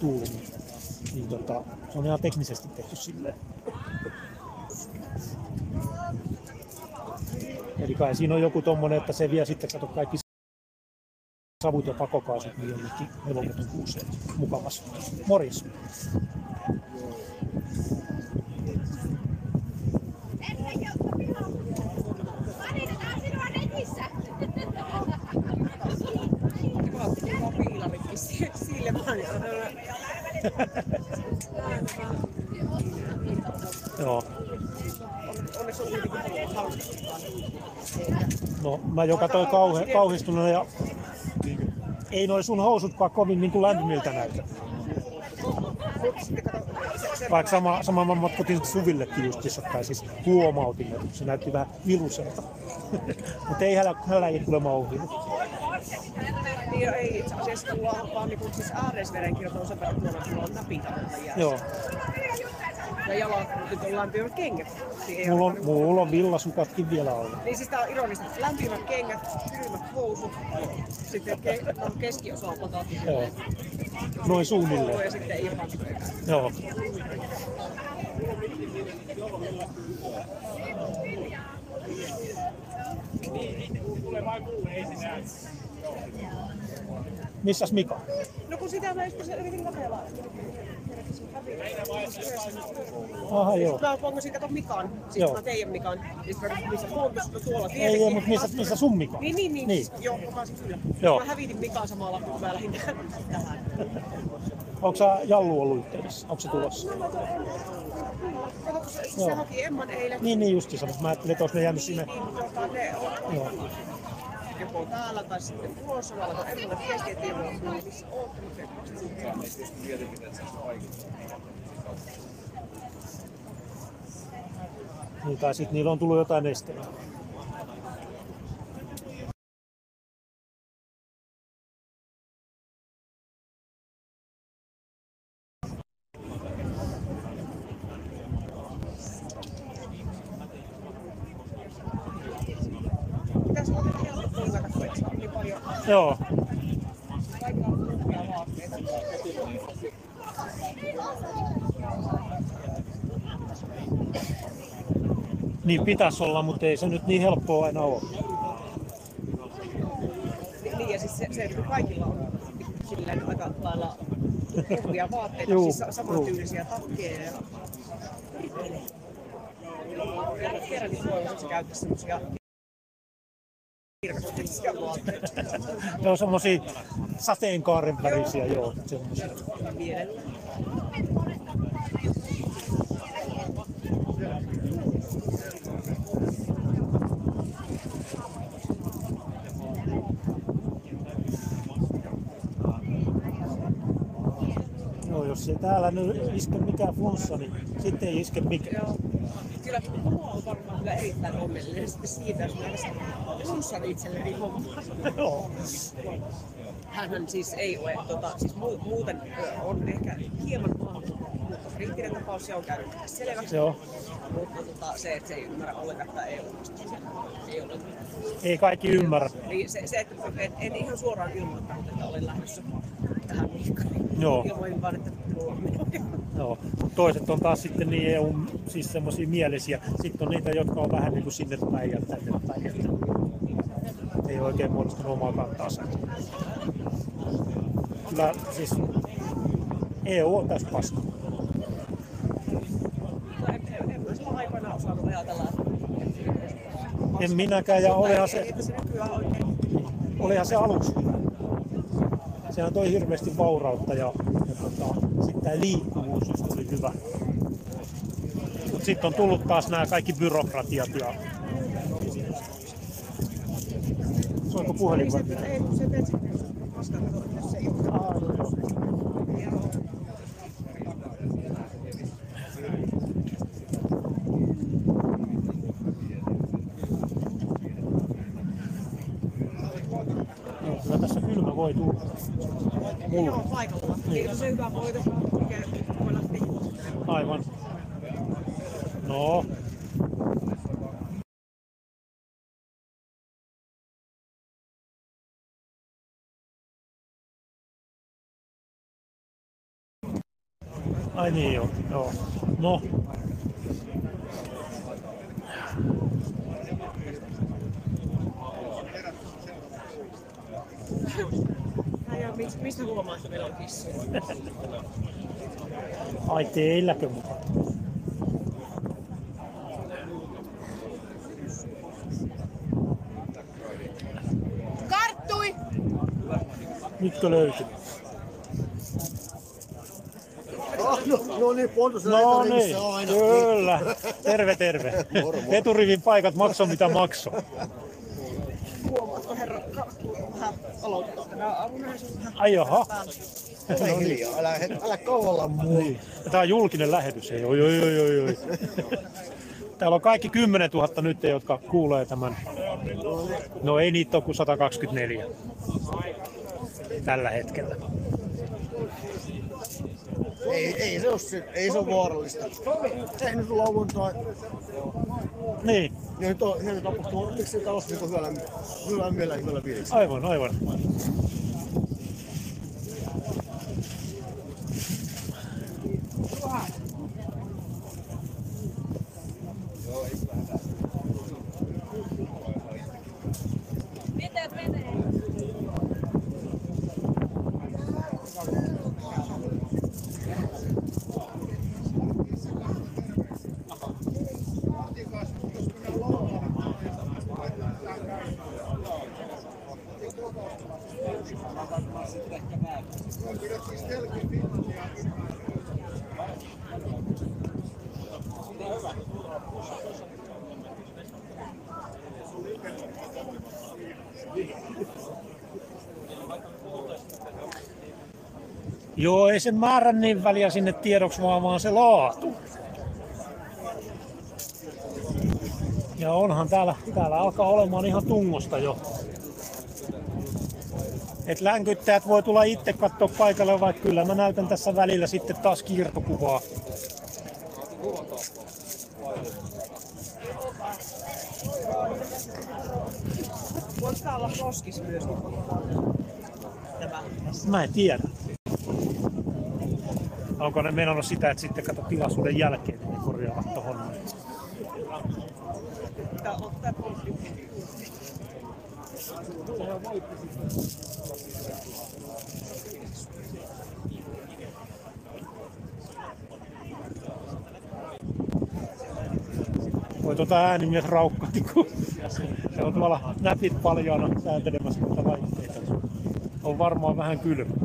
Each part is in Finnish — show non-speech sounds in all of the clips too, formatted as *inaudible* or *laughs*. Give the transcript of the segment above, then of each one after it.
tuumi. Niin tota, se on ihan teknisesti tehty silleen. Eli kai siinä on joku tommonen, että se vie sitten kato kaikki savut ja pakokaasut niin jonnekin hevomoton kuuseen mukavasti. Morjes. Joo. No mä jo katsoin kauhe, kauhistuneena ja ei noin sun housutkaan kovin niin kuin lämpimiltä näytä. Vaikka sama, sama mä matkutin Suvillekin justissa, tai siis huomautin, että se näytti vähän viruselta. *laughs* Mutta ei hälä, häläjit kuulemma ohjannut. Niin ei itse asiassa mulla on vaan niinku siis ääreisverenkirjat on sen verran että mulla on jäässä. Joo. Ja jalat nyt on lämpimät kengät. Niin ei Mulla on, mulla on villasukatkin vielä alla. Niin siis tää on ironista. Lämpimät kengät, kylmät housut, sitten ke- no, keskiosa on. Joo. Noin suunnilleen. Ja sitten ilman. Joo. Missäs Mika? No kun sitä mä just yritin katsella. Aha, joo. Mä pongasin kato Mikan, siis Joo. mä teidän Mikan. Siis missä puhutus, no tuolla Ei, tietenkin. ei, mutta missä, missä sun Mika? Niin, niin, niin. niin. Joo, mä kyllä. Joo. Mä hävitin Mikan samalla, kun mä lähdin tähän. Onko sä Jallu ollut yhteydessä? Onko se tulossa? Kato, kun se, Joo. se haki Emman eilen. Niin, niin justiinsa, mutta mä ajattelin, että olisi ne jäänyt sinne. Niin, tota, ne on Joo. Joko täällä tai sitten missä mutta Niin, tai sitten niillä on tullut jotain esteitä. pitäisi olla ihan pongata, kun et saa niin paljon Joo. Niin pitäisi olla, mutta ei se nyt niin helppoa aina ole. Niin, ja siis se, se että kaikilla on silleen aika lailla kumpia vaatteita, Juu, siis sa- samantyylisiä takkeja. Ja... Kerrankin toivon, että sä käyttäisi semmosia kirkastettuja vaatteita. Ne on semmosia sateenkaaren värisiä, joo. Semmosia. Joo, jos ei täällä nyt iske mikään flunssa, niin sitten ei iske mikään. Kyllä Momo on varmaan kyllä erittäin onnellinen sitten siitä, jos mä edes sussan itselleni hommaa. Joo. Hänhän siis ei ole, tota, siis mu- muuten on ehkä hieman kriittinen tapaus, se on käynyt selväksi. Joo. Mutta tota, se, että se ei ymmärrä ollenkaan tätä EU, ei ole. Ei kaikki ymmärrä. Eli se, se että en, en ihan suoraan ilmoittanut, että olen lähdössä tähän mihinkään. Joo. Ilmoin vaan, että menoja. Joo. Toiset on taas sitten niin EU, siis semmosia mielisiä. Sitten on niitä, jotka on vähän niin kuin sinne päin ja tänne päin. Että ei oikein muodostunut omaa kantaansa. Kyllä siis EU on täys paska. En, minäkään ja olihan se, olihan se aluksi. Sehän toi hirveästi vaurautta ja, ja tota, sitten tämä hyvä. Mutta sitten on tullut taas nämä kaikki byrokratiat ja... Soiko puhelin vai Ei kun se Joo, kyllä tässä kylmä voi tulla. Mulla. paikalla. Niin on se hyvä voito, mikä voi lähteä juoksemaan. Aivan. No. Ai niin joo, joo. No. Ja mistä, huomaa, että meillä on kissoja? Ai teilläkö mukaan? Karttui! Nytkö löytyi? No, no niin, Pontus No niin, aina. kyllä. Terve, terve. Eturivin paikat maksoi mitä maksoi. Huomaatko herra vähän aloittaa? Ai jaha. Ole hiljaa, älä, älä kaualla muu. Niin. Tämä on julkinen lähetys. Ei, oi, oi, oi, oi, oi. Täällä on kaikki 10 000 nyt, jotka kuulee tämän. No ei niitä ole kuin 124 tällä hetkellä. Ei, ei se ole, ei se ole vaarallista. Tehnyt lauantai, Niin, ja nyt on, nyt tapahtuu, miksi se talous niin hyvällä, hyvällä mielellä, hyvällä fiiliksellä. aivan, aivan. Joo, ei se määrä niin väliä sinne tiedoksi, vaan, vaan se laatu. Ja onhan täällä, täällä alkaa olemaan ihan tungosta jo. Et länkyttäjät voi tulla itse katsoa paikalle, vaikka kyllä mä näytän tässä välillä sitten taas kiirtokuvaa. Voiko olla roskis myös? Mä en tiedä. Onko ne mennyt sitä, että sitten kato tilaisuuden jälkeen ne korjaavat tohon. noin. Voi tuota äänimies raukkati, kun se on tuolla näpit paljaana sääntelemässä näitä laitteita. On varmaan vähän kylmä.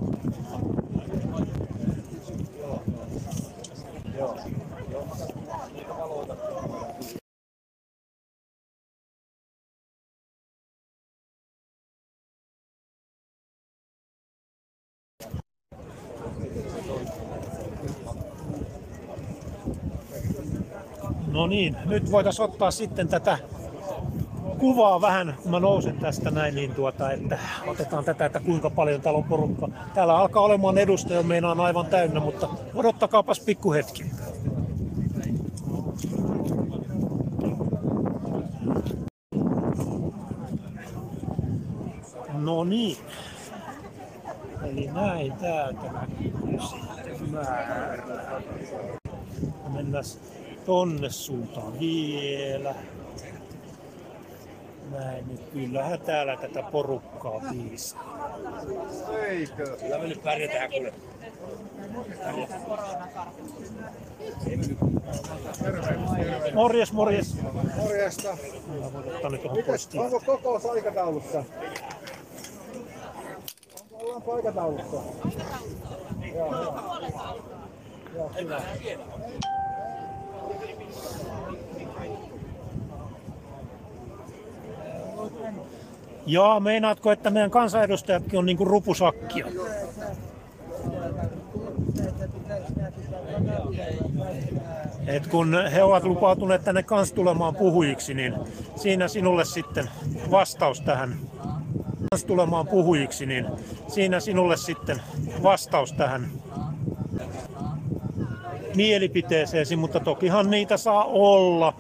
Niin, nyt voitaisiin ottaa sitten tätä kuvaa vähän, kun mä nousen tästä näin, niin tuota, että otetaan tätä, että kuinka paljon täällä on porukka. Täällä alkaa olemaan edustaja, meinaan aivan täynnä, mutta odottakaapas pikku hetki. No niin. Eli näin täältä näkyy sitten määrä. Mennään tonne suuntaan vielä. näin, niin kyllähän täällä tätä porukkaa piisaa. Eikö? Kyllä me nyt pärjätään kuule. Morjes, morjes. Morjesta. Mä voin ottaa nyt tuohon postiin. onko kokous aikataulussa? Onko ollaan aikataulussa? Joo, joo. Joo, hyvä. Jaa, meinaatko, että meidän kansanedustajatkin on niinku rupusakkia? Et kun he ovat lupautuneet tänne kans tulemaan puhujiksi, niin siinä sinulle sitten vastaus tähän. Kans tulemaan puhujiksi, niin siinä sinulle sitten vastaus tähän mielipiteeseesi, mutta tokihan niitä saa olla.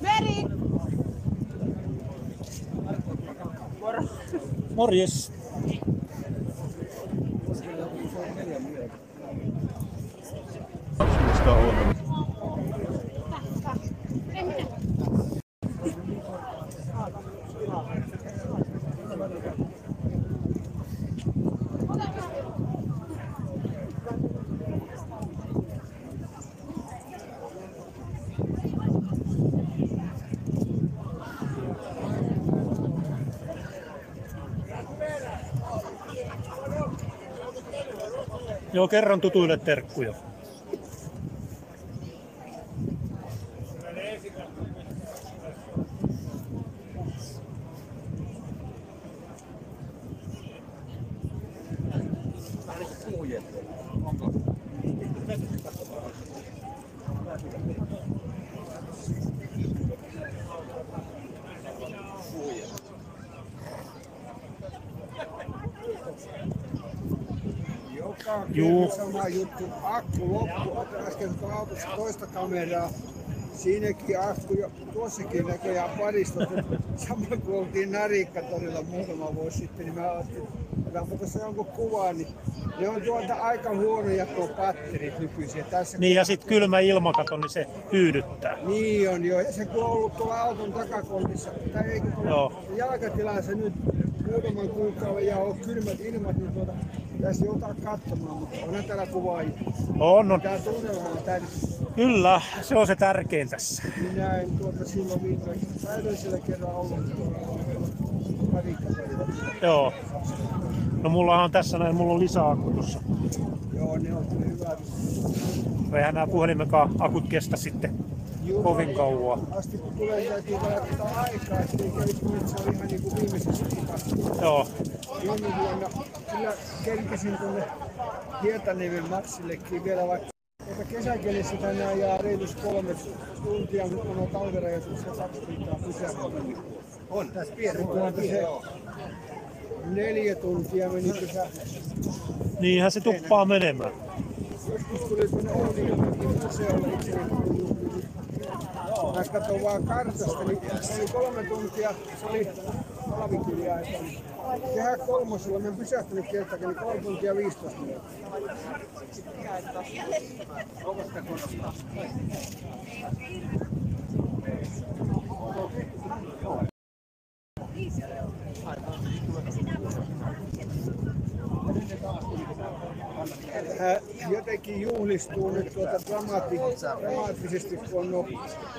Meri! Morjes. Joo, kerran tutuille terkkuja. Joka Juu. sama juttu. Akku loppu. Otan äsken kun autossa toista kameraa. Siinäkin akku jo, tuossakin näköjään parista. Sama kun oltiin Narikkatorilla muutama vuosi sitten, niin mä ajattelin, otanpa tuossa jonkun kuvaa, niin ne on tuolta aika huonoja tuo patterit nykyisin. Tässä Niin ja sitten kylmä ilmakato, niin se hyydyttää. Niin on joo, ja se kun on ollut tuolla auton takakontissa, tai eikö tuolla Joo. jalkatilassa nyt muutaman kuukauden ja on kylmät ilmat, niin tuota, pitäisi joutaa katsomaan, mutta onhan täällä kuvaajia. On, on. Tää tunnelma on täysin. Kyllä, se on se tärkein tässä. Minä en tuota silloin viimeksi, mä edellisellä kerralla ollut tuolla. Joo. No mulla on tässä näin, mulla on lisäakku tuossa. Joo, ne on kyllä hyvät. Eihän nämä puhelimenkaan akut kestä sitten kovin kauan. Asti kun tulee, täytyy vaihtaa aikaa, ettei kävisi niin, että se on ihan niin kuin viimeisessä. Joo. Viime vuonna kyllä kerkesin tuonne Hietaniemen Maksillekin vielä vaikka Tuota kesäkelissä tänään ajaa reilus kolme tuntia, mutta kun on talvirajoituksia kaksi tuntia pysähtynyt. On. Tässä pieni tuota se neljä tuntia meni pysä. Niinhän se tuppaa menemään. Joskus tuli tuonne Oulijomäkin museolle itse Mä katson vaan kartasta, niin se oli kolme tuntia, se oli talvikirja-aika. Kehä kolmosella, mä en pysähtynyt kertakin, niin kolme tuntia 15 minuuttia. Hän jotenkin juhlistuu nyt tuota dramaatti, dramaattisesti, kun on no,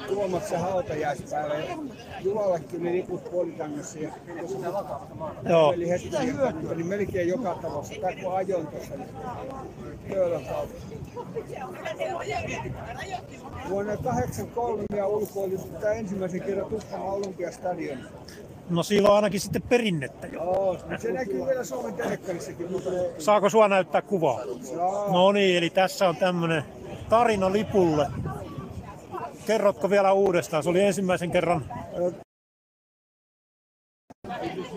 tuomassa hautajaispäivä. Ja Julallekin oli liput puolitangassa ja Joo. Eli hetki niin melkein joka talossa. Tai kun ajoin tuossa, niin Pöölön kautta. Vuonna 83 minä ulkoilin tämä ensimmäisen kerran Tukholman Olympiastadion. No siinä on ainakin sitten perinnettä jo. Joo, mutta se näkyy vielä Suomen telekkarissakin. Mutta Saako sua näyttää kuvaa? Saa. No niin, eli tässä on tämmönen tarina lipulle. Kerrotko vielä uudestaan? Se oli ensimmäisen kerran.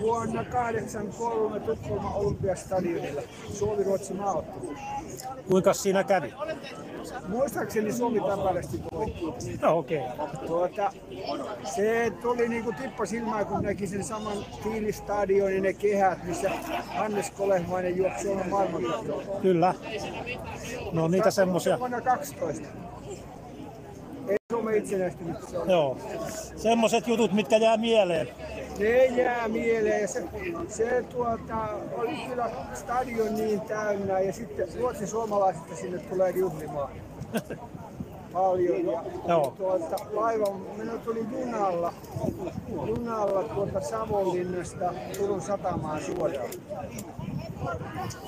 Vuonna 83 Tukholman Olympiastadionilla Suomi-Ruotsi maaottelu. Kuinka siinä kävi? Muistaakseni Suomi tapaisesti voitti. No okei. Okay. Tuota, se tuli niinku tippa silmään, kun näki sen saman Tiilistadionin ne kehät, missä Hannes Kolehmainen juoksi Suomen maailmankartalla. Kyllä. No niitä semmosia. Vuonna 12. Ei Suomen itsenäistymistä. Se on. Joo. Semmoset jutut, mitkä jää mieleen. Ne jää mieleen. Se, se tuota, oli kyllä stadion niin täynnä ja sitten ruotsin suomalaiset sinne tulee juhlimaan paljon. Ja, Joo. tuota, laiva, minä tulin junalla, junalla tuolta Savonlinnasta Turun satamaan suoraan.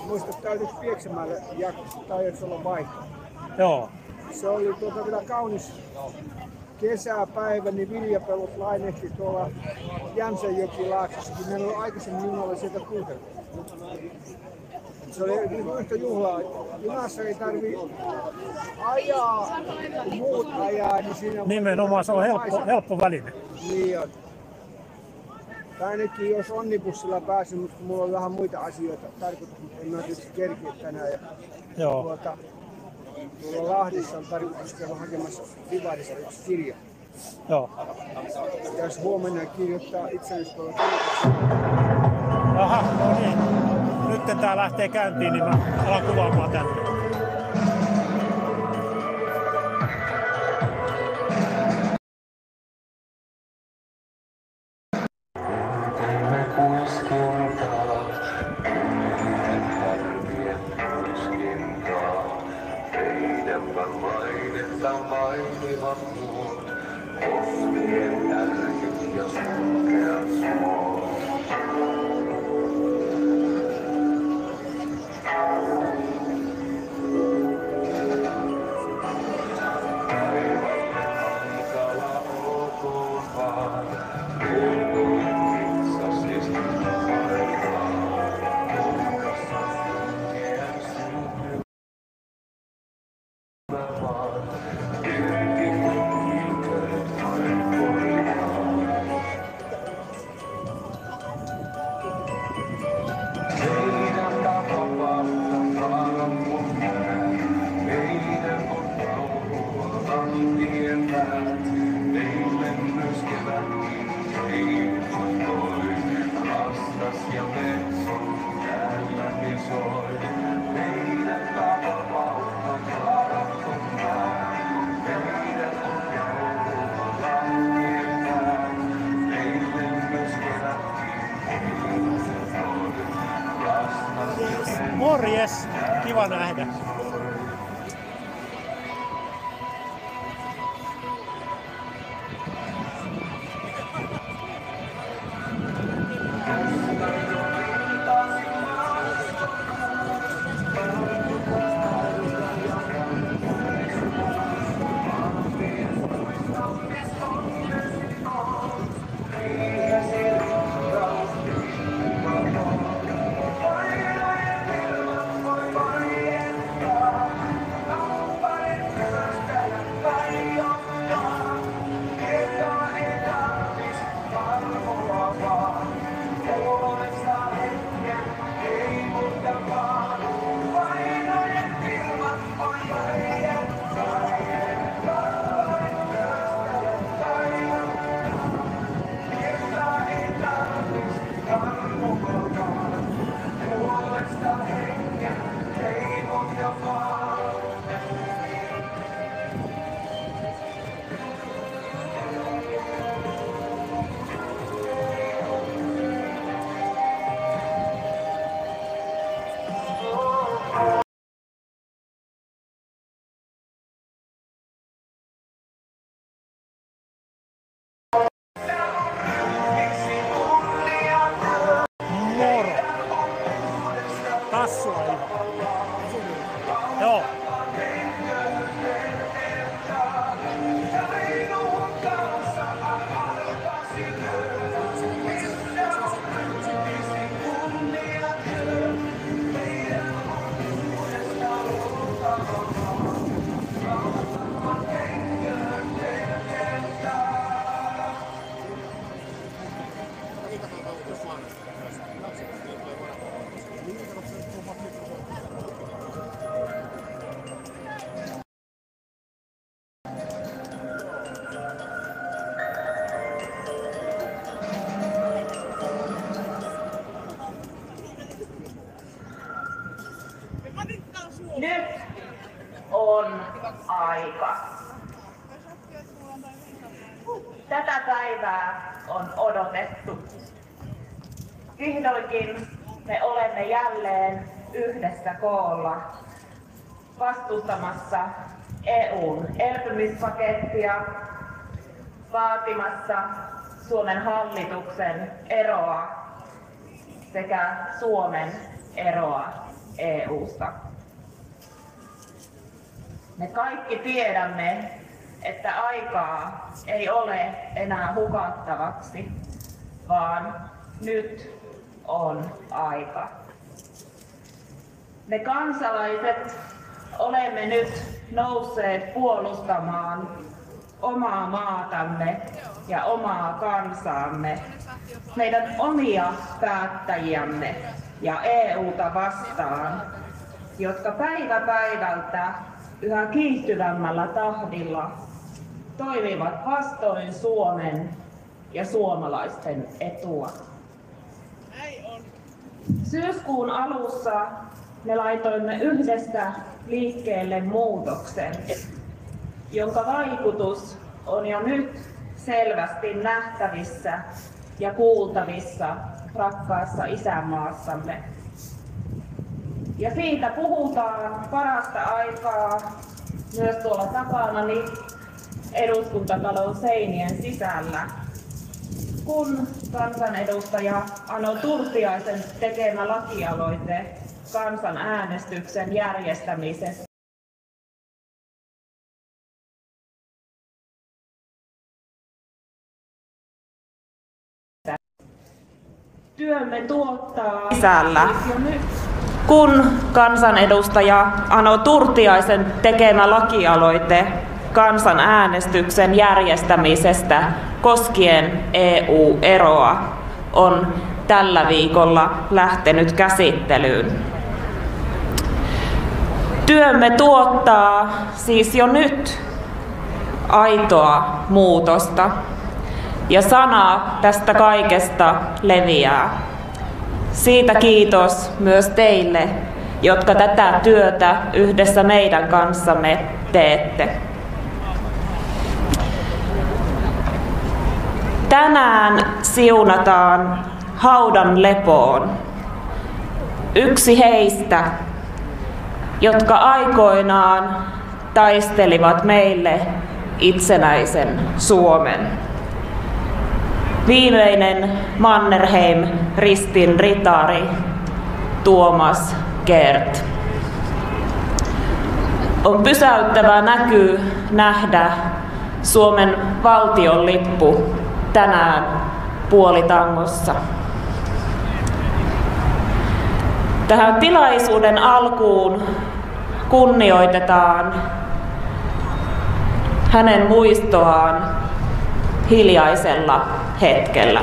Muista täytyisi Pieksämäelle ja taisi olla vaihto. Joo. Se oli tuota vielä kaunis kesäpäivä, niin viljapellot lainehti tuolla Jämsänjokilaaksossa, meillä oli aikaisemmin junalla sieltä kuuteltu. Se oli yhtä juhlaa. Junassa ei tarvi ajaa, kun muut ajaa, niin siinä Nimenomaan se on helppo, helppo väline. Niin on. Tai ainakin jos onnibussilla pääsin, mutta mulla on vähän muita asioita tarkoitus, mutta en mä tietysti kerkiä tänään. Ja Joo. tuota, tuolla Lahdessa on tarkoitus käydä hakemassa Divarissa yksi kirja. Joo. Pitäisi huomenna kirjoittaa itsenäispäivän Aha, no niin. Nyt tää lähtee käyntiin, niin mä alan kuvaamaan tänne. Hallituksen eroa sekä Suomen eroa EUsta. Me kaikki tiedämme, että aikaa ei ole enää hukattavaksi, vaan nyt on aika. Me kansalaiset olemme nyt nousseet puolustamaan omaa maatamme ja omaa kansaamme, meidän omia päättäjiämme ja EUta vastaan, jotka päivä päivältä yhä kiihtyvämmällä tahdilla toimivat vastoin Suomen ja suomalaisten etua. Syyskuun alussa me laitoimme yhdessä liikkeelle muutoksen, jonka vaikutus on jo nyt selvästi nähtävissä ja kuultavissa rakkaassa isänmaassamme. Ja siitä puhutaan parasta aikaa myös tuolla takanani eduskuntatalon seinien sisällä, kun kansanedustaja Ano Turtiaisen tekemä lakialoite kansanäänestyksen järjestämisestä työmme tuottaa sisällä. Kun kansanedustaja Ano Turtiaisen tekemä lakialoite kansanäänestyksen järjestämisestä koskien EU-eroa on tällä viikolla lähtenyt käsittelyyn. Työmme tuottaa siis jo nyt aitoa muutosta ja sana tästä kaikesta leviää. Siitä kiitos myös teille, jotka tätä työtä yhdessä meidän kanssamme teette. Tänään siunataan haudan lepoon. Yksi heistä, jotka aikoinaan taistelivat meille itsenäisen Suomen. Viimeinen Mannerheim ristin ritari Tuomas Kert. On pysäyttävää näkyy nähdä Suomen valtion lippu tänään puolitangossa. Tähän tilaisuuden alkuun kunnioitetaan hänen muistoaan hiljaisella hetkellä.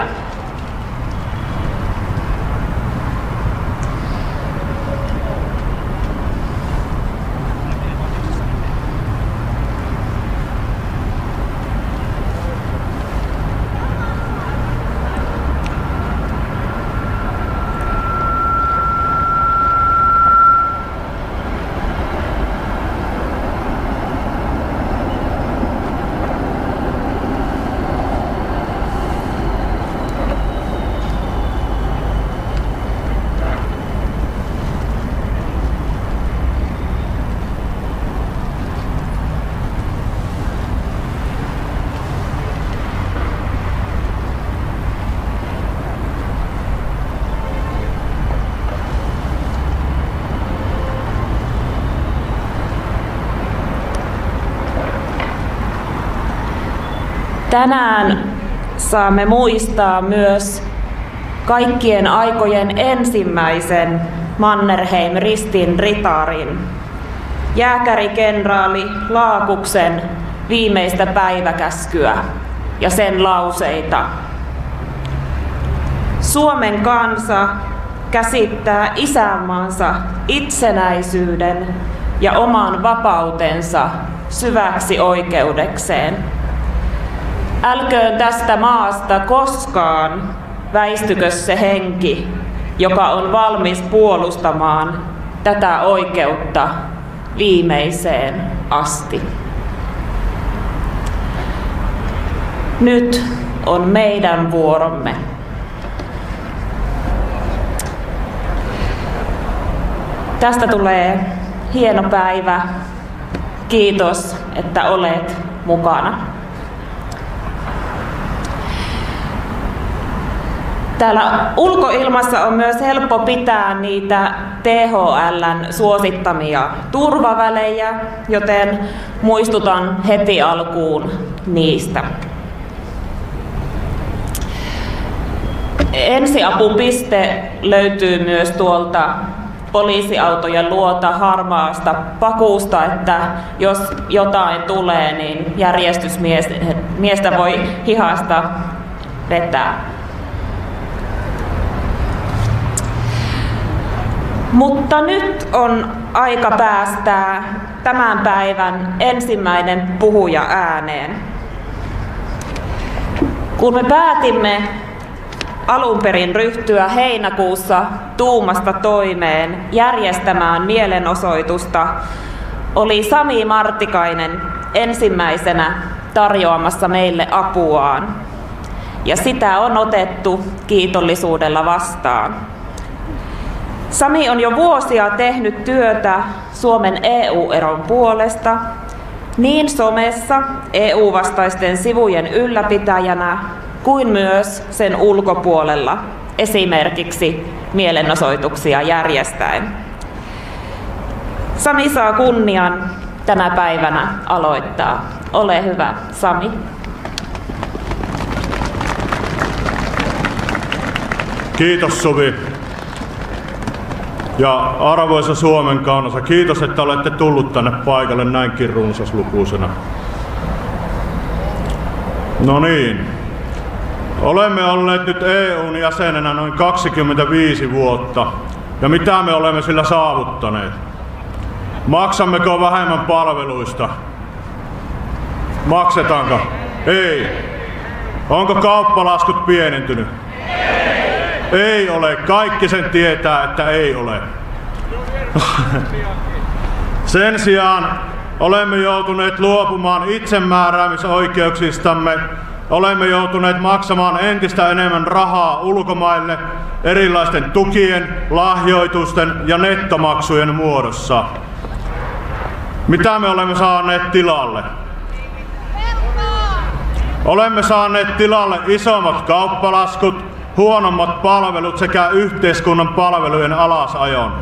Tänään saamme muistaa myös kaikkien aikojen ensimmäisen Mannerheim ristin ritarin, jääkärikenraali Laakuksen viimeistä päiväkäskyä ja sen lauseita. Suomen kansa käsittää isänmaansa itsenäisyyden ja oman vapautensa syväksi oikeudekseen. Älköön tästä maasta koskaan väistykö se henki, joka on valmis puolustamaan tätä oikeutta viimeiseen asti. Nyt on meidän vuoromme. Tästä tulee hieno päivä. Kiitos, että olet mukana. Täällä ulkoilmassa on myös helppo pitää niitä THLn suosittamia turvavälejä, joten muistutan heti alkuun niistä. Ensiapupiste löytyy myös tuolta poliisiautojen luota harmaasta pakuusta, että jos jotain tulee, niin järjestysmiestä voi hihasta vetää. Mutta nyt on aika päästää tämän päivän ensimmäinen puhuja ääneen. Kun me päätimme alun perin ryhtyä heinäkuussa tuumasta toimeen järjestämään mielenosoitusta, oli Sami Martikainen ensimmäisenä tarjoamassa meille apuaan. Ja sitä on otettu kiitollisuudella vastaan. Sami on jo vuosia tehnyt työtä Suomen EU-eron puolesta, niin somessa EU-vastaisten sivujen ylläpitäjänä kuin myös sen ulkopuolella, esimerkiksi mielenosoituksia järjestäen. Sami saa kunnian tänä päivänä aloittaa. Ole hyvä, Sami. Kiitos Suvi. Ja arvoisa Suomen kansa, kiitos, että olette tullut tänne paikalle näinkin runsaslukuisena. No niin, olemme olleet nyt EUn jäsenenä noin 25 vuotta. Ja mitä me olemme sillä saavuttaneet? Maksammeko vähemmän palveluista? Maksetaanko? Ei. Onko kauppalaskut pienentynyt? Ei ole. Kaikki sen tietää, että ei ole. Sen sijaan olemme joutuneet luopumaan itsemääräämisoikeuksistamme. Olemme joutuneet maksamaan entistä enemmän rahaa ulkomaille erilaisten tukien, lahjoitusten ja nettomaksujen muodossa. Mitä me olemme saaneet tilalle? Olemme saaneet tilalle isommat kauppalaskut, huonommat palvelut sekä yhteiskunnan palvelujen alasajon.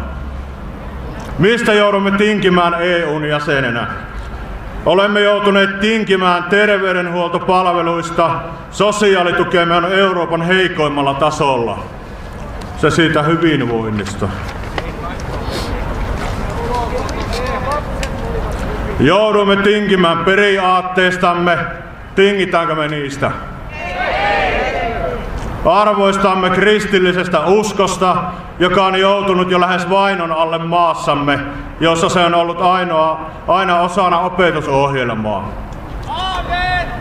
Mistä joudumme tinkimään EUn jäsenenä? Olemme joutuneet tinkimään terveydenhuoltopalveluista. Sosiaalitukemme on Euroopan heikoimmalla tasolla. Se siitä hyvinvoinnista. Joudumme tinkimään periaatteestamme. Tingitäänkö me niistä? Arvoistamme kristillisestä uskosta, joka on joutunut jo lähes vainon alle maassamme, jossa se on ollut ainoa, aina osana opetusohjelmaa.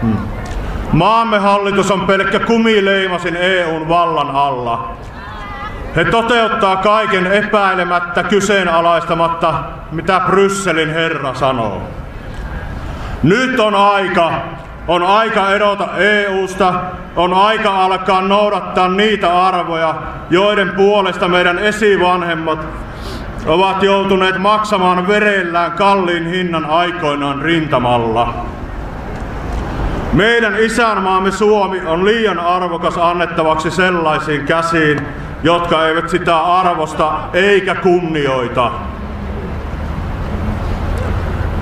Hmm. Maamme hallitus on pelkkä kumileimasin EUn vallan alla. He toteuttaa kaiken epäilemättä kyseenalaistamatta, mitä Brysselin herra sanoo. Nyt on aika, on aika erota EUsta, on aika alkaa noudattaa niitä arvoja, joiden puolesta meidän esivanhemmat ovat joutuneet maksamaan verellään kalliin hinnan aikoinaan rintamalla. Meidän isänmaamme Suomi on liian arvokas annettavaksi sellaisiin käsiin, jotka eivät sitä arvosta eikä kunnioita.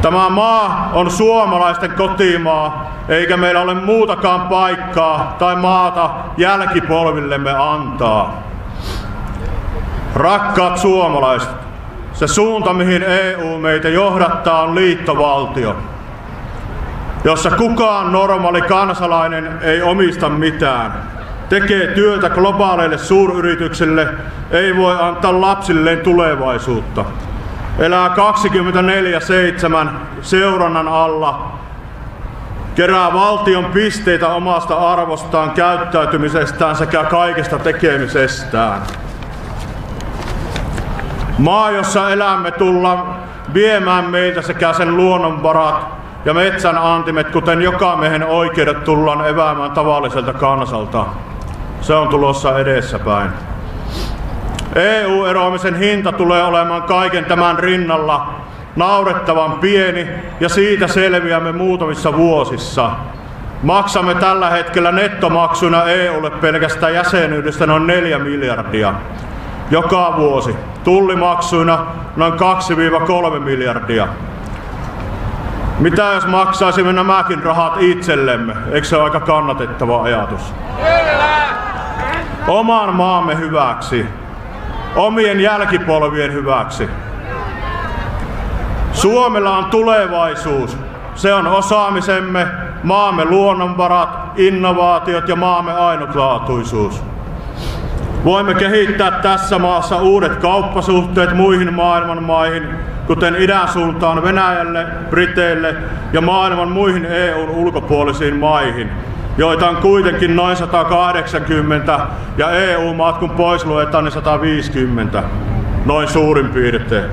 Tämä maa on suomalaisten kotimaa, eikä meillä ole muutakaan paikkaa tai maata jälkipolvillemme antaa. Rakkaat suomalaiset, se suunta mihin EU meitä johdattaa on liittovaltio, jossa kukaan normaali kansalainen ei omista mitään, tekee työtä globaaleille suuryrityksille, ei voi antaa lapsilleen tulevaisuutta elää 24-7 seurannan alla, kerää valtion pisteitä omasta arvostaan, käyttäytymisestään sekä kaikesta tekemisestään. Maa, jossa elämme tulla viemään meiltä sekä sen luonnonvarat ja metsän antimet, kuten joka miehen oikeudet, tullaan eväämään tavalliselta kansalta. Se on tulossa edessäpäin. EU-eroamisen hinta tulee olemaan kaiken tämän rinnalla naurettavan pieni ja siitä selviämme muutamissa vuosissa. Maksamme tällä hetkellä nettomaksuina EUlle pelkästään jäsenyydestä noin 4 miljardia. Joka vuosi. Tullimaksuina noin 2-3 miljardia. Mitä jos maksaisimme nämäkin rahat itsellemme? Eikö se ole aika kannatettava ajatus? Oman maamme hyväksi. Omien jälkipolvien hyväksi. Suomella on tulevaisuus. Se on osaamisemme, maamme luonnonvarat, innovaatiot ja maamme ainutlaatuisuus. Voimme kehittää tässä maassa uudet kauppasuhteet muihin maailman maihin, kuten idän suuntaan Venäjälle, Briteille ja maailman muihin EUn ulkopuolisiin maihin, joita on kuitenkin noin 180 ja EU-maat kun pois luetaan niin 150, noin suurin piirtein.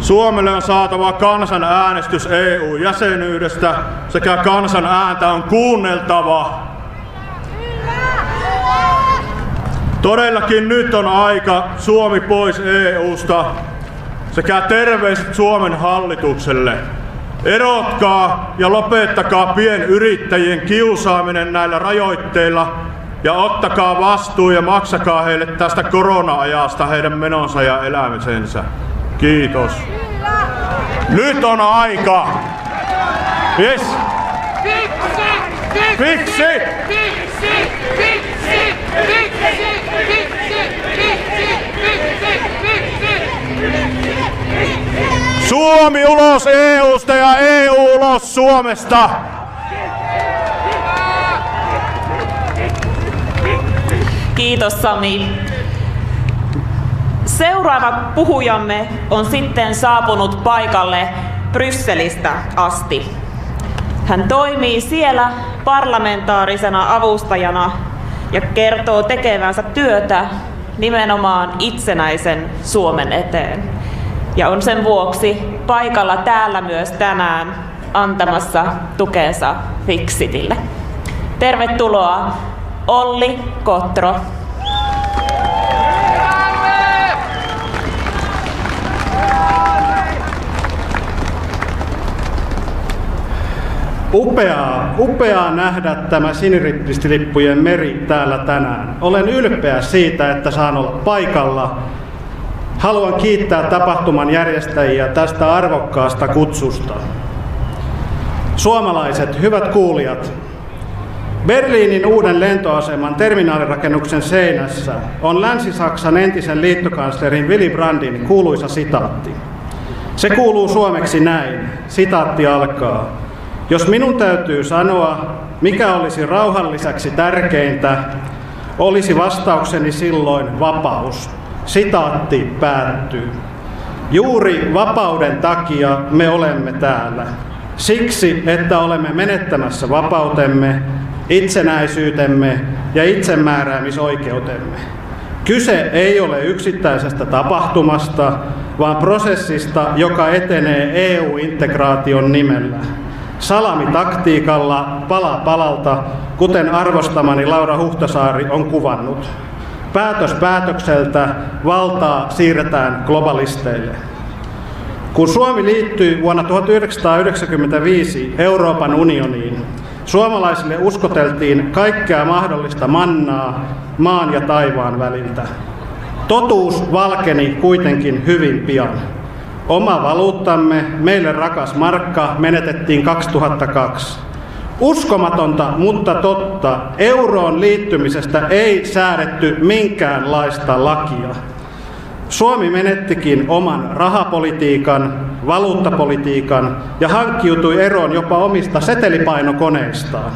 Suomelle on saatava kansan äänestys EU-jäsenyydestä sekä kansan ääntä on kuunneltava. Todellakin nyt on aika Suomi pois EUsta sekä terveiset Suomen hallitukselle. Erotkaa ja lopettakaa pienyrittäjien kiusaaminen näillä rajoitteilla ja ottakaa vastuu ja maksakaa heille tästä korona-ajasta heidän menonsa ja elämisensä. Kiitos. Nyt on aika. Yes. Fiksi! Fiksi! Fiksi! Fiksi! Fiksi! Fiksi! Fiksi! Fiksi! Fiksi! Fiksi! Suomi ulos EUsta ja EU ulos Suomesta. Kiitos Sami. Seuraava puhujamme on sitten saapunut paikalle Brysselistä asti. Hän toimii siellä parlamentaarisena avustajana ja kertoo tekevänsä työtä nimenomaan itsenäisen Suomen eteen. Ja on sen vuoksi paikalla täällä myös tänään antamassa tukensa Fixitille. Tervetuloa Olli Kotro. Upeaa, upeaa nähdä tämä siniristilippujen meri täällä tänään. Olen ylpeä siitä, että saan olla paikalla. Haluan kiittää tapahtuman järjestäjiä tästä arvokkaasta kutsusta. Suomalaiset, hyvät kuulijat, Berliinin uuden lentoaseman terminaalirakennuksen seinässä on Länsi-Saksan entisen liittokanslerin Willy Brandtin kuuluisa sitaatti. Se kuuluu suomeksi näin. Sitaatti alkaa. Jos minun täytyy sanoa, mikä olisi rauhan lisäksi tärkeintä, olisi vastaukseni silloin vapaus. Sitaatti päättyy. Juuri vapauden takia me olemme täällä. Siksi, että olemme menettämässä vapautemme, itsenäisyytemme ja itsemääräämisoikeutemme. Kyse ei ole yksittäisestä tapahtumasta, vaan prosessista, joka etenee EU-integraation nimellä. Salamitaktiikalla pala palalta, kuten arvostamani Laura Huhtasaari on kuvannut. Päätös päätökseltä valtaa siirretään globalisteille. Kun Suomi liittyi vuonna 1995 Euroopan unioniin, suomalaisille uskoteltiin kaikkea mahdollista mannaa maan ja taivaan väliltä. Totuus valkeni kuitenkin hyvin pian. Oma valuuttamme, meille rakas markka, menetettiin 2002. Uskomatonta, mutta totta, euroon liittymisestä ei säädetty minkäänlaista lakia. Suomi menettikin oman rahapolitiikan, valuuttapolitiikan ja hankkiutui eroon jopa omista setelipainokoneistaan.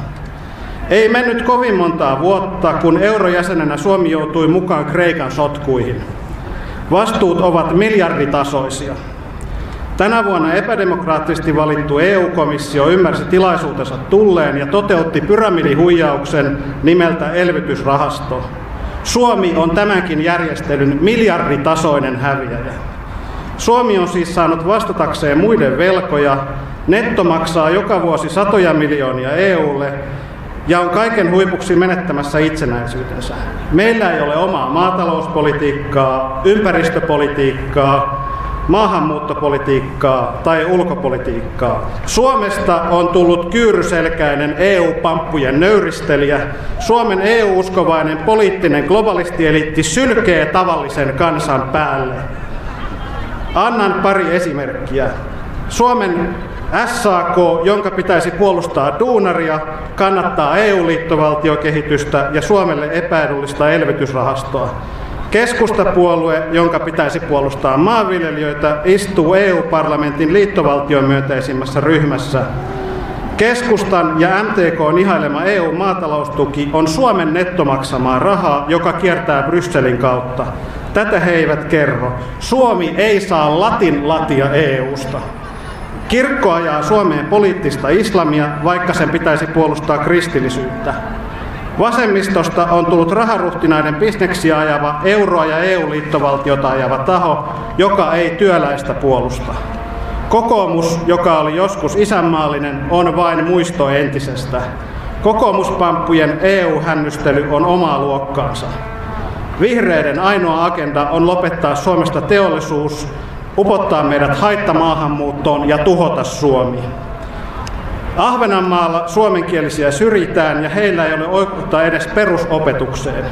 Ei mennyt kovin montaa vuotta, kun eurojäsenenä Suomi joutui mukaan Kreikan sotkuihin. Vastuut ovat miljarditasoisia. Tänä vuonna epädemokraattisesti valittu EU-komissio ymmärsi tilaisuutensa tulleen ja toteutti pyramidihuijauksen nimeltä elvytysrahasto. Suomi on tämänkin järjestelyn miljarditasoinen häviäjä. Suomi on siis saanut vastatakseen muiden velkoja, netto maksaa joka vuosi satoja miljoonia EUlle ja on kaiken huipuksi menettämässä itsenäisyytensä. Meillä ei ole omaa maatalouspolitiikkaa, ympäristöpolitiikkaa, maahanmuuttopolitiikkaa tai ulkopolitiikkaa. Suomesta on tullut kyyryselkäinen EU-pamppujen nöyristelijä. Suomen EU-uskovainen poliittinen globalistieliitti sylkee tavallisen kansan päälle. Annan pari esimerkkiä. Suomen SAK, jonka pitäisi puolustaa duunaria, kannattaa EU-liittovaltiokehitystä ja Suomelle epäedullista elvytysrahastoa. Keskustapuolue, jonka pitäisi puolustaa maanviljelijöitä, istuu EU-parlamentin liittovaltion myönteisimmässä ryhmässä. Keskustan ja MTK ihailema EU-maataloustuki on Suomen nettomaksamaa rahaa, joka kiertää Brysselin kautta. Tätä he eivät kerro. Suomi ei saa latin latia EUsta. Kirkko ajaa Suomeen poliittista islamia, vaikka sen pitäisi puolustaa kristillisyyttä. Vasemmistosta on tullut raharuhtinaiden bisneksiä ajava, euroa ja EU-liittovaltiota ajava taho, joka ei työläistä puolusta. Kokoomus, joka oli joskus isänmaallinen, on vain muisto entisestä. Kokoomuspamppujen EU-hännystely on omaa luokkaansa. Vihreiden ainoa agenda on lopettaa Suomesta teollisuus, upottaa meidät haittamaahanmuuttoon ja tuhota Suomi. Ahvenanmaalla suomenkielisiä syrjitään ja heillä ei ole oikeutta edes perusopetukseen.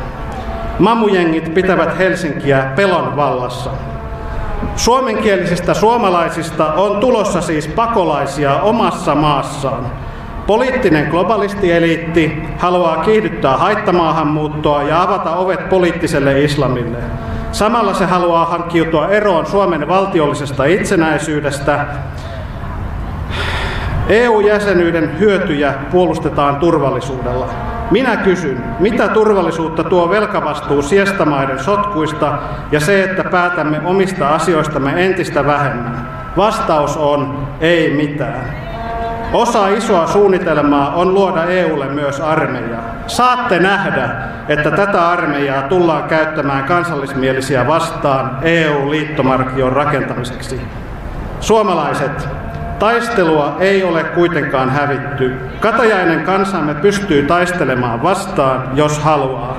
Mamujengit pitävät Helsinkiä pelon vallassa. Suomenkielisistä suomalaisista on tulossa siis pakolaisia omassa maassaan. Poliittinen globalistieliitti haluaa kiihdyttää haittamaahanmuuttoa ja avata ovet poliittiselle islamille. Samalla se haluaa hankkiutua eroon Suomen valtiollisesta itsenäisyydestä EU-jäsenyyden hyötyjä puolustetaan turvallisuudella. Minä kysyn, mitä turvallisuutta tuo velkavastuu siestamaiden sotkuista ja se, että päätämme omista asioistamme entistä vähemmän? Vastaus on ei mitään. Osa isoa suunnitelmaa on luoda EUlle myös armeija. Saatte nähdä, että tätä armeijaa tullaan käyttämään kansallismielisiä vastaan EU-liittomarkion rakentamiseksi. Suomalaiset, Taistelua ei ole kuitenkaan hävitty. Katajainen kansamme pystyy taistelemaan vastaan, jos haluaa.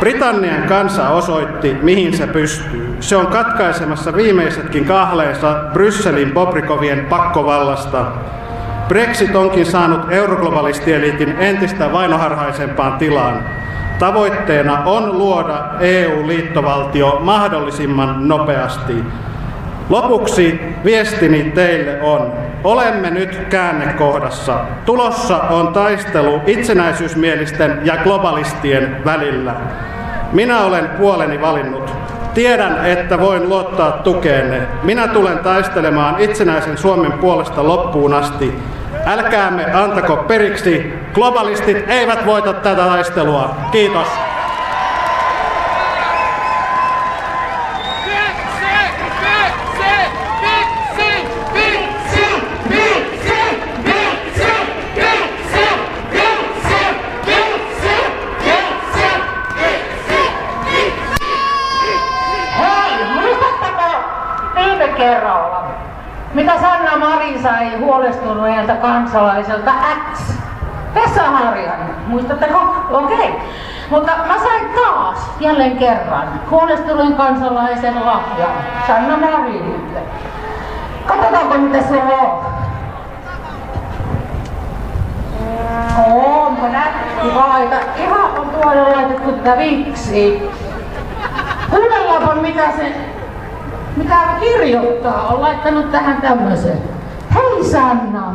Britannian kansa osoitti, mihin se pystyy. Se on katkaisemassa viimeisetkin kahleensa Brysselin Bobrikovien pakkovallasta. Brexit onkin saanut euroglobalistieliitin entistä vainoharhaisempaan tilaan. Tavoitteena on luoda EU-liittovaltio mahdollisimman nopeasti. Lopuksi viestini teille on, olemme nyt käännekohdassa. Tulossa on taistelu itsenäisyysmielisten ja globalistien välillä. Minä olen puoleni valinnut. Tiedän, että voin luottaa tukeenne. Minä tulen taistelemaan itsenäisen Suomen puolesta loppuun asti. Älkäämme antako periksi. Globalistit eivät voita tätä taistelua. Kiitos. Mitä Sanna Marin sai huolestuneelta kansalaiselta X? Vesa Harjanne, muistatteko? Okei. Okay. Mutta mä sain taas jälleen kerran huolestuneen kansalaisen lahjan Sanna Marinille. Katsotaanko mitä se on. Onpa nätti vaita. Ihan on tuolle laitettu tätä viksi. Kuunnellaanpa mitä se, mitä kirjoittaa, on laittanut tähän tämmöisen. Hei Sanna,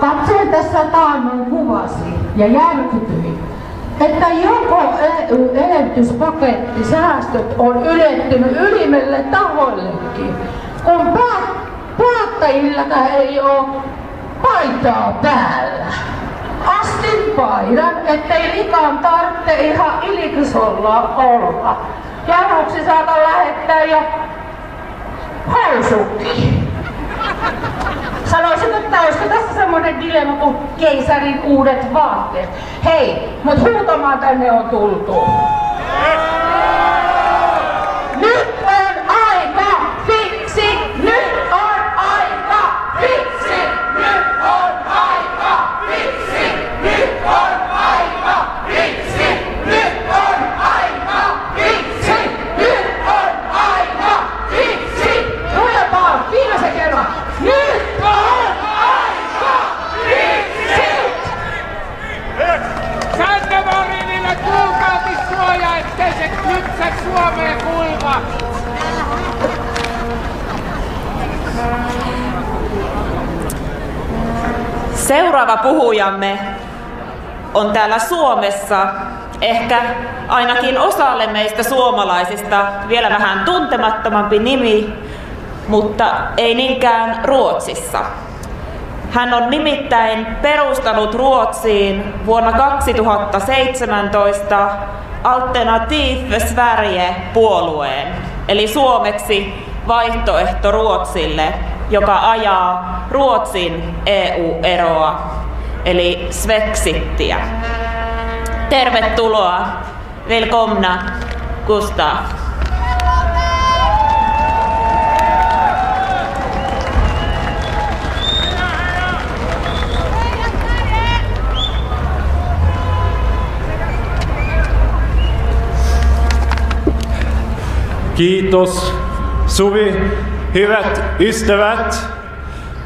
katsoin tässä taannoin kuvasi ja järkytyin, että joko EU-elvytyspaketti säästöt on ylettynyt ylimelle tahoillekin, kun pää, päättäjilläkään ei ole paitaa päällä. Astin paidan, ettei likan tarvitse ihan ilkisolla olla. Januksi saatan lähettää jo housutkin. Sanoisin, että olisiko tässä semmoinen dilemma kuin keisarin uudet vaatteet. Hei, mut huutamaan tänne on tultu. Nyt on aika fix Suomeen kuiva! Seuraava puhujamme on täällä Suomessa ehkä ainakin osalle meistä suomalaisista vielä vähän tuntemattomampi nimi, mutta ei niinkään Ruotsissa. Hän on nimittäin perustanut Ruotsiin vuonna 2017 Alternativ för Sverige-puolueen, eli suomeksi vaihtoehto Ruotsille, joka ajaa Ruotsin EU-eroa, eli Svexittiä. Tervetuloa, välkomna Gustav. Kiitos Suvi, hyvät ystävät.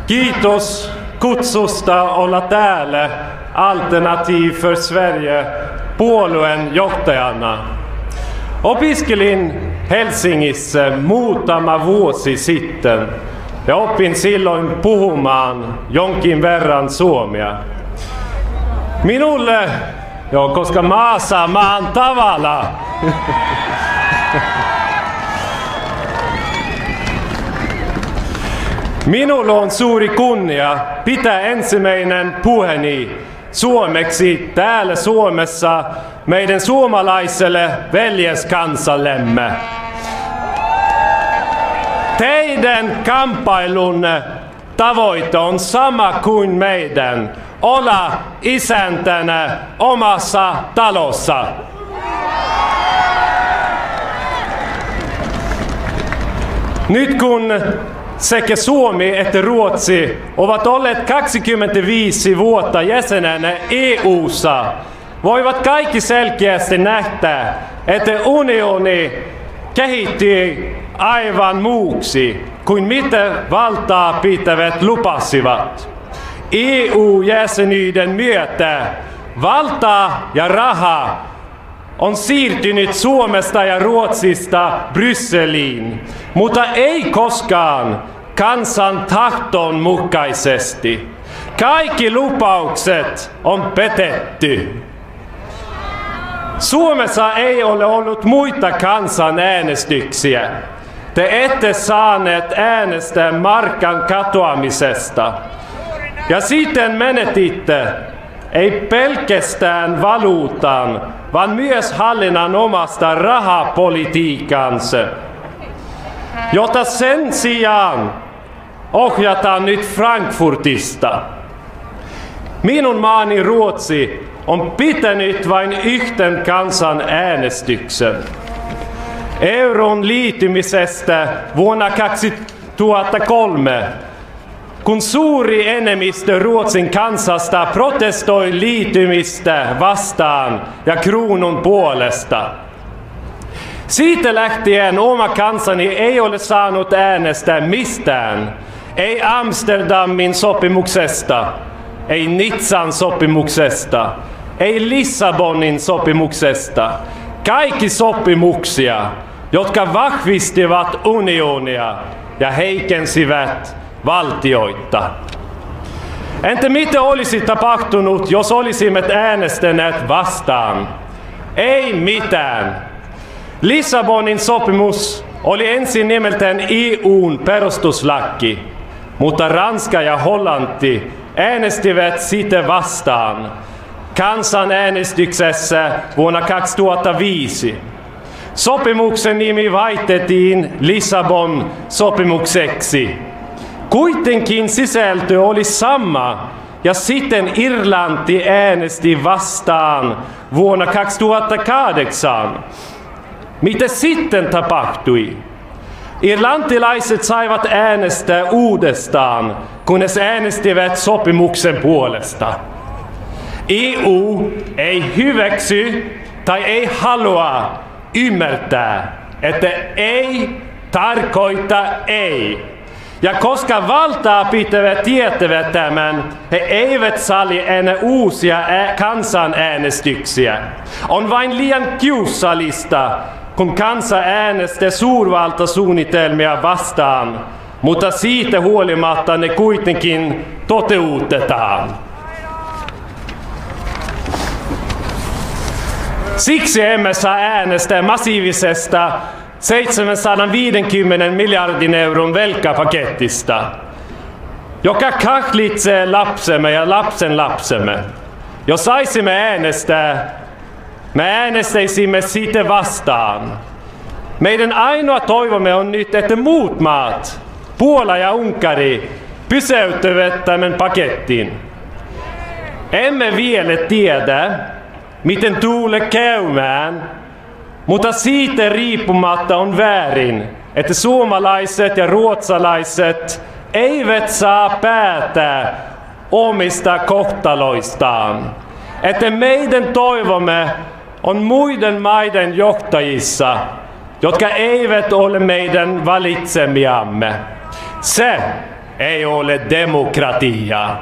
Kiitos kutsusta olla täällä Alternativ för Sverige puolueen johtajana. Opiskelin Helsingissä muutama vuosi sitten ja opin silloin puhumaan jonkin verran suomea. Minulle, joo, koska maassa maan tavalla, *laughs* Minulla on suuri kunnia pitää ensimmäinen puheeni suomeksi täällä Suomessa meidän suomalaiselle veljeskansallemme. Teidän kamppailunne tavoite on sama kuin meidän, olla isäntänä omassa talossa. Nyt kun sekä Suomi että Ruotsi ovat olleet 25 vuotta jäsenenä EU:ssa, voivat kaikki selkeästi nähdä, että unioni kehittyy aivan muuksi kuin mitä valtaa pitävät lupasivat. EU-jäsenyyden myötä valtaa ja raha on siirtynyt Suomesta ja Ruotsista Brysseliin, mutta ei koskaan kansan tahton mukaisesti. Kaikki lupaukset on petetty. Suomessa ei ole ollut muita kansanäänestyksiä. Te ette saaneet äänestää markan katoamisesta. Ja sitten menetitte ei pelkästään valuutan, vaan myös hallinnan omasta rahapolitiikansa, jota sen sijaan ohjataan nyt Frankfurtista. Minun maani Ruotsi on pitänyt vain yhden kansan äänestyksen. Euron liittymisestä vuonna 2003 kun suuri enemmistö Ruotsin kansasta protestoi liitymistä vastaan ja kruunun puolesta. Siitä lähtien oma kansani ei ole saanut äänestää mistään. Ei Amsterdamin sopimuksesta, ei Nitsan sopimuksesta, ei Lissabonin sopimuksesta. Kaikki sopimuksia, jotka vahvistivat unionia ja heikensivät valtioita. Entä mitä olisi tapahtunut, jos olisimme äänestäneet vastaan? Ei mitään. Lissabonin sopimus oli ensin nimeltään EUn perustuslaki, mutta Ranska ja Hollanti äänestivät sitä vastaan kansanäänestyksessä vuonna 2005. Sopimuksen nimi vaitettiin Lissabon sopimukseksi. Kuitenkin sisältö oli sama ja sitten Irlanti äänesti vastaan vuonna 2008. Mitä sitten tapahtui? Irlantilaiset saivat äänestää uudestaan, kunnes äänestivät sopimuksen puolesta. EU ei hyväksy tai ei halua ymmärtää, että ei tarkoita ei. Ja koska valtaa pitävät tietävät tämän, he eivät sali enää uusia kansanäänestyksiä. On vain liian kiusallista, kun kansa äänesti suurvaltasuunnitelmia vastaan, mutta siitä huolimatta ne kuitenkin toteutetaan. Siksi emme saa äänestää massiivisesta 750 miljardin euron velkapakettista, joka kahlitsee lapsemme ja lapsen lapsemme. Jos saisimme äänestää, me äänestäisimme siitä vastaan. Meidän ainoa toivomme on nyt, että muut maat, Puola ja Unkari, pysäyttävät tämän pakettiin. Emme vielä tiedä, miten tuule käymään, mutta siitä riippumatta on väärin, että suomalaiset ja ruotsalaiset eivät saa päättää omista kohtaloistaan. Että meidän toivomme on muiden maiden johtajissa, jotka eivät ole meidän valitsemiamme. Se ei ole demokratia.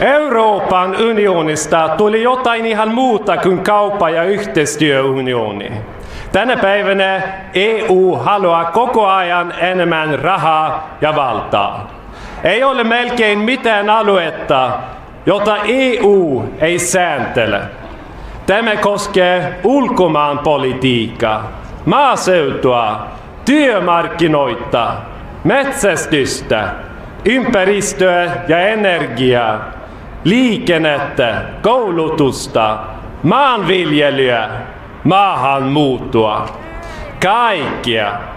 Euroopan unionista tuli jotain ihan muuta kuin kauppa- ja yhteistyöunioni. Tänä päivänä EU haluaa koko ajan enemmän rahaa ja valtaa. Ei ole melkein mitään aluetta, jota EU ei sääntele. Tämä koskee ulkomaanpolitiikkaa, maaseutua, työmarkkinoita, metsästystä, ympäristöä ja energiaa, liikennettä, koulutusta, maanviljelyä, maahanmuuttoa. Kaikkia.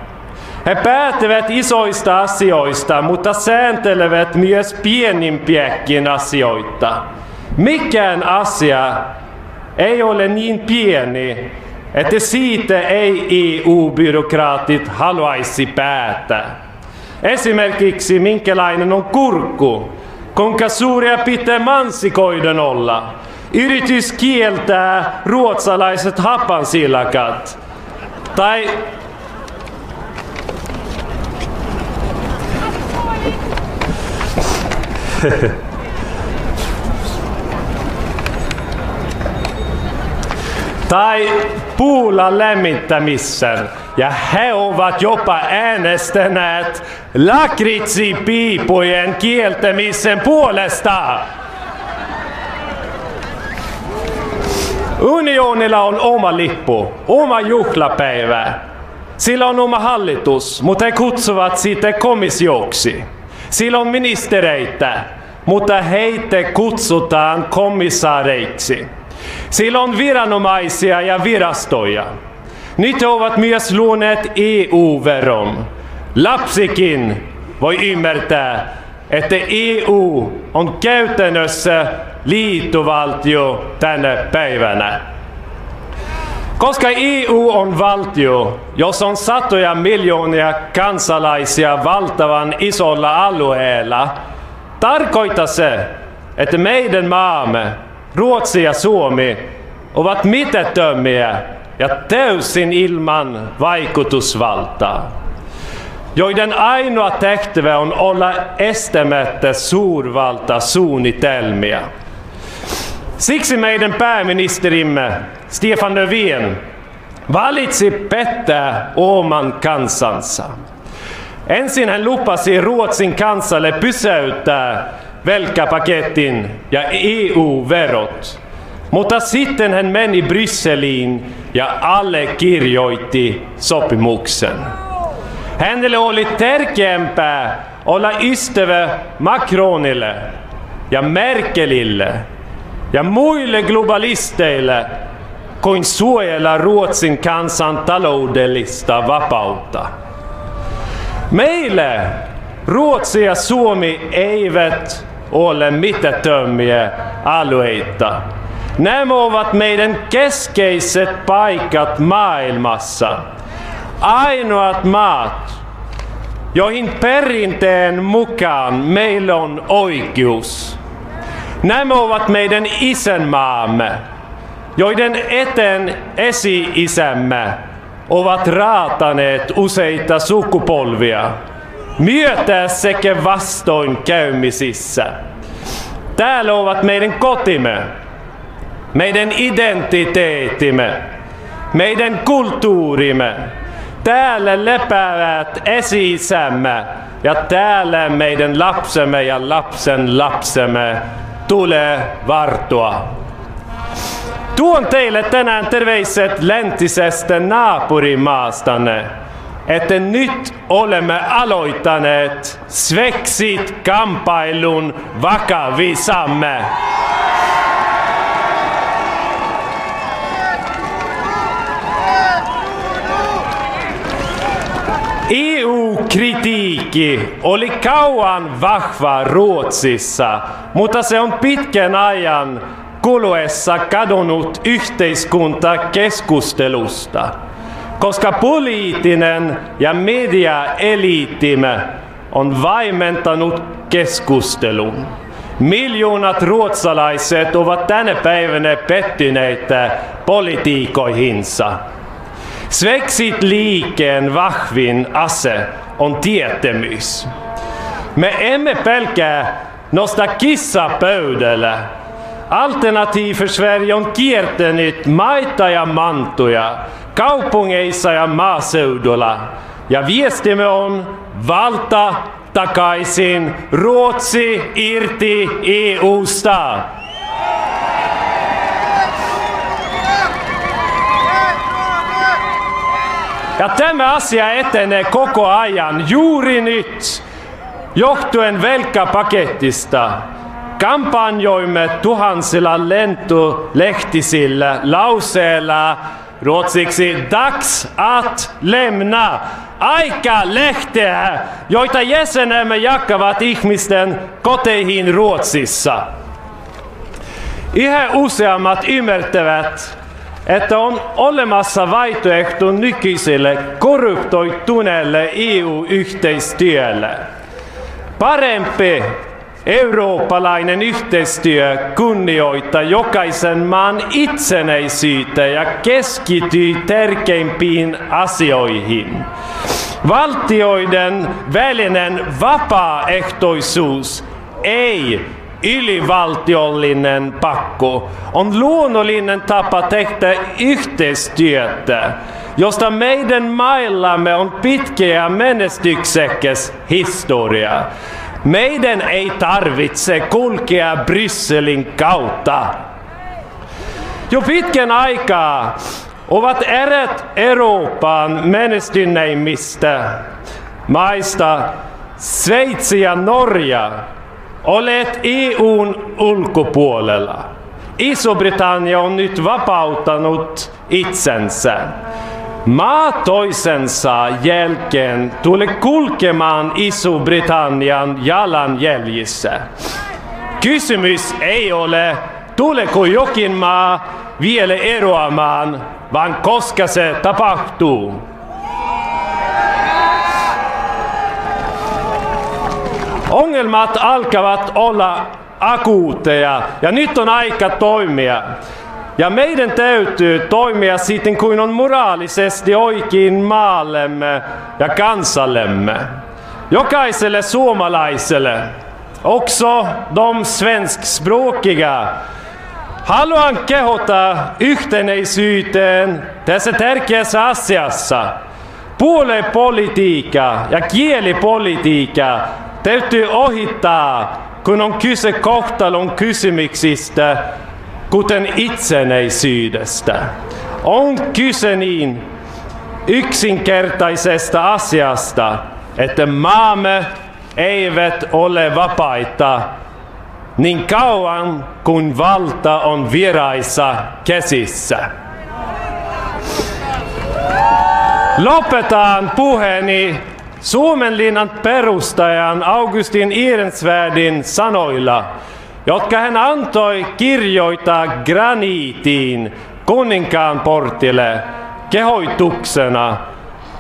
He päättävät isoista asioista, mutta sääntelevät myös pienimpiäkin asioita. Mikään asia ei ole niin pieni, että siitä ei EU-byrokraatit haluaisi päättää. Esimerkiksi minkälainen on kurkku, kuinka suuria pitää mansikoiden olla. Yritys kieltää ruotsalaiset hapansilakat. Tai *laughs* tai puulla lämmittämisen. Ja he ovat jopa äänestäneet lakritsippiipujen kieltämisen puolesta. Unionilla on oma lippu, oma juhlapäivä. Sillä on oma hallitus, mutta he kutsuvat sitä komissioksi. Sillä on ministereitä, mutta heitä kutsutaan komissaareiksi. Sillä on viranomaisia ja virastoja. Nyt ovat myös luoneet EU-veron. Lapsikin voi ymmärtää, että EU on käytännössä liittovaltio tänä päivänä. Koska EU on valtio, jossa on satoja miljoonia kansalaisia valtavan isolla alueella, tarkoittaa se, että meidän maamme, Ruotsi ja Suomi, ovat mitättömiä ja täysin ilman vaikutusvaltaa, joiden ainoa tehtävä on olla estämättä suurvaltasuunnitelmia. Siksi meidän pääministerimme Stefan Löfven valitsi pettää oman kansansa. Ensin hän lupasi Ruotsin kansalle pysäyttää velkapaketin ja EU-verot. Mutta sitten hän meni Brysseliin ja allekirjoitti sopimuksen. Hänelle oli tärkeämpää olla ystävä Macronille ja Merkelille ja muille globalisteille kuin suojella Ruotsin kansan taloudellista vapautta. Meille Ruotsi ja Suomi eivät ole mitättömiä alueita. Nämä ovat meidän keskeiset paikat maailmassa. Ainoat maat, joihin perinteen mukaan meillä on oikeus. Nämä ovat meidän isänmaamme, joiden eteen esi-isämme ovat raataneet useita sukupolvia myötä sekä vastoinkäymisissä. täällä ovat meidän kotimme, meidän identiteettimme, meidän kulttuurimme. Täällä lepäävät esi-isämme ja täällä meidän lapsemme ja lapsen lapsemme tulee vartua. Tuon teille tänään terveiset läntisestä naapurimaastanne, että nyt olemme aloittaneet Svexit-kampailun vakavisamme. EU-kritiikki oli kauan vahva Ruotsissa, mutta se on pitkän ajan kuluessa kadonnut yhteiskuntakeskustelusta, koska poliittinen ja mediaeliittimme on vaimentanut keskustelun. Miljoonat ruotsalaiset ovat tänä päivänä pettyneitä politiikoihinsa. Svexit-liikkeen vahvin ase on tietämys. Me emme pelkää nosta kissa pöydällä. Alternativ för Sverige on kiertänyt maita ja mantuja, kaupungeissa ja maaseudulla. Ja viestimme on valta takaisin Ruotsi irti EUsta. Ja tämä asia etenee koko ajan juuri nyt, johtuen velkapakettista. Kampanjoimme tuhansilla lentolehtisillä lauseella ruotsiksi Dags att lämna aika lehteä, joita jäsenemme jakavat ihmisten koteihin Ruotsissa. Yhä useammat ymmärtävät, että on olemassa vaihtoehto nykyiselle korruptoituneelle EU-yhteistyölle. Parempi eurooppalainen yhteistyö kunnioittaa jokaisen maan itsenäisyyttä ja keskittyy tärkeimpiin asioihin. Valtioiden välinen vapaaehtoisuus ei ylivaltiollinen pakko on luonnollinen tapa tehdä yhteistyötä, josta meidän maillamme on pitkä ja menestyksekäs historia. Meidän ei tarvitse kulkea Brysselin kautta. Jo pitkän aikaa ovat erät Euroopan menestyneimmistä maista Sveitsi ja Norja Olet EUn ulkopuolella. Iso-Britannia on nyt vapauttanut itsensä. Maa toisensa jälkeen tulee kulkemaan Iso-Britannian jalanjäljissä. Kysymys ei ole, tuleeko jokin maa vielä eroamaan, vaan koska se tapahtuu. Ongelmat alkavat olla akuutteja ja nyt on aika toimia. Ja meidän täytyy toimia sitten kuin on moraalisesti oikein maallemme ja kansallemme. Jokaiselle suomalaiselle, också de svenskspråkiga, haluan kehota yhtenäisyyteen tässä tärkeässä asiassa. Puoluepolitiikka ja kielipolitiikka täytyy ohittaa, kun on kyse kohtalon kysymyksistä, kuten itsenäisyydestä. On kyse niin yksinkertaisesta asiasta, että maamme eivät ole vapaita niin kauan kuin valta on vieraissa käsissä. Lopetan puheeni Suomenlinnan perustajan Augustin Ehrensvärdin sanoilla, jotka hän antoi kirjoittaa graniitiin kuninkaan portille kehoituksena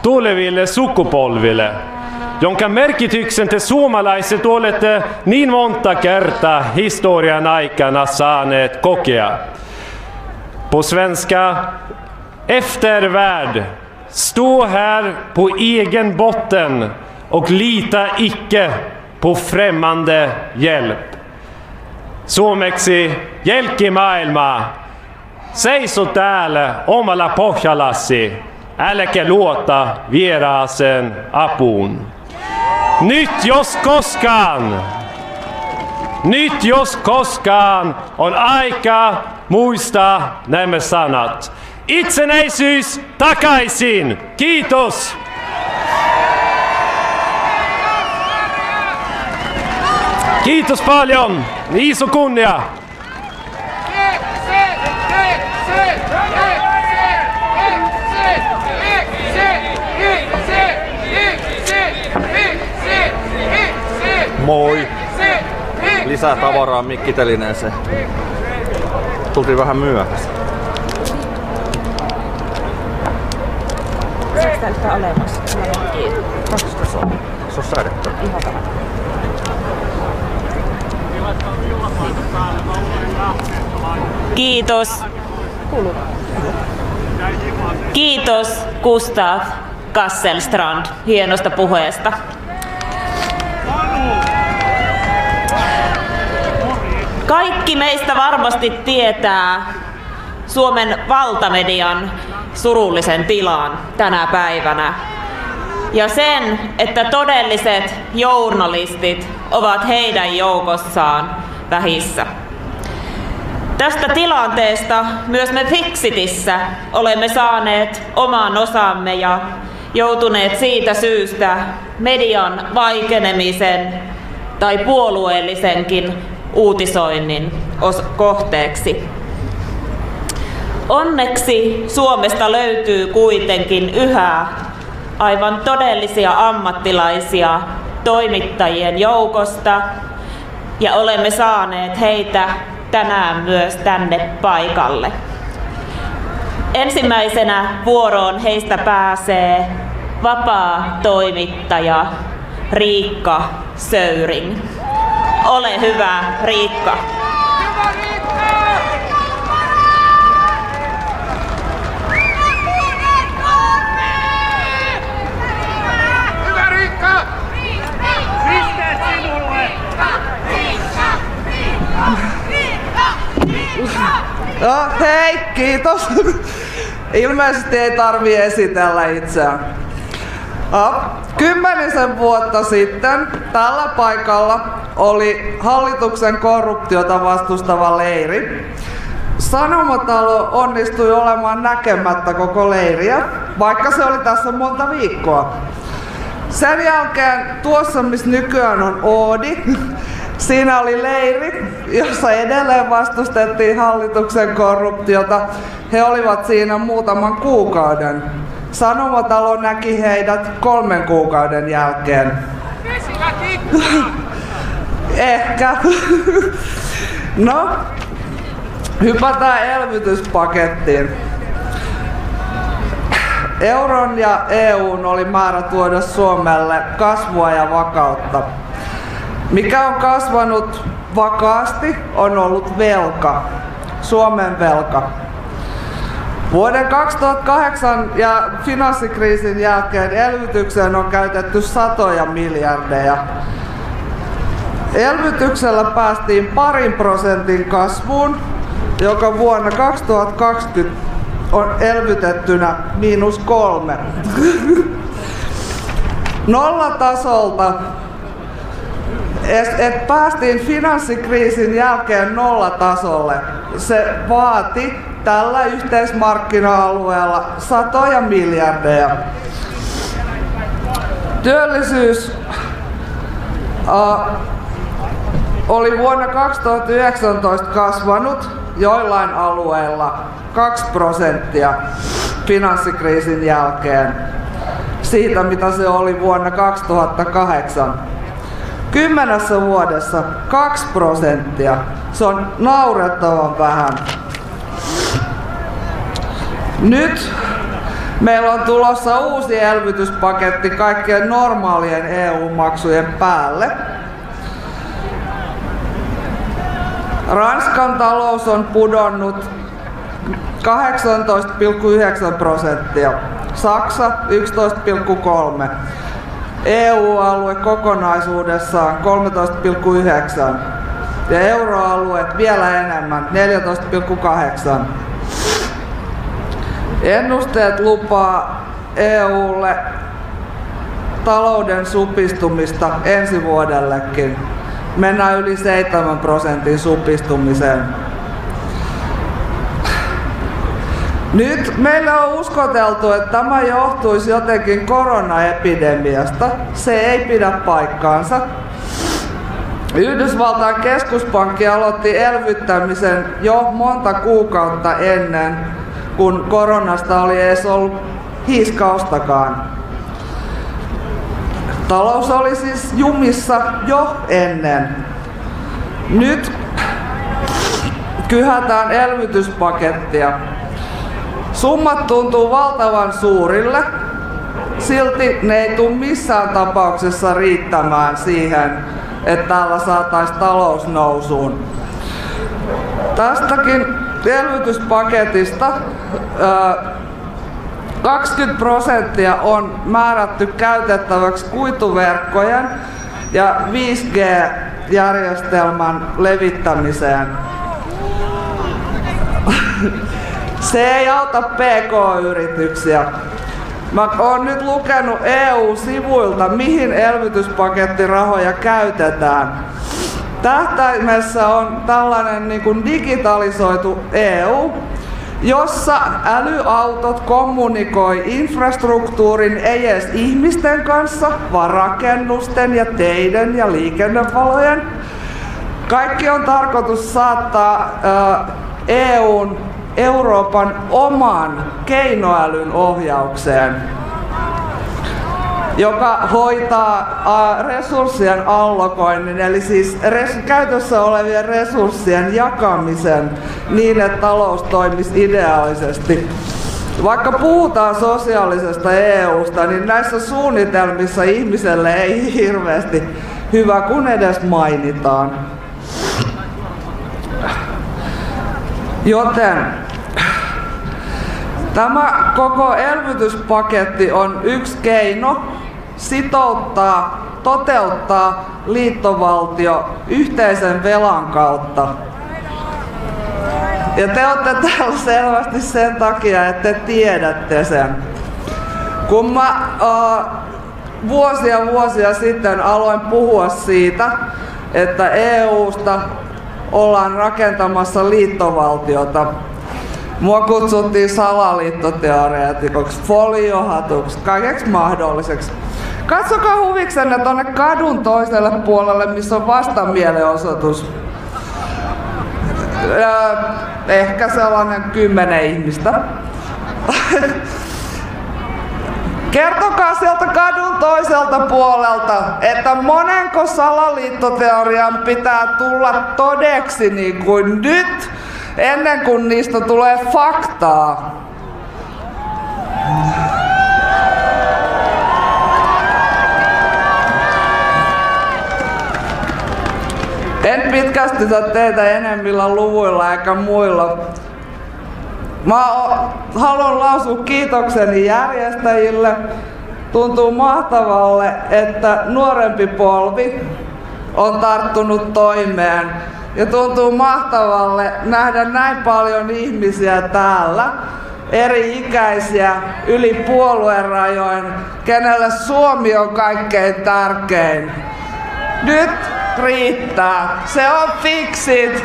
tuleville sukupolville, jonka merkityksen te suomalaiset olette niin monta kertaa historian aikana saaneet kokea. På svenska, eftervärld Stå här på egen botten och lita icke på främmande hjälp. suomeksi jälkimaailma. Seiso täällä omalla pohjallasi, äläkä luota vieraaseen apuun. Nyt jos koskaan, nyt jos koskaan on aika muistaa nämä sanat. Itsenäisyys takaisin! Kiitos! Kiitos paljon! Iso kunnia! Moi! Lisää tavaraa mikkitelineeseen. Tultiin vähän myöhässä. Tältä olemassa? Se on, se on säädetty. Kiitos. Kiitos Gustav Kasselstrand hienosta puheesta. Kaikki meistä varmasti tietää Suomen valtamedian surullisen tilan tänä päivänä. Ja sen, että todelliset journalistit ovat heidän joukossaan vähissä. Tästä tilanteesta myös me Fixitissä olemme saaneet oman osamme ja joutuneet siitä syystä median vaikenemisen tai puolueellisenkin uutisoinnin kohteeksi. Onneksi Suomesta löytyy kuitenkin yhä aivan todellisia ammattilaisia toimittajien joukosta ja olemme saaneet heitä tänään myös tänne paikalle. Ensimmäisenä vuoroon heistä pääsee vapaa toimittaja Riikka Söyring. Ole hyvä, Riikka. Hyvä Riikka! Pisteet sinulle! *laughs* No hei, kiitos. *laughs* Ilmeisesti ei tarvi esitellä itseään. No, kymmenisen vuotta sitten tällä paikalla oli hallituksen korruptiota vastustava leiri. Sanomatalo onnistui olemaan näkemättä koko leiriä, vaikka se oli tässä monta viikkoa. Sen jälkeen tuossa, missä nykyään on Oodi, *laughs* siinä oli leiri, jossa edelleen vastustettiin hallituksen korruptiota. He olivat siinä muutaman kuukauden. Sanomatalo näki heidät kolmen kuukauden jälkeen. *laughs* Ehkä. *laughs* No, hypätään elvytyspakettiin. Euron ja EUn oli määrä tuoda Suomelle kasvua ja vakautta. Mikä on kasvanut vakaasti on ollut velka, Suomen velka. Vuoden 2008 ja finanssikriisin jälkeen elvytykseen on käytetty satoja miljardeja. Elvytyksellä päästiin parin prosentin kasvuun, joka vuonna 2020 on elvytettynä miinus kolme. *laughs* Nollatasolta et, et päästiin finanssikriisin jälkeen nollatasolle. Se vaati tällä yhteismarkkina-alueella satoja miljardeja. Työllisyys uh, oli vuonna 2019 kasvanut joillain alueilla 2 prosenttia finanssikriisin jälkeen siitä, mitä se oli vuonna 2008. Kymmenessä vuodessa 2 prosenttia. Se on naurettavan vähän. Nyt meillä on tulossa uusi elvytyspaketti kaikkien normaalien EU-maksujen päälle. Ranskan talous on pudonnut 18,9 prosenttia, Saksa 11,3, EU-alue kokonaisuudessaan 13,9. ja euroalue vielä enemmän 14,8. Ennusteet lupaa EUlle talouden supistumista ensi vuodellekin. Mennään yli 7 prosentin supistumiseen. Nyt meillä on uskoteltu, että tämä johtuisi jotenkin koronaepidemiasta. Se ei pidä paikkaansa. Yhdysvaltain keskuspankki aloitti elvyttämisen jo monta kuukautta ennen, kun koronasta oli edes ollut hiiskaustakaan. Talous oli siis jumissa jo ennen. Nyt kyhätään elvytyspakettia. Summat tuntuu valtavan suurille, silti ne ei tule missään tapauksessa riittämään siihen, että täällä saataisiin talous nousuun. Tästäkin elvytyspaketista 20 prosenttia on määrätty käytettäväksi kuituverkkojen ja 5G-järjestelmän levittämiseen. Se ei auta PK-yrityksiä. Mä oon nyt lukenut EU-sivuilta, mihin elvytyspakettirahoja käytetään. Tähtäimessä on tällainen niin kuin digitalisoitu EU, jossa älyautot kommunikoi infrastruktuurin ei edes ihmisten kanssa, vaan rakennusten ja teiden ja liikennevalojen. Kaikki on tarkoitus saattaa EUn Euroopan oman keinoälyn ohjaukseen, joka hoitaa resurssien allokoinnin, eli siis res- käytössä olevien resurssien jakamisen niin, että talous toimisi ideaalisesti. Vaikka puhutaan sosiaalisesta EUsta, niin näissä suunnitelmissa ihmiselle ei hirveästi hyvä kun edes mainitaan. Joten tämä koko elvytyspaketti on yksi keino sitouttaa, toteuttaa liittovaltio yhteisen velan kautta. Ja te olette täällä selvästi sen takia, että te tiedätte sen. Kun mä uh, vuosia vuosia sitten aloin puhua siitä, että EUsta ollaan rakentamassa liittovaltiota. Mua kutsuttiin salaliittoteoreetikoksi, foliohatuksi, kaikeksi mahdolliseksi. Katsokaa huviksenne tonne kadun toiselle puolelle, missä on vastamielenosoitus. Ja ehkä sellainen kymmenen ihmistä. *laughs* Kertokaa sieltä kadun toiselta puolelta, että monenko salaliittoteorian pitää tulla todeksi niin kuin nyt, ennen kuin niistä tulee faktaa. En pitkästytä teitä enemmillä luvuilla eikä muilla. Mä haluan lausua kiitokseni järjestäjille. Tuntuu mahtavalle, että nuorempi polvi on tarttunut toimeen. Ja tuntuu mahtavalle nähdä näin paljon ihmisiä täällä, eri ikäisiä, yli puoluerajoin, kenelle Suomi on kaikkein tärkein. Nyt riittää. Se on fiksit.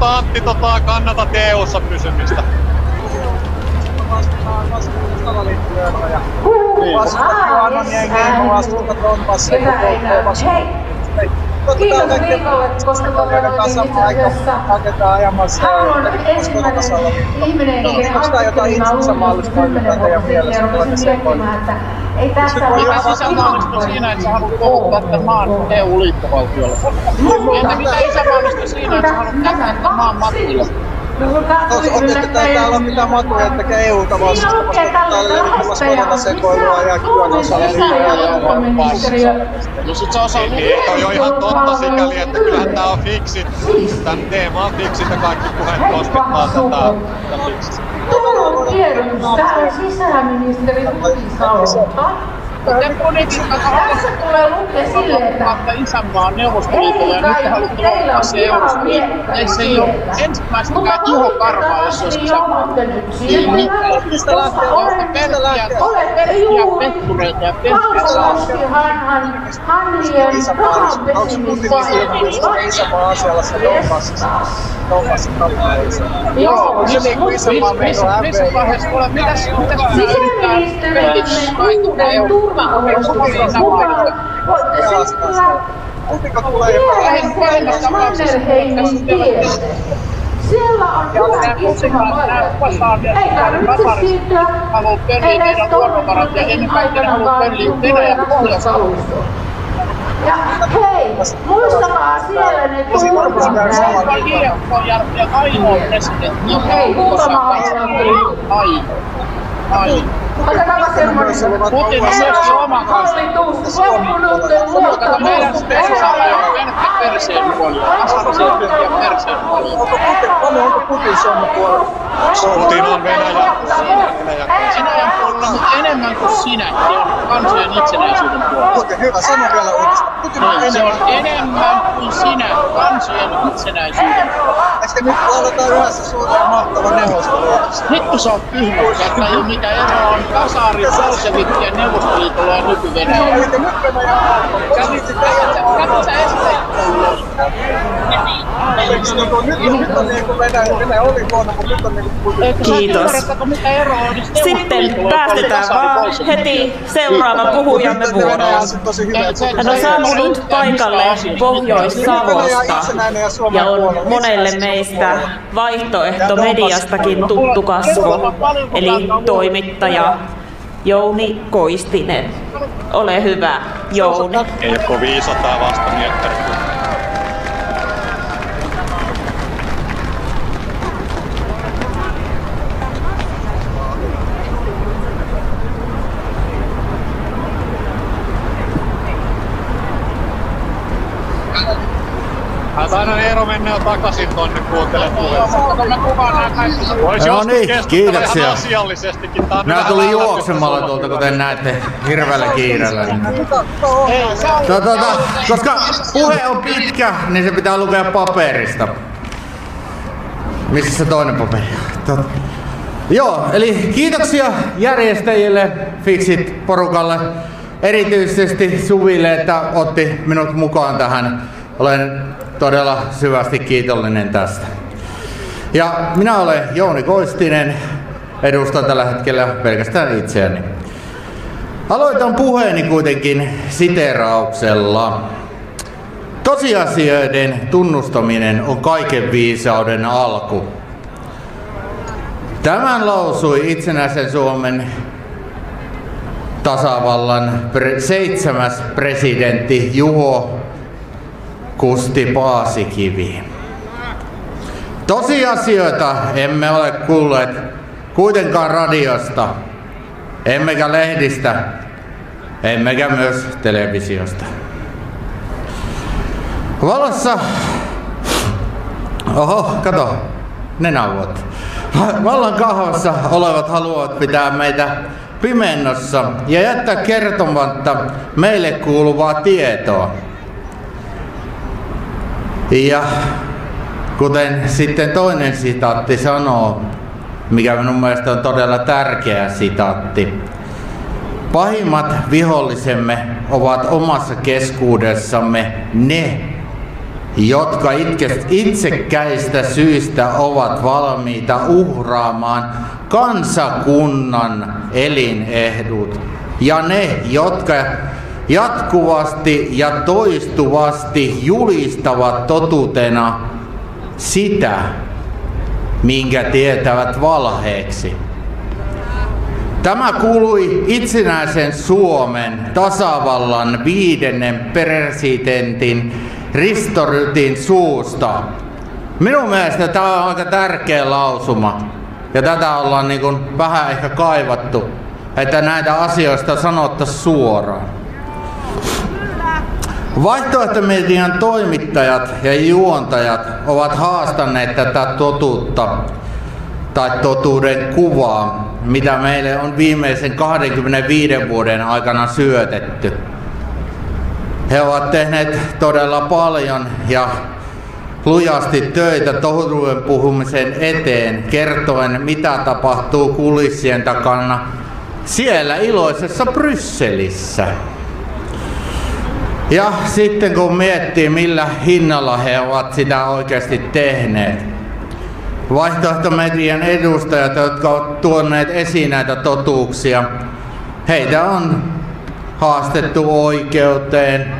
Tota Antti tota, kannata EU-ssa pysymistä. Kiitos Riikolle, koska todella asiassa hän on ensimmäinen ihminen, artikkelin mä luin kymmenen vuotta sitten ja rupesin miettimään, että ei tässä ole sisämaallista siinä, että sä haluat kouluttaa tämän maan EU-liittovaltiolle. Entä mitä isämaallista siinä, että sä haluat jättää tämän maan? Tuossa otettu täällä on mitään matuja, että EU-ta täällä on liittymässä monella sekoilua ja liikkuu No sit se osaa lukea. on jo ihan totta sikäli, että kyllähän tää on fiksi. Tän teema on fiksi, että kaikki puheet koskettaa tätä, tätä fiksi. Tuo tiedon täällä sisäministeri Huhtasalolta. Tässä tulee lukea silleen, että isänmaan neuvostoliitolla ja nyt te haluatte se eurostoliitto. Ei se ei ole ensimmäistäkään Juho Karvaa, jos se olisi isänmaan. Mistä lähtee? Olette pelkkiä, pelkkiä pettureita ja Hanhan, Hanhien rahanpesimistä. Isänmaan asialla se Donbassissa. Donbassin tapauksessa. Joo, se niin kuin isänmaan meillä on missä vaiheessa, mitäs, mitäs Sisäministeriön uuden turvaavustuksen mukaan voitte siis kyllä Mannerheimin tie. Siellä on hyvä istumapaikka. Ei tarvitse siirtyä edes Tornvarin aikana vaan Venäjän pohjoisalusta. Ja hei, muistakaa siellä ne presidentti, joka Hei, muutama aina Ai. Ai. Semmoinen Putin on myös oma hallitus loppunut luottamus. Meidän spesiaali on pelkkä perseen puolella. On tyhjä perseen puolella. Onko Putin Suomen puolella? Putin on Venäjä. Venäjän puolella enemmän kuin sinä. Se on kansojen itsenäisyyden puolella. Okei, hyvä. Sano vielä uudestaan. Putin on enemmän. Se on enemmän kuin sinä kansojen itsenäisyyden puolella. Eikö nyt aloitetaan yhdessä suuri ja mahtava neuvostoliitto? Vittu sä oot tyhmä, että ei ole mitään eroa on Kasari, Bolshevikki ja Neuvostoliitolla ja nyky-Venäjä. Niinku... Kiitos. Sitten päästetään vaan heti seuraavan puhujamme vuoroon. Hän on saapunut paikalle Pohjois-Savosta ja on monelle meistä vaihtoehto mediastakin tuttu kasvo, eli toimittaja Jouni Koistinen. Ole hyvä, Jouni. Ei ole kovin iso tää vastamiekkari. Taidan Eero mennä jo takaisin tonne kuuntelemaan Voisi No joskus niin, keskustella kiitoksia. ihan asiallisestikin. Tää lähellä juoksemalla tuolta, kuten näette, hirveällä kiireellä. To, tota, koska puhe on pitkä, niin se pitää lukea paperista. Missä se toinen paperi Joo, eli kiitoksia järjestäjille, Fixit porukalle, erityisesti Suville, että otti minut mukaan tähän. Olen todella syvästi kiitollinen tästä. Ja minä olen Jouni Koistinen, edustan tällä hetkellä pelkästään itseäni. Aloitan puheeni kuitenkin siterauksella. Tosiasioiden tunnustaminen on kaiken viisauden alku. Tämän lausui itsenäisen Suomen tasavallan seitsemäs presidentti Juho Kusti Paasikivi. Tosiasioita emme ole kuulleet kuitenkaan radiosta, emmekä lehdistä, emmekä myös televisiosta. Valossa... Oho, kato, nenävuot. Vallan kahvassa olevat haluavat pitää meitä pimennossa ja jättää kertomatta meille kuuluvaa tietoa. Ja kuten sitten toinen sitaatti sanoo, mikä minun mielestä on todella tärkeä sitaatti. Pahimmat vihollisemme ovat omassa keskuudessamme ne, jotka itsekkäistä syistä ovat valmiita uhraamaan kansakunnan elinehdut. Ja ne, jotka jatkuvasti ja toistuvasti julistavat totuutena sitä, minkä tietävät valheeksi. Tämä kuului itsenäisen Suomen tasavallan viidennen presidentin Risto Rytin suusta Minun mielestä tämä on aika tärkeä lausuma. Ja tätä ollaan niin kuin vähän ehkä kaivattu, että näitä asioista sanottaisiin suoraan. Vaihtoehtomedian toimittajat ja juontajat ovat haastaneet tätä totuutta tai totuuden kuvaa, mitä meille on viimeisen 25 vuoden aikana syötetty. He ovat tehneet todella paljon ja lujasti töitä totuuden puhumisen eteen, kertoen mitä tapahtuu kulissien takana siellä iloisessa Brysselissä. Ja sitten kun miettii millä hinnalla he ovat sitä oikeasti tehneet. Vaihtoehtomedian edustajat, jotka ovat tuoneet esiin näitä totuuksia, heitä on haastettu oikeuteen.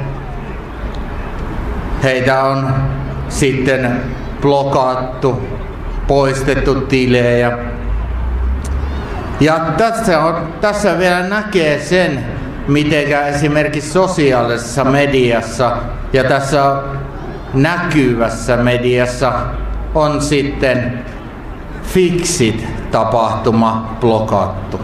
Heitä on sitten blokattu, poistettu tilejä. Ja tässä, on, tässä vielä näkee sen, miten esimerkiksi sosiaalisessa mediassa ja tässä näkyvässä mediassa on sitten Fixit tapahtuma blokattu.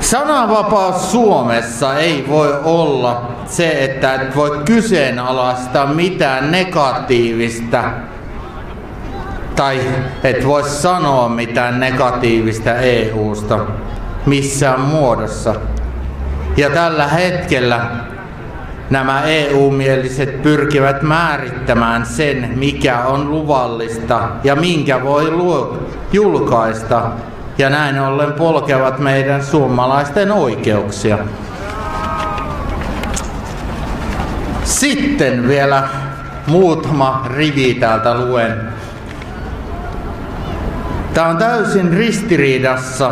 Sananvapaus Suomessa ei voi olla se, että et voi kyseenalaistaa mitään negatiivista tai et voi sanoa mitään negatiivista EUsta missään muodossa. Ja tällä hetkellä nämä EU-mieliset pyrkivät määrittämään sen, mikä on luvallista ja minkä voi julkaista. Ja näin ollen polkevat meidän suomalaisten oikeuksia. Sitten vielä muutama rivi täältä luen. Tämä on täysin ristiriidassa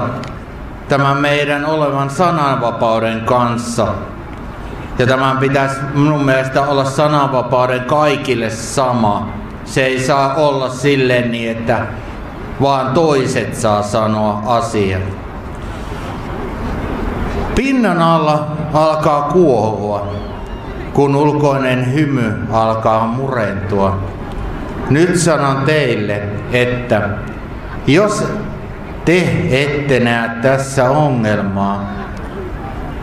tämän meidän olevan sananvapauden kanssa. Ja tämän pitäisi minun mielestä olla sananvapauden kaikille sama. Se ei saa olla silleen niin, että vaan toiset saa sanoa asiat. Pinnan alla alkaa kuohua, kun ulkoinen hymy alkaa murentua. Nyt sanon teille, että jos te ette näe tässä ongelmaa,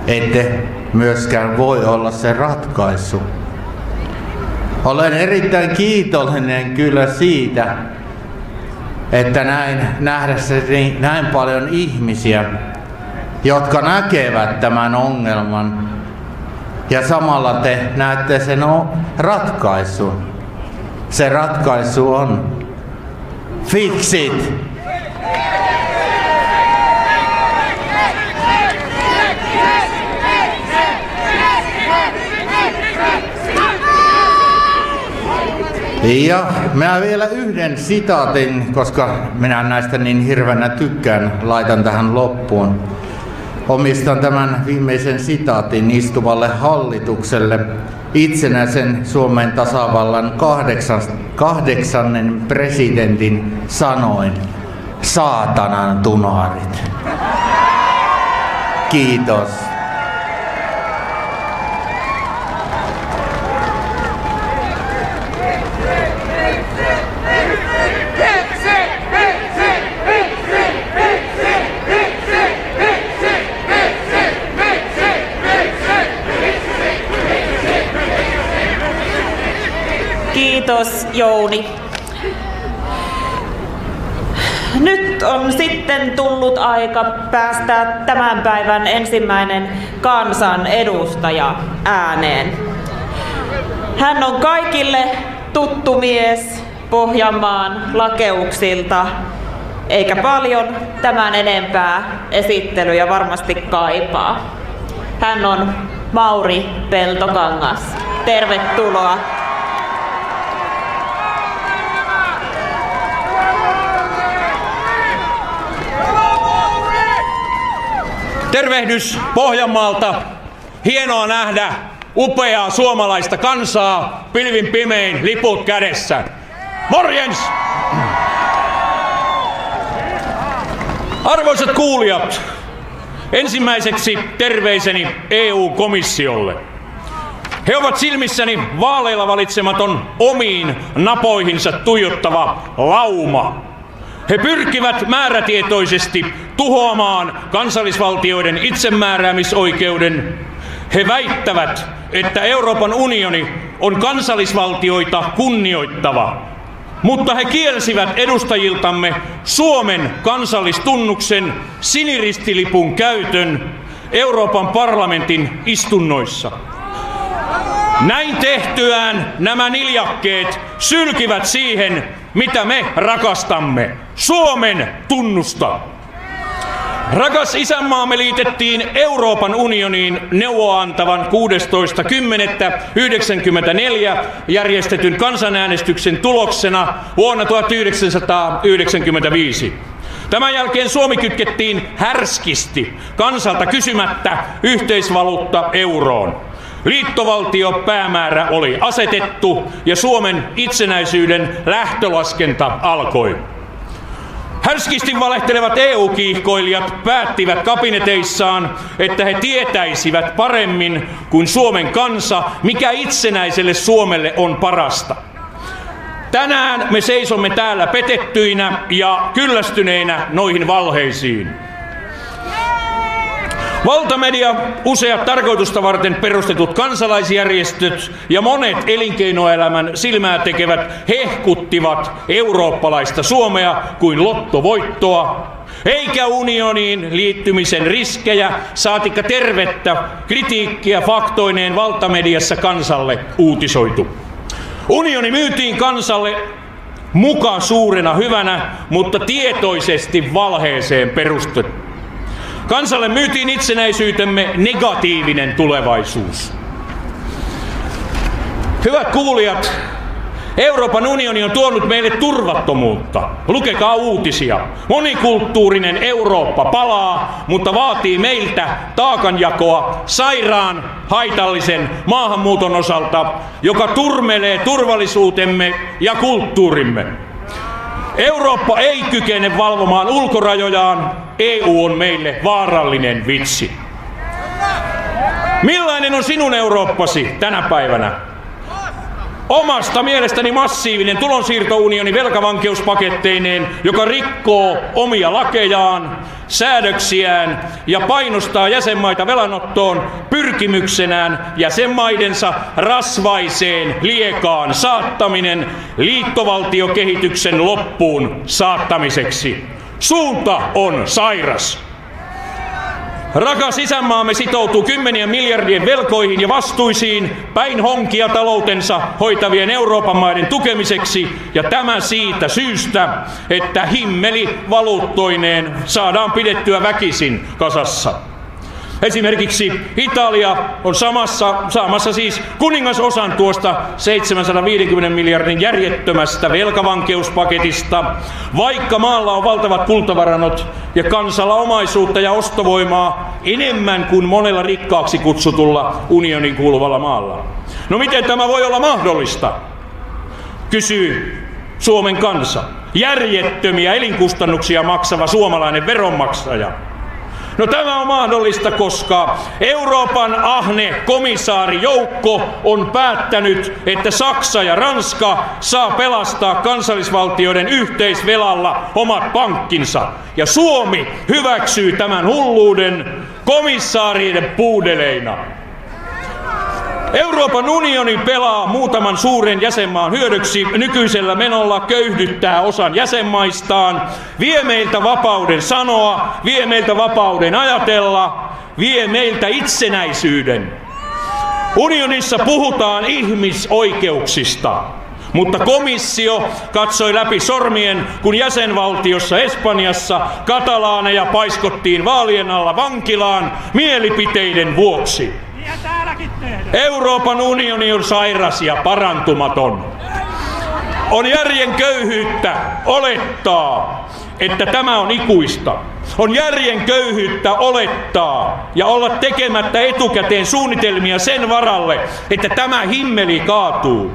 ette myöskään voi olla se ratkaisu. Olen erittäin kiitollinen kyllä siitä, että näin nähdessäni näin paljon ihmisiä, jotka näkevät tämän ongelman ja samalla te näette sen ratkaisun. Se ratkaisu on fix it. Ja minä vielä yhden sitaatin, koska minä näistä niin hirveänä tykkään, laitan tähän loppuun. Omistan tämän viimeisen sitaatin istuvalle hallitukselle itsenäisen Suomen tasavallan kahdeksan, kahdeksannen presidentin sanoin. Saatanan tunarit. Kiitos. Kiitos Jouni. Nyt on sitten tullut aika päästää tämän päivän ensimmäinen kansan edustaja ääneen. Hän on kaikille tuttu mies Pohjanmaan lakeuksilta, eikä paljon tämän enempää esittelyjä varmasti kaipaa. Hän on Mauri Peltokangas. Tervetuloa. Tervehdys Pohjanmaalta. Hienoa nähdä upeaa suomalaista kansaa pilvin pimein liput kädessä. Morjens! Arvoisat kuulijat, ensimmäiseksi terveiseni EU-komissiolle. He ovat silmissäni vaaleilla valitsematon omiin napoihinsa tuijottava lauma. He pyrkivät määrätietoisesti tuhoamaan kansallisvaltioiden itsemääräämisoikeuden. He väittävät, että Euroopan unioni on kansallisvaltioita kunnioittava. Mutta he kielsivät edustajiltamme Suomen kansallistunnuksen siniristilipun käytön Euroopan parlamentin istunnoissa. Näin tehtyään nämä niljakkeet sylkivät siihen, mitä me rakastamme, Suomen tunnusta. Rakas isänmaamme liitettiin Euroopan unioniin neuvoantavan 16.10.1994 järjestetyn kansanäänestyksen tuloksena vuonna 1995. Tämän jälkeen Suomi kytkettiin härskisti kansalta kysymättä yhteisvaluutta euroon. Liittovaltio päämäärä oli asetettu ja Suomen itsenäisyyden lähtölaskenta alkoi. Härskisti valehtelevat EU-kiihkoilijat päättivät kabineteissaan, että he tietäisivät paremmin kuin Suomen kansa, mikä itsenäiselle Suomelle on parasta. Tänään me seisomme täällä petettyinä ja kyllästyneinä noihin valheisiin. Valtamedia, useat tarkoitusta varten perustetut kansalaisjärjestöt ja monet elinkeinoelämän silmää tekevät hehkuttivat eurooppalaista Suomea kuin lottovoittoa, eikä unioniin liittymisen riskejä, saatikka tervettä kritiikkiä faktoineen valtamediassa kansalle uutisoitu. Unioni myytiin kansalle muka suurena hyvänä, mutta tietoisesti valheeseen perustettu. Kansalle myytiin itsenäisyytemme negatiivinen tulevaisuus. Hyvät kuulijat, Euroopan unioni on tuonut meille turvattomuutta. Lukekaa uutisia. Monikulttuurinen Eurooppa palaa, mutta vaatii meiltä taakanjakoa sairaan, haitallisen maahanmuuton osalta, joka turmelee turvallisuutemme ja kulttuurimme. Eurooppa ei kykene valvomaan ulkorajojaan. EU on meille vaarallinen vitsi. Millainen on sinun Eurooppasi tänä päivänä? Omasta mielestäni massiivinen tulonsiirtounioni velkavankeuspaketteineen, joka rikkoo omia lakejaan, säädöksiään ja painostaa jäsenmaita velanottoon pyrkimyksenään jäsenmaidensa rasvaiseen liekaan saattaminen liittovaltiokehityksen loppuun saattamiseksi. Suunta on sairas. Rakas isänmaamme sitoutuu kymmenien miljardien velkoihin ja vastuisiin päin honkia taloutensa hoitavien Euroopan maiden tukemiseksi ja tämä siitä syystä, että himmeli valuuttoineen saadaan pidettyä väkisin kasassa. Esimerkiksi Italia on samassa, saamassa siis kuningasosan tuosta 750 miljardin järjettömästä velkavankeuspaketista, vaikka maalla on valtavat kultavarannot ja kansalla omaisuutta ja ostovoimaa enemmän kuin monella rikkaaksi kutsutulla unionin kuuluvalla maalla. No miten tämä voi olla mahdollista? Kysyy Suomen kansa. Järjettömiä elinkustannuksia maksava suomalainen veronmaksaja. No tämä on mahdollista, koska Euroopan ahne komissaarijoukko on päättänyt, että Saksa ja Ranska saa pelastaa kansallisvaltioiden yhteisvelalla omat pankkinsa. Ja Suomi hyväksyy tämän hulluuden komissaarien puudeleina. Euroopan unioni pelaa muutaman suuren jäsenmaan hyödyksi nykyisellä menolla köyhdyttää osan jäsenmaistaan, vie meiltä vapauden sanoa, vie meiltä vapauden ajatella, vie meiltä itsenäisyyden. Unionissa puhutaan ihmisoikeuksista, mutta komissio katsoi läpi sormien, kun jäsenvaltiossa Espanjassa katalaaneja paiskottiin vaalien alla vankilaan mielipiteiden vuoksi. Euroopan unioni on sairas ja parantumaton. On järjen köyhyyttä olettaa, että tämä on ikuista. On järjen köyhyyttä olettaa ja olla tekemättä etukäteen suunnitelmia sen varalle, että tämä himmeli kaatuu.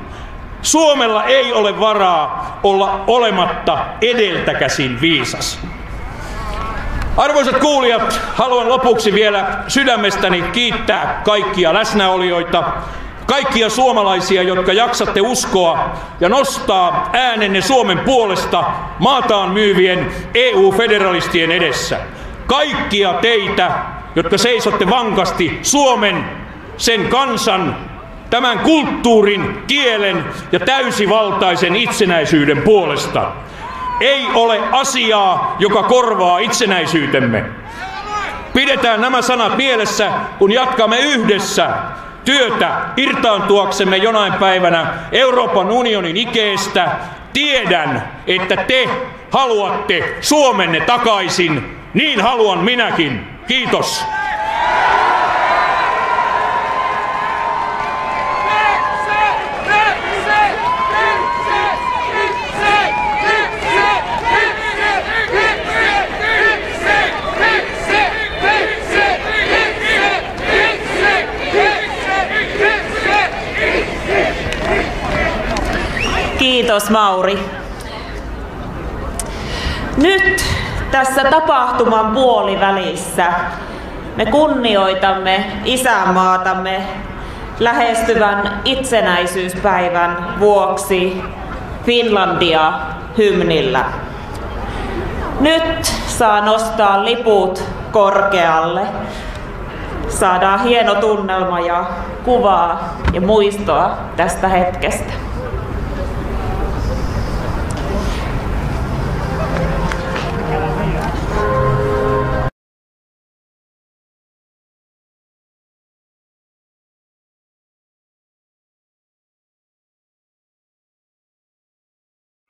Suomella ei ole varaa olla olematta edeltäkäsin viisas. Arvoisat kuulijat, haluan lopuksi vielä sydämestäni kiittää kaikkia läsnäolijoita, kaikkia suomalaisia, jotka jaksatte uskoa ja nostaa äänenne Suomen puolesta maataan myyvien EU-federalistien edessä. Kaikkia teitä, jotka seisotte vankasti Suomen, sen kansan, tämän kulttuurin, kielen ja täysivaltaisen itsenäisyyden puolesta. Ei ole asiaa, joka korvaa itsenäisyytemme. Pidetään nämä sanat mielessä, kun jatkamme yhdessä työtä irtaantuaksemme jonain päivänä Euroopan unionin ikeestä. Tiedän, että te haluatte Suomenne takaisin. Niin haluan minäkin. Kiitos. Kiitos Mauri. Nyt tässä tapahtuman puolivälissä me kunnioitamme isänmaatamme lähestyvän itsenäisyyspäivän vuoksi Finlandia hymnillä. Nyt saa nostaa liput korkealle. Saadaan hieno tunnelma ja kuvaa ja muistoa tästä hetkestä.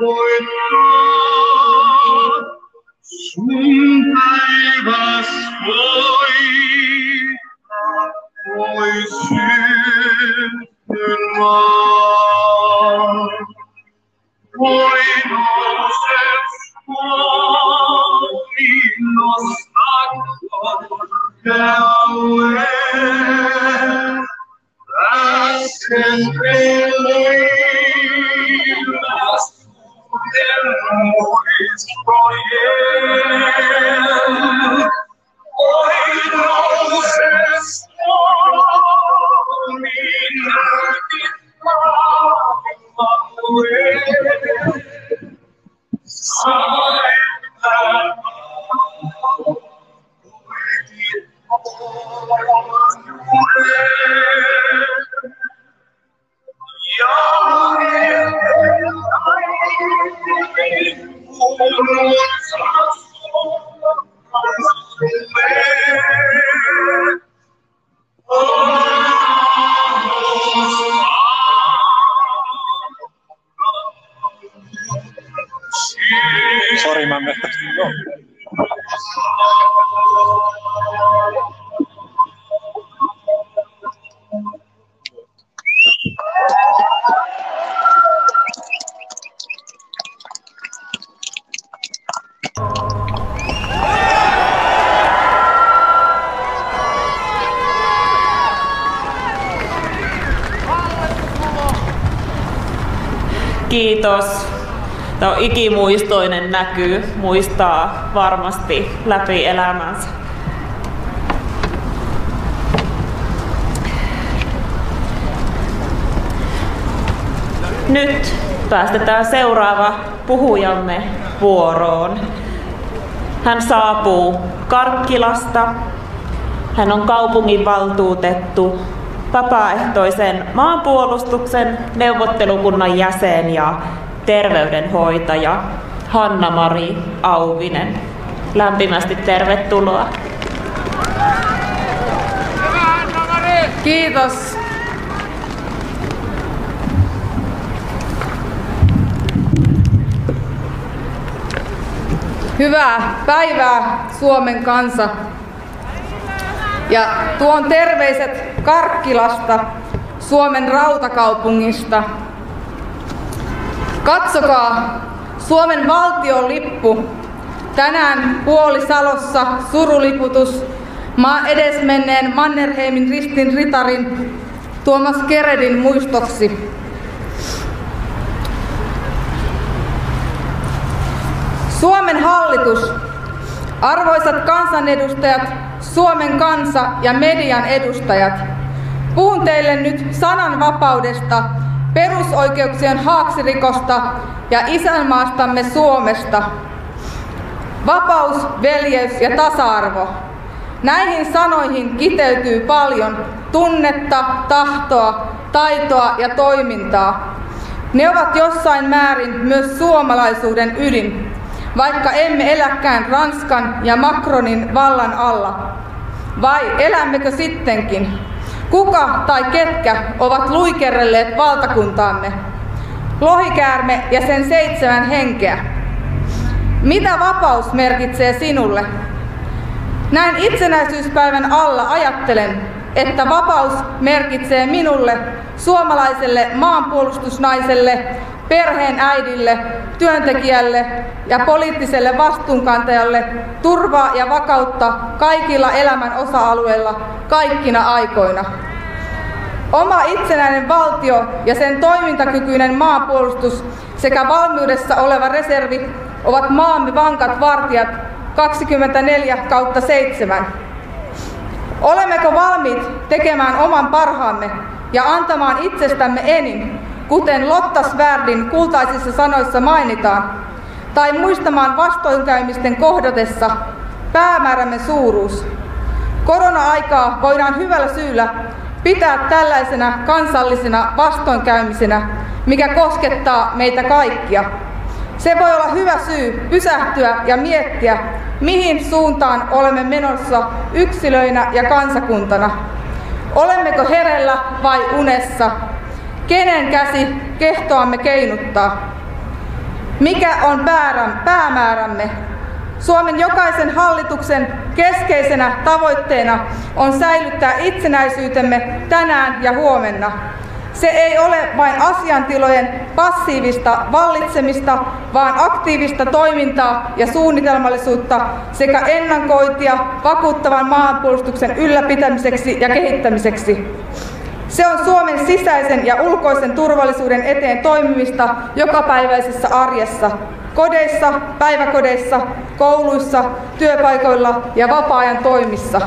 Jo voittaa ikimuistoinen näky, muistaa varmasti läpi elämänsä. Nyt päästetään seuraava puhujamme vuoroon. Hän saapuu Karkkilasta. Hän on kaupunginvaltuutettu, vapaaehtoisen maanpuolustuksen neuvottelukunnan jäsen ja terveydenhoitaja Hanna-Mari Auvinen. Lämpimästi tervetuloa. Kiitos. Hyvää päivää Suomen kansa. Ja tuon terveiset Karkkilasta, Suomen rautakaupungista. Katsokaa Suomen valtion lippu. Tänään Puolisalossa suruliputus maa edesmenneen Mannerheimin ristin ritarin Tuomas Keredin muistoksi. Suomen hallitus, arvoisat kansanedustajat, Suomen kansa ja median edustajat, puhun teille nyt sananvapaudesta, perusoikeuksien haaksirikosta ja isänmaastamme Suomesta. Vapaus, veljeys ja tasa-arvo. Näihin sanoihin kiteytyy paljon tunnetta, tahtoa, taitoa ja toimintaa. Ne ovat jossain määrin myös suomalaisuuden ydin, vaikka emme eläkään Ranskan ja Macronin vallan alla. Vai elämmekö sittenkin? Kuka tai ketkä ovat luikerrelleet valtakuntaamme? Lohikäärme ja sen seitsemän henkeä. Mitä vapaus merkitsee sinulle? Näin itsenäisyyspäivän alla ajattelen, että vapaus merkitsee minulle, suomalaiselle maanpuolustusnaiselle, perheen äidille, työntekijälle ja poliittiselle vastuunkantajalle turvaa ja vakautta kaikilla elämän osa-alueilla kaikkina aikoina. Oma itsenäinen valtio ja sen toimintakykyinen maapuolustus sekä valmiudessa oleva reservi ovat maamme vankat vartijat 24 kautta 7. Olemmeko valmiit tekemään oman parhaamme ja antamaan itsestämme enin, kuten Lotta Svärdin kultaisissa sanoissa mainitaan, tai muistamaan vastoinkäymisten kohdatessa päämäärämme suuruus. Korona-aikaa voidaan hyvällä syyllä pitää tällaisena kansallisena vastoinkäymisenä, mikä koskettaa meitä kaikkia. Se voi olla hyvä syy pysähtyä ja miettiä, mihin suuntaan olemme menossa yksilöinä ja kansakuntana. Olemmeko herellä vai unessa? Kenen käsi kehtoamme keinuttaa? Mikä on päämäärämme? Suomen jokaisen hallituksen keskeisenä tavoitteena on säilyttää itsenäisyytemme tänään ja huomenna. Se ei ole vain asiantilojen passiivista vallitsemista, vaan aktiivista toimintaa ja suunnitelmallisuutta sekä ennakointia vakuuttavan maanpuolustuksen ylläpitämiseksi ja kehittämiseksi. Se on Suomen sisäisen ja ulkoisen turvallisuuden eteen toimimista jokapäiväisessä arjessa, kodeissa, päiväkodeissa, kouluissa, työpaikoilla ja vapaa-ajan toimissa.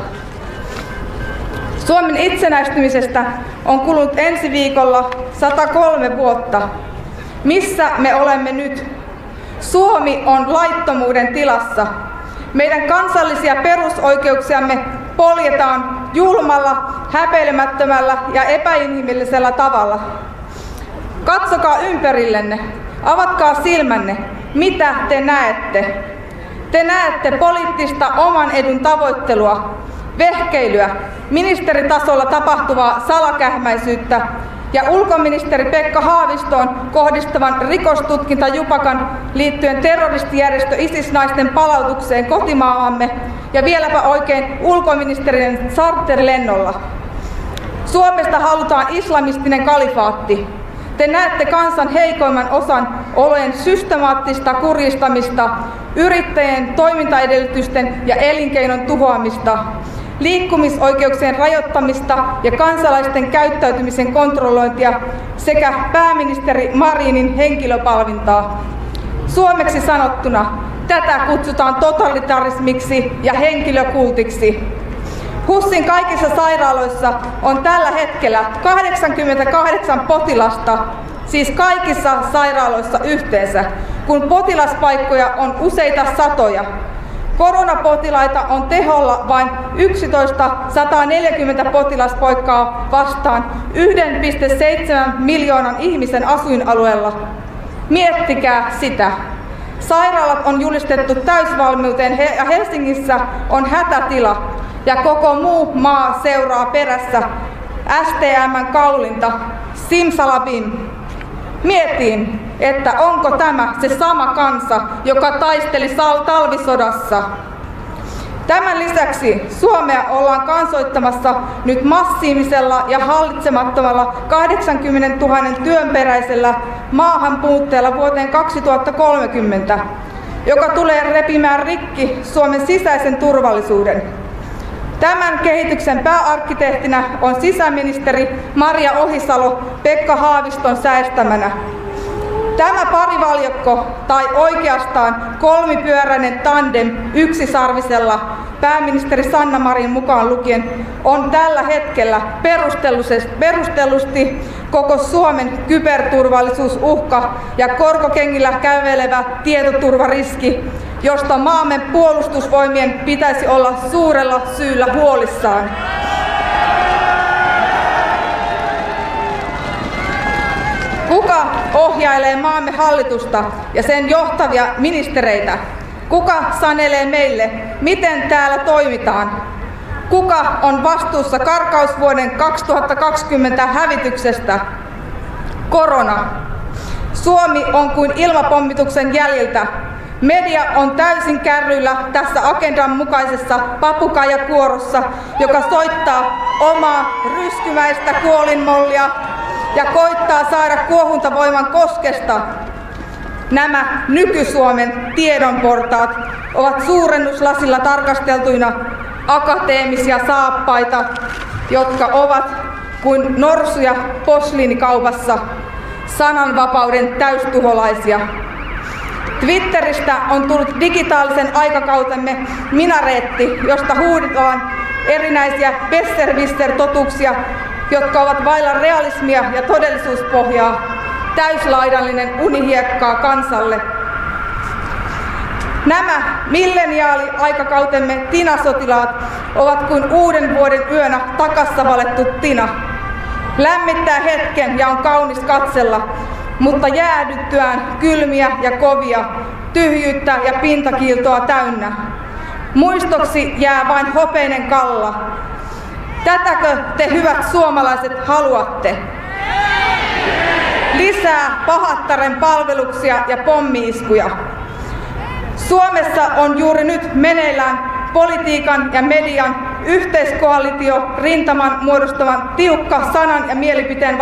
Suomen itsenäistymisestä on kulunut ensi viikolla 103 vuotta. Missä me olemme nyt? Suomi on laittomuuden tilassa. Meidän kansallisia perusoikeuksiamme poljetaan julmalla, häpeilemättömällä ja epäinhimillisellä tavalla. Katsokaa ympärillenne, avatkaa silmänne, mitä te näette. Te näette poliittista oman edun tavoittelua, vehkeilyä, ministeritasolla tapahtuvaa salakähmäisyyttä ja ulkoministeri Pekka Haavistoon kohdistavan rikostutkintajupakan liittyen terroristijärjestö ISIS-naisten palautukseen kotimaahamme ja vieläpä oikein ulkoministerin charterlennolla. Suomesta halutaan islamistinen kalifaatti. Te näette kansan heikoimman osan olojen systemaattista kurjistamista, yrittäjien toimintaedellytysten ja elinkeinon tuhoamista, liikkumisoikeuksien rajoittamista ja kansalaisten käyttäytymisen kontrollointia sekä pääministeri Marinin henkilöpalvintaa. Suomeksi sanottuna tätä kutsutaan totalitarismiksi ja henkilökultiksi. HUSin kaikissa sairaaloissa on tällä hetkellä 88 potilasta, siis kaikissa sairaaloissa yhteensä, kun potilaspaikkoja on useita satoja. Koronapotilaita on teholla vain 11 140 potilaspoikkaa vastaan 1,7 miljoonan ihmisen asuinalueella. Miettikää sitä. Sairaalat on julistettu täysvalmiuteen ja Helsingissä on hätätila ja koko muu maa seuraa perässä STMn kaulinta Simsalabim. Mietin, että onko tämä se sama kansa, joka taisteli talvisodassa. Tämän lisäksi Suomea ollaan kansoittamassa nyt massiivisella ja hallitsemattomalla 80 000 työnperäisellä maahanpuutteella vuoteen 2030, joka tulee repimään rikki Suomen sisäisen turvallisuuden. Tämän kehityksen pääarkkitehtinä on sisäministeri Maria Ohisalo Pekka Haaviston säästämänä. Tämä parivaljakko, tai oikeastaan kolmipyöräinen tandem yksisarvisella, pääministeri Sanna Marin mukaan lukien, on tällä hetkellä perustellusti koko Suomen kyberturvallisuusuhka ja korkokengillä kävelevä tietoturvariski, josta maamme puolustusvoimien pitäisi olla suurella syyllä huolissaan. Kuka ohjailee maamme hallitusta ja sen johtavia ministereitä? Kuka sanelee meille, miten täällä toimitaan? Kuka on vastuussa karkausvuoden 2020 hävityksestä? Korona. Suomi on kuin ilmapommituksen jäljiltä. Media on täysin kärryillä tässä agendan mukaisessa papukaijakuorossa, joka soittaa omaa ryskymäistä kuolinmollia ja koittaa saada kuohuntavoiman koskesta. Nämä nyky-Suomen tiedonportaat ovat suurennuslasilla tarkasteltuina akateemisia saappaita, jotka ovat kuin norsuja posliinikaupassa sananvapauden täystuholaisia. Twitteristä on tullut digitaalisen aikakautemme minareetti, josta huudetaan erinäisiä besserwisser-totuuksia jotka ovat vailla realismia ja todellisuuspohjaa, täyslaidallinen unihiekkaa kansalle. Nämä milleniaali-aikakautemme tinasotilaat ovat kuin uuden vuoden yönä takassa valettu tina. Lämmittää hetken ja on kaunis katsella, mutta jäädyttyään kylmiä ja kovia, tyhjyyttä ja pintakiiltoa täynnä. Muistoksi jää vain hopeinen kalla, Tätäkö te hyvät suomalaiset haluatte? Lisää pahattaren palveluksia ja pommiiskuja. Suomessa on juuri nyt meneillään politiikan ja median yhteiskoalitio rintaman muodostavan tiukka sanan ja mielipiteen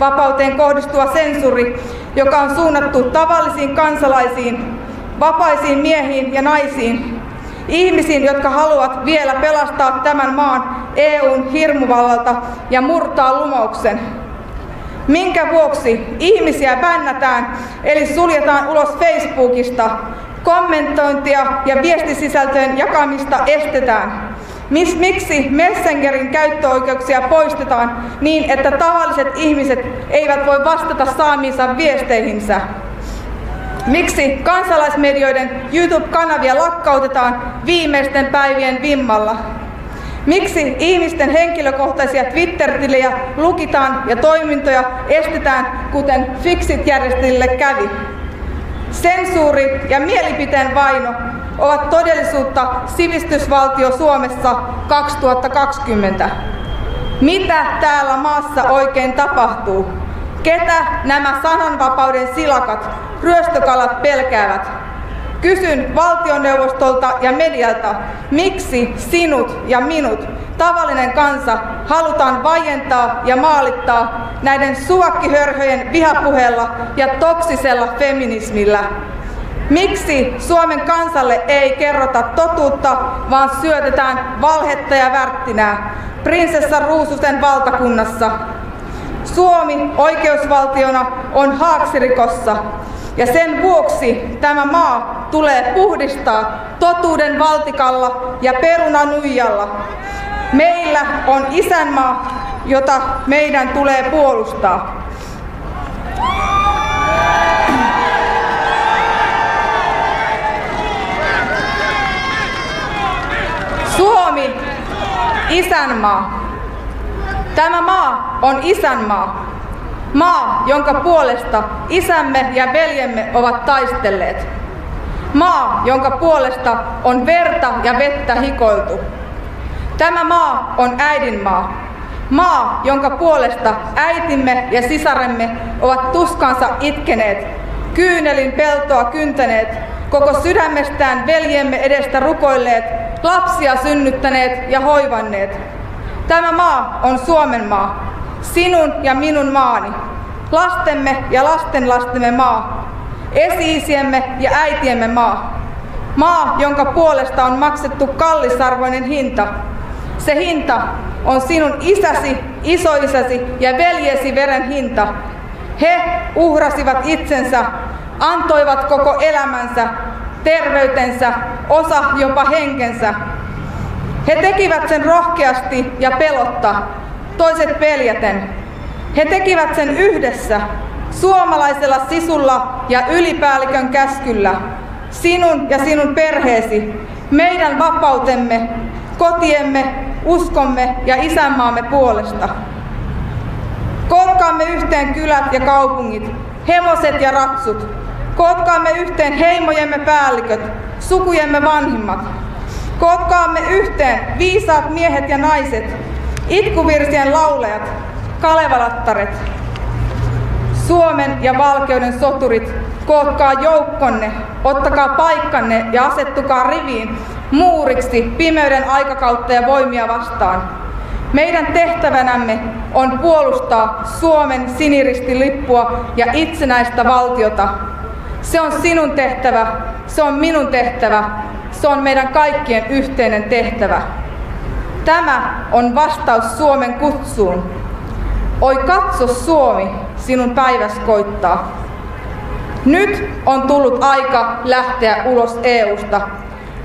vapauteen kohdistuva sensuri, joka on suunnattu tavallisiin kansalaisiin, vapaisiin miehiin ja naisiin, ihmisiin, jotka haluavat vielä pelastaa tämän maan EUn hirmuvallalta ja murtaa lumouksen. Minkä vuoksi ihmisiä bännätään, eli suljetaan ulos Facebookista, kommentointia ja viestisisältöjen jakamista estetään. Miksi Messengerin käyttöoikeuksia poistetaan niin, että tavalliset ihmiset eivät voi vastata saamiinsa viesteihinsä? Miksi kansalaismedioiden YouTube-kanavia lakkautetaan viimeisten päivien vimmalla? Miksi ihmisten henkilökohtaisia Twitter-tilejä lukitaan ja toimintoja estetään, kuten Fixit-järjestäjille kävi? Sensuuri ja mielipiteen vaino ovat todellisuutta sivistysvaltio Suomessa 2020. Mitä täällä maassa oikein tapahtuu? Ketä nämä sananvapauden silakat, ryöstökalat pelkäävät? Kysyn valtioneuvostolta ja medialta, miksi sinut ja minut, tavallinen kansa, halutaan vaientaa ja maalittaa näiden suvakkihörhöjen vihapuheella ja toksisella feminismillä? Miksi Suomen kansalle ei kerrota totuutta, vaan syötetään valhetta ja värttinää prinsessa Ruususen valtakunnassa? Suomi oikeusvaltiona on haaksirikossa ja sen vuoksi tämä maa tulee puhdistaa totuuden valtikalla ja perunanuijalla. Meillä on isänmaa, jota meidän tulee puolustaa. Suomi, isänmaa. Tämä maa on isänmaa. Maa, jonka puolesta isämme ja veljemme ovat taistelleet. Maa, jonka puolesta on verta ja vettä hikoiltu. Tämä maa on äidin maa. Maa, jonka puolesta äitimme ja sisaremme ovat tuskansa itkeneet, kyynelin peltoa kyntäneet, koko sydämestään veljemme edestä rukoilleet, lapsia synnyttäneet ja hoivanneet. Tämä maa on Suomen maa, sinun ja minun maani, lastemme ja lastenlastemme maa, esi-isiemme ja äitiemme maa. Maa, jonka puolesta on maksettu kallisarvoinen hinta. Se hinta on sinun isäsi, isoisäsi ja veljesi veren hinta. He uhrasivat itsensä, antoivat koko elämänsä, terveytensä, osa jopa henkensä. He tekivät sen rohkeasti ja pelotta, toiset peljäten. He tekivät sen yhdessä, suomalaisella sisulla ja ylipäällikön käskyllä. Sinun ja sinun perheesi, meidän vapautemme, kotiemme, uskomme ja isänmaamme puolesta. Kootkaamme yhteen kylät ja kaupungit, hevoset ja ratsut. Kootkaamme yhteen heimojemme päälliköt, sukujemme vanhimmat. Kootkaamme yhteen viisaat miehet ja naiset, itkuvirsien laulajat, kalevalattaret. Suomen ja valkeuden soturit, kootkaa joukkonne, ottakaa paikkanne ja asettukaa riviin muuriksi pimeyden aikakautta ja voimia vastaan. Meidän tehtävänämme on puolustaa Suomen siniristilippua ja itsenäistä valtiota. Se on sinun tehtävä, se on minun tehtävä, se on meidän kaikkien yhteinen tehtävä. Tämä on vastaus Suomen kutsuun. Oi katso Suomi, sinun päiväs koittaa. Nyt on tullut aika lähteä ulos EUsta.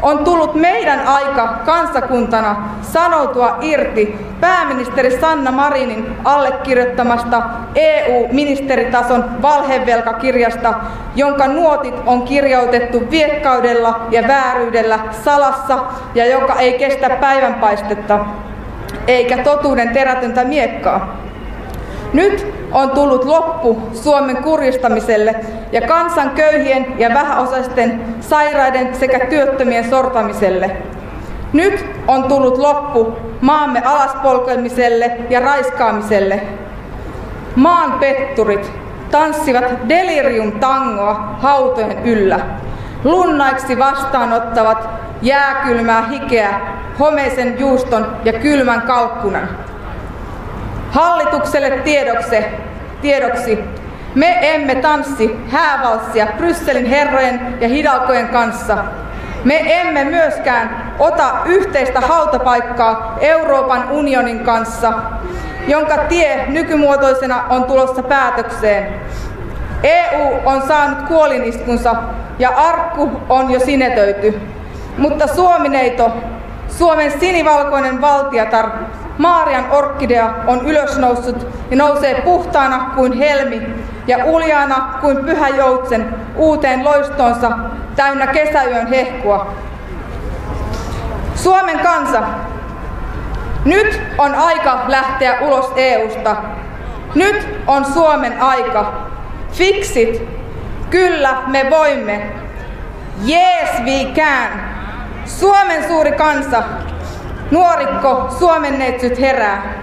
On tullut meidän aika kansakuntana sanoutua irti pääministeri Sanna Marinin allekirjoittamasta EU-ministeritason valhevelkakirjasta, jonka nuotit on kirjoitettu viekkaudella ja vääryydellä salassa ja joka ei kestä päivänpaistetta eikä totuuden terätöntä miekkaa. Nyt on tullut loppu Suomen kurjistamiselle ja kansan köyhien ja vähäosaisten, sairaiden sekä työttömien sortamiselle. Nyt on tullut loppu maamme alaspolkemiselle ja raiskaamiselle. Maan petturit tanssivat delirium tangoa hautojen yllä. Lunnaiksi vastaanottavat jääkylmää hikeä, homeisen juuston ja kylmän kalkkunan. Hallitukselle tiedokse, tiedoksi, me emme tanssi häävalssia Brysselin herrojen ja hidalkojen kanssa. Me emme myöskään ota yhteistä hautapaikkaa Euroopan unionin kanssa, jonka tie nykymuotoisena on tulossa päätökseen. EU on saanut kuoliniskunsa ja arkku on jo sinetöity. Mutta Suomineito, Suomen sinivalkoinen valtiatar, Maarian orkkidea on ylösnoussut ja nousee puhtaana kuin helmi ja uljaana kuin pyhä joutsen uuteen loistonsa täynnä kesäyön hehkua. Suomen kansa, nyt on aika lähteä ulos EUsta. Nyt on Suomen aika. Fixit. Kyllä, me voimme. Yes, we can. Suomen suuri kansa, Nuorikko, Suomen neitsyt herää.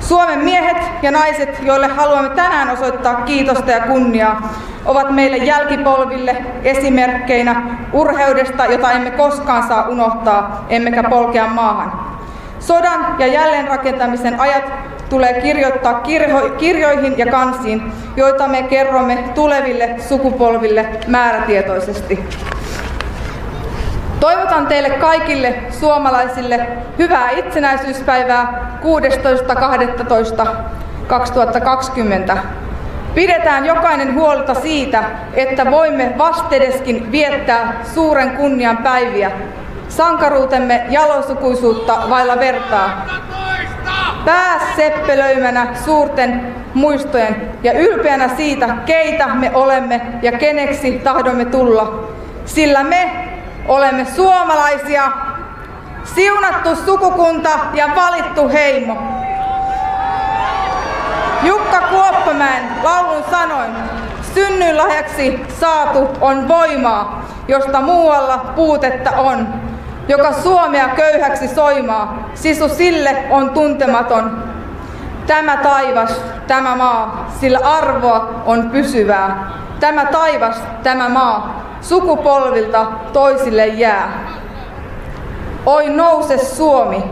Suomen miehet ja naiset, joille haluamme tänään osoittaa kiitosta ja kunniaa, ovat meille jälkipolville esimerkkeinä urheudesta, jota emme koskaan saa unohtaa, emmekä polkea maahan. Sodan ja jälleenrakentamisen ajat tulee kirjoittaa kirjo- kirjoihin ja kansiin, joita me kerromme tuleville sukupolville määrätietoisesti. Toivotan teille kaikille suomalaisille hyvää itsenäisyyspäivää 16.12.2020. Pidetään jokainen huolta siitä, että voimme vastedeskin viettää suuren kunnian päiviä. Sankaruutemme jalosukuisuutta vailla vertaa. Pää seppelöimänä suurten muistojen ja ylpeänä siitä, keitä me olemme ja keneksi tahdomme tulla. Sillä me olemme suomalaisia, siunattu sukukunta ja valittu heimo. Jukka Kuoppamäen laulun sanoin, synnyinlahjaksi saatu on voimaa, josta muualla puutetta on. joka Suomea köyhäksi soimaa, sisu sille on tuntematon. Tämä taivas, tämä maa, sillä arvoa on pysyvää. Tämä taivas, tämä maa, sukupolvilta toisille jää. Oi nouse Suomi,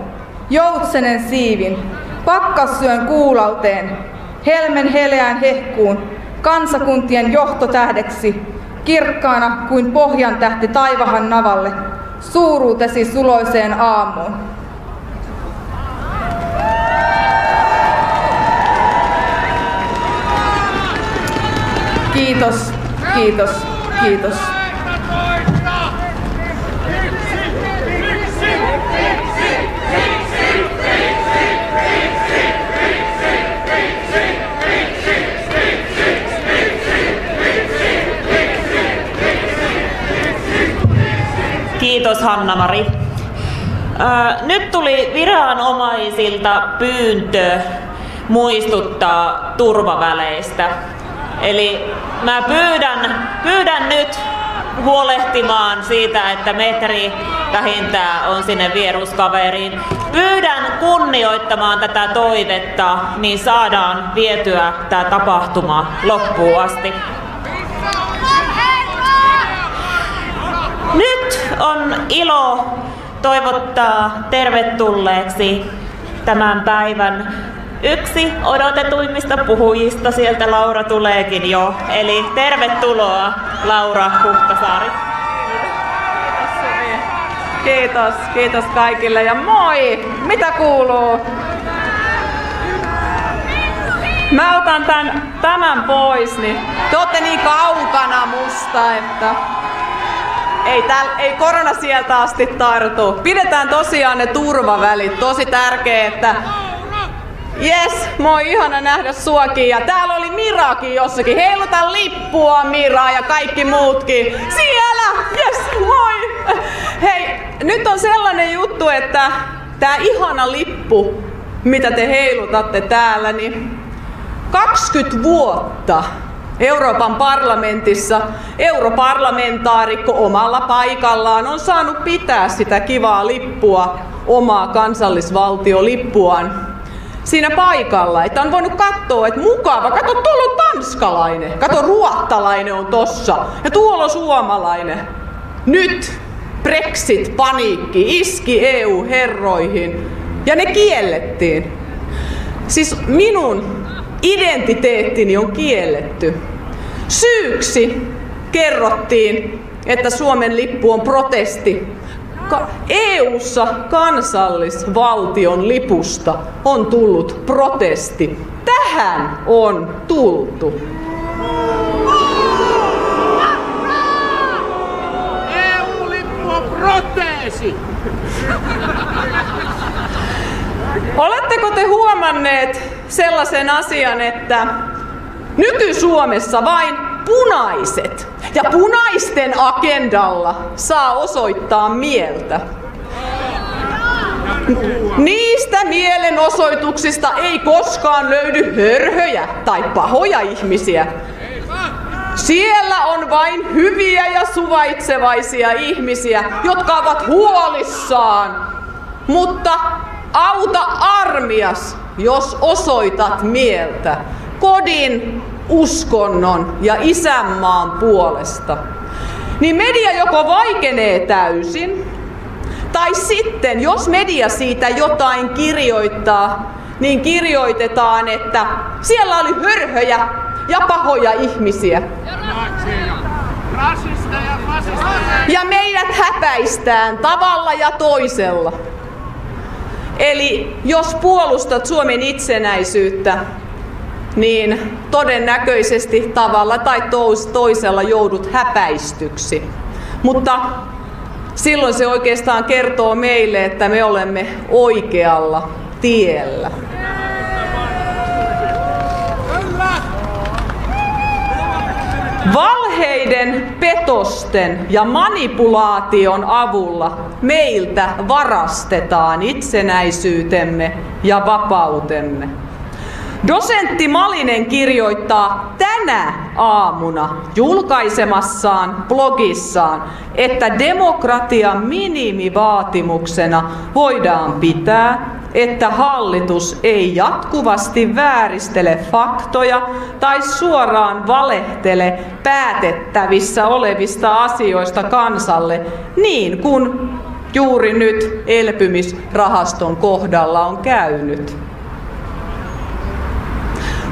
joutsenen siivin, pakkassyön kuulauteen, helmen heleään hehkuun, kansakuntien johtotähdeksi, kirkkaana kuin pohjan tähti taivahan navalle, suuruutesi suloiseen aamuun. Kiitos, kiitos, kiitos. Kiitos Hanna-Mari. Nyt tuli viranomaisilta pyyntö muistuttaa turvaväleistä. Eli mä pyydän, pyydän nyt huolehtimaan siitä, että metri vähintään on sinne vieruskaveriin. Pyydän kunnioittamaan tätä toivetta, niin saadaan vietyä tämä tapahtuma loppuun asti. Nyt on ilo toivottaa tervetulleeksi tämän päivän yksi odotetuimmista puhujista. Sieltä Laura tuleekin jo. Eli tervetuloa Laura Huhtasaari. Kiitos, kiitos kaikille ja moi! Mitä kuuluu? Mä otan tämän, tämän pois, niin te ootte niin kaukana musta, että ei, täl, ei korona sieltä asti tartu. Pidetään tosiaan ne turvavälit. Tosi tärkeää, että Yes, moi, ihana nähdä suakin. Ja täällä oli Mirakin jossakin. Heiluta lippua, Mira ja kaikki muutkin. Siellä! Yes, moi! Hei, nyt on sellainen juttu, että tää ihana lippu, mitä te heilutatte täällä, niin 20 vuotta Euroopan parlamentissa europarlamentaarikko omalla paikallaan on saanut pitää sitä kivaa lippua, omaa kansallisvaltiolippuaan siinä paikalla, että on voinut katsoa, että mukava, kato tuolla on tanskalainen, kato ruottalainen on tossa ja tuolla on suomalainen. Nyt Brexit-paniikki iski EU-herroihin ja ne kiellettiin. Siis minun identiteettini on kielletty. Syyksi kerrottiin, että Suomen lippu on protesti EU-ssa kansallisvaltion lipusta on tullut protesti. Tähän on tultu. EU-lippu on proteesi! Oletteko te huomanneet sellaisen asian, että nyky-Suomessa vain punaiset ja punaisten agendalla saa osoittaa mieltä. Niistä mielenosoituksista ei koskaan löydy hörhöjä tai pahoja ihmisiä. Siellä on vain hyviä ja suvaitsevaisia ihmisiä, jotka ovat huolissaan. Mutta auta armias, jos osoitat mieltä kodin, uskonnon ja isänmaan puolesta, niin media joko vaikenee täysin, tai sitten, jos media siitä jotain kirjoittaa, niin kirjoitetaan, että siellä oli hörhöjä ja pahoja ihmisiä. Ja meidät häpäistään tavalla ja toisella. Eli jos puolustat Suomen itsenäisyyttä, niin todennäköisesti tavalla tai toisella joudut häpäistyksi. Mutta silloin se oikeastaan kertoo meille, että me olemme oikealla tiellä. Valheiden, petosten ja manipulaation avulla meiltä varastetaan itsenäisyytemme ja vapautemme. Dosentti Malinen kirjoittaa tänä aamuna julkaisemassaan blogissaan, että demokratian minimivaatimuksena voidaan pitää, että hallitus ei jatkuvasti vääristele faktoja tai suoraan valehtele päätettävissä olevista asioista kansalle, niin kuin juuri nyt elpymisrahaston kohdalla on käynyt.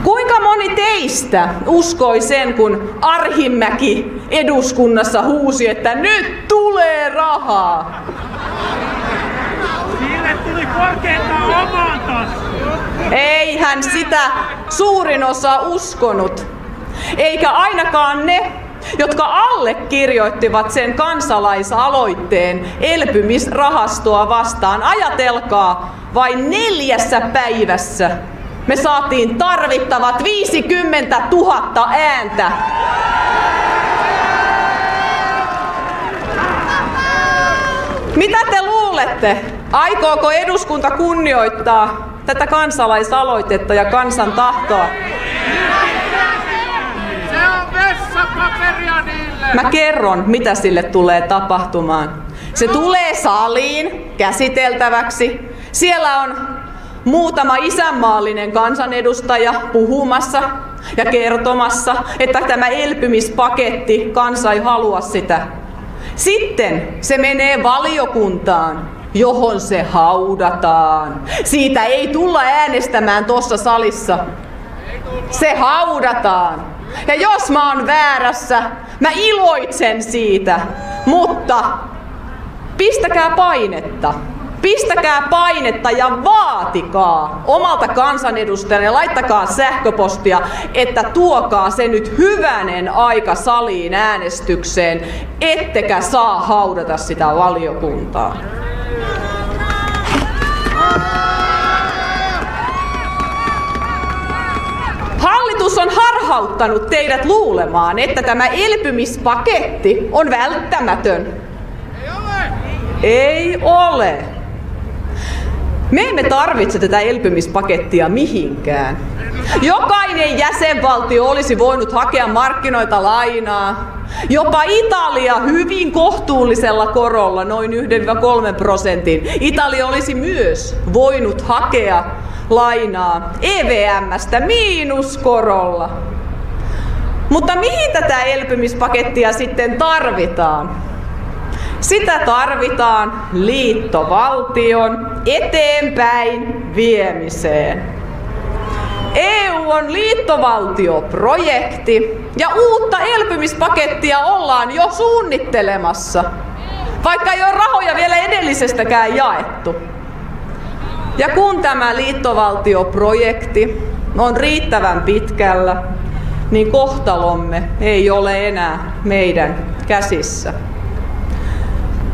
Kuinka moni teistä uskoi sen, kun Arhimäki eduskunnassa huusi, että nyt tulee rahaa? Sille tuli korkeintaan omaan Eihän sitä suurin osa uskonut. Eikä ainakaan ne, jotka allekirjoittivat sen kansalaisaloitteen elpymisrahastoa vastaan. Ajatelkaa, vain neljässä päivässä me saatiin tarvittavat 50 000 ääntä. Mitä te luulette? Aikooko eduskunta kunnioittaa tätä kansalaisaloitetta ja kansan tahtoa? Se on vessapaperia niille! Mä kerron, mitä sille tulee tapahtumaan. Se tulee saliin käsiteltäväksi. Siellä on muutama isänmaallinen kansanedustaja puhumassa ja kertomassa, että tämä elpymispaketti, kansa ei halua sitä. Sitten se menee valiokuntaan, johon se haudataan. Siitä ei tulla äänestämään tuossa salissa. Se haudataan. Ja jos mä oon väärässä, mä iloitsen siitä. Mutta pistäkää painetta. Pistäkää painetta ja vaatikaa omalta kansanedustajanne ja laittakaa sähköpostia, että tuokaa se nyt hyvänen aika saliin äänestykseen, ettekä saa haudata sitä valiokuntaa. Hallitus on harhauttanut teidät luulemaan, että tämä elpymispaketti on välttämätön. Ei ole! Ei ole. Me emme tarvitse tätä elpymispakettia mihinkään. Jokainen jäsenvaltio olisi voinut hakea markkinoita lainaa. Jopa Italia hyvin kohtuullisella korolla, noin 1-3 prosentin. Italia olisi myös voinut hakea lainaa EVMstä miinuskorolla. Mutta mihin tätä elpymispakettia sitten tarvitaan? Sitä tarvitaan liittovaltion eteenpäin viemiseen. EU on liittovaltioprojekti ja uutta elpymispakettia ollaan jo suunnittelemassa, vaikka ei ole rahoja vielä edellisestäkään jaettu. Ja kun tämä liittovaltioprojekti on riittävän pitkällä, niin kohtalomme ei ole enää meidän käsissä.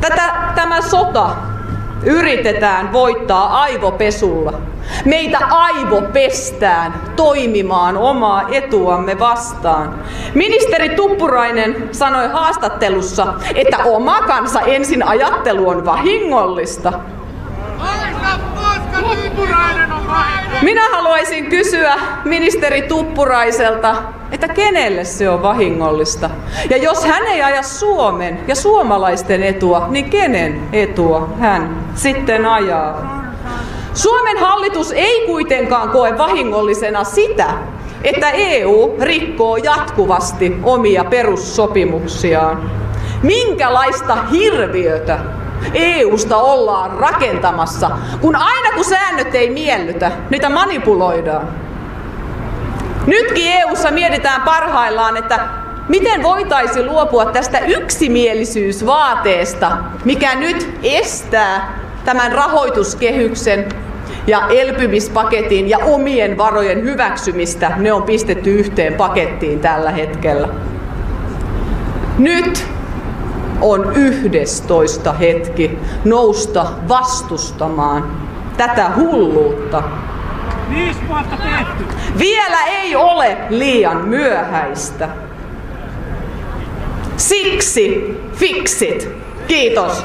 Tätä, tämä sota yritetään voittaa aivopesulla. Meitä aivopestään toimimaan omaa etuamme vastaan. Ministeri Tuppurainen sanoi haastattelussa, että oma kansa ensin ajattelu on vahingollista. Minä haluaisin kysyä ministeri Tuppuraiselta, että kenelle se on vahingollista. Ja jos hän ei aja Suomen ja suomalaisten etua, niin kenen etua hän sitten ajaa? Suomen hallitus ei kuitenkaan koe vahingollisena sitä, että EU rikkoo jatkuvasti omia perussopimuksiaan. Minkälaista hirviötä EUsta ollaan rakentamassa, kun aina kun säännöt ei miellytä, niitä manipuloidaan. Nytkin EUssa mietitään parhaillaan, että miten voitaisiin luopua tästä yksimielisyysvaateesta, mikä nyt estää tämän rahoituskehyksen ja elpymispaketin ja omien varojen hyväksymistä. Ne on pistetty yhteen pakettiin tällä hetkellä. Nyt on yhdestoista hetki nousta vastustamaan tätä hulluutta. Viisi vuotta tehty. Vielä ei ole liian myöhäistä. Siksi fiksit. Kiitos.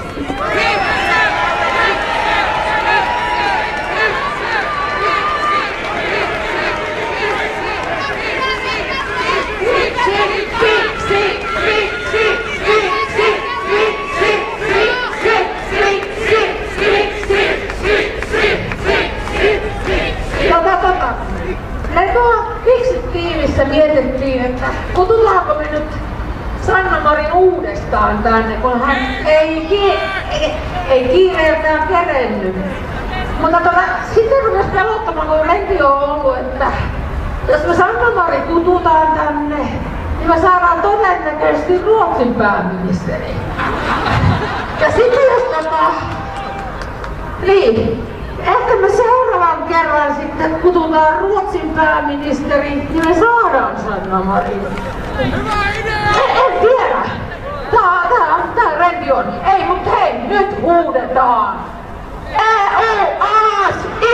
tänne, kun hän ei, ki- ei, ei kiireeltään kerennyt. Mutta tota, sitten rupesi pelottamaan, kun lenti on ollut, että jos me Sanna-Mari kututaan tänne, niin me saadaan todennäköisesti Ruotsin pääministeri. Ja sitten jos tota, niin, ehkä me seuraavan kerran sitten kututaan Ruotsin pääministeri, niin me saadaan Sanna Marin. Hyvä idea! En, en tiedä. Tää, tää, tää rendi on. Ei, mut hei, nyt huudetaan.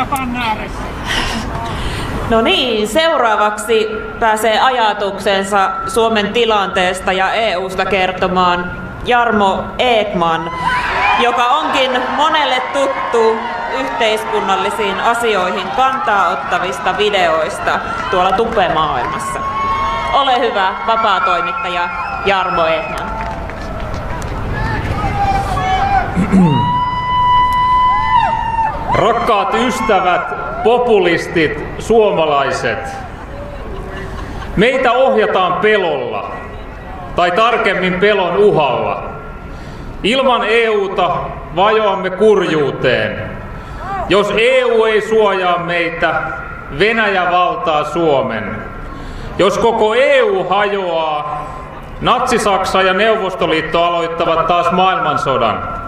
takan ääressä. No niin, seuraavaksi pääsee ajatuksensa Suomen tilanteesta ja EUsta kertomaan Jarmo Ekman, joka onkin monelle tuttu yhteiskunnallisiin asioihin kantaa ottavista videoista tuolla tupemaailmassa. Ole hyvä, vapaa toimittaja Jarmo Ekman. Rakkaat ystävät, populistit, suomalaiset. Meitä ohjataan pelolla, tai tarkemmin pelon uhalla. Ilman EUta vajoamme kurjuuteen. Jos EU ei suojaa meitä, Venäjä valtaa Suomen. Jos koko EU hajoaa, Natsi-Saksa ja Neuvostoliitto aloittavat taas maailmansodan.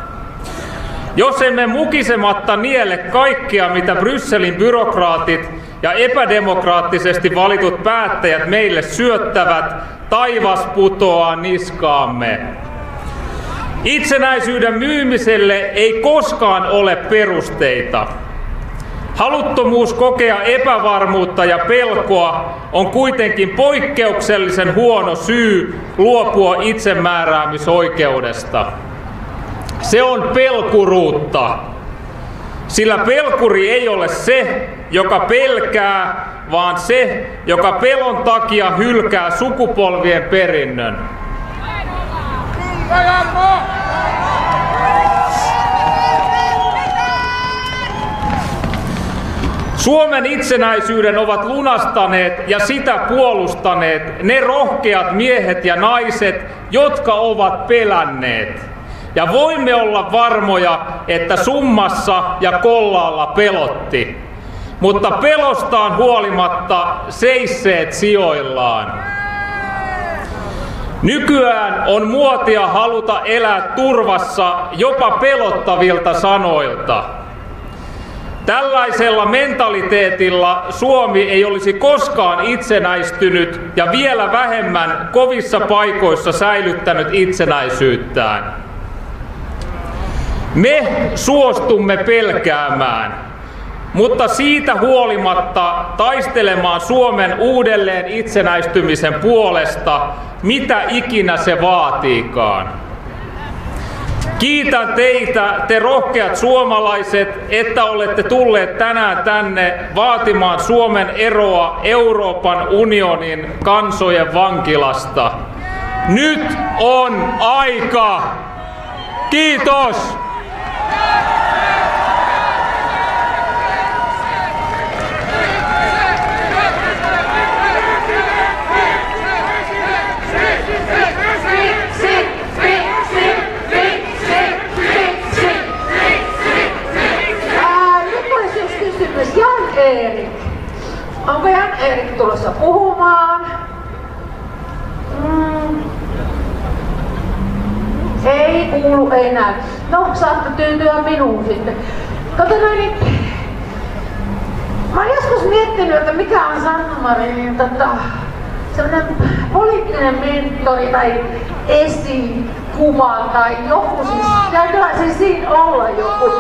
Jos emme mukisematta niele kaikkea, mitä Brysselin byrokraatit ja epädemokraattisesti valitut päättäjät meille syöttävät, taivas putoaa niskaamme. Itsenäisyyden myymiselle ei koskaan ole perusteita. Haluttomuus kokea epävarmuutta ja pelkoa on kuitenkin poikkeuksellisen huono syy luopua itsemääräämisoikeudesta. Se on pelkuruutta. Sillä pelkuri ei ole se, joka pelkää, vaan se, joka pelon takia hylkää sukupolvien perinnön. Suomen itsenäisyyden ovat lunastaneet ja sitä puolustaneet ne rohkeat miehet ja naiset, jotka ovat pelänneet. Ja voimme olla varmoja, että summassa ja kollaalla pelotti. Mutta pelostaan huolimatta seisseet sijoillaan. Nykyään on muotia haluta elää turvassa jopa pelottavilta sanoilta. Tällaisella mentaliteetilla Suomi ei olisi koskaan itsenäistynyt ja vielä vähemmän kovissa paikoissa säilyttänyt itsenäisyyttään. Me suostumme pelkäämään, mutta siitä huolimatta taistelemaan Suomen uudelleen itsenäistymisen puolesta, mitä ikinä se vaatiikaan. Kiitän teitä, te rohkeat suomalaiset, että olette tulleet tänään tänne vaatimaan Suomen eroa Euroopan unionin kansojen vankilasta. Nyt on aika! Kiitos! Onko Jan Erik tulossa puhumaan? Mm. Ei kuulu, ei näy. No, saatte tyytyä minuun sitten. Kato noin, niin... Mä oon joskus miettinyt, että mikä on Sanna Marinin tota, sellainen poliittinen mentori tai esikuva tai joku siis, täytyy siis siinä olla joku.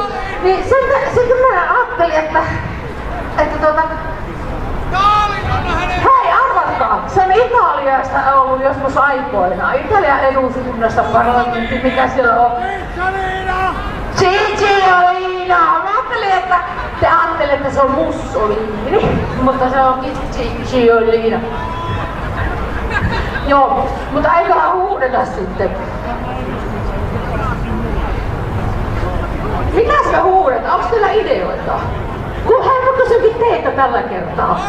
Niin sen, sen mä ajattelin, että, että tota, hei arvatkaa, Se on Italiasta ollut joskus aikoina. Italian eduskunnasta parlamentti, mikä siellä on. Cicciolina! Mä ajattelin, että te ajattelette, että se on Mussolini, mutta se onkin Cicciolina. Joo, mutta eiköhän huudeta sitten. Mitäs me huudetaan? Onko teillä ideoita? Kun hän kysynkin teitä tällä kertaa.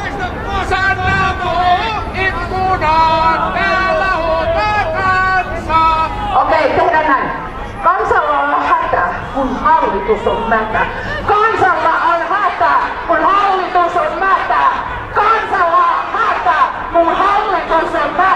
Okei, tehdään näin. Kansalla on kun hallitus on mätä. Kansalla on hätä, kun hallitus on mätä. Kansalla on hätä, kun hallitus on mätä.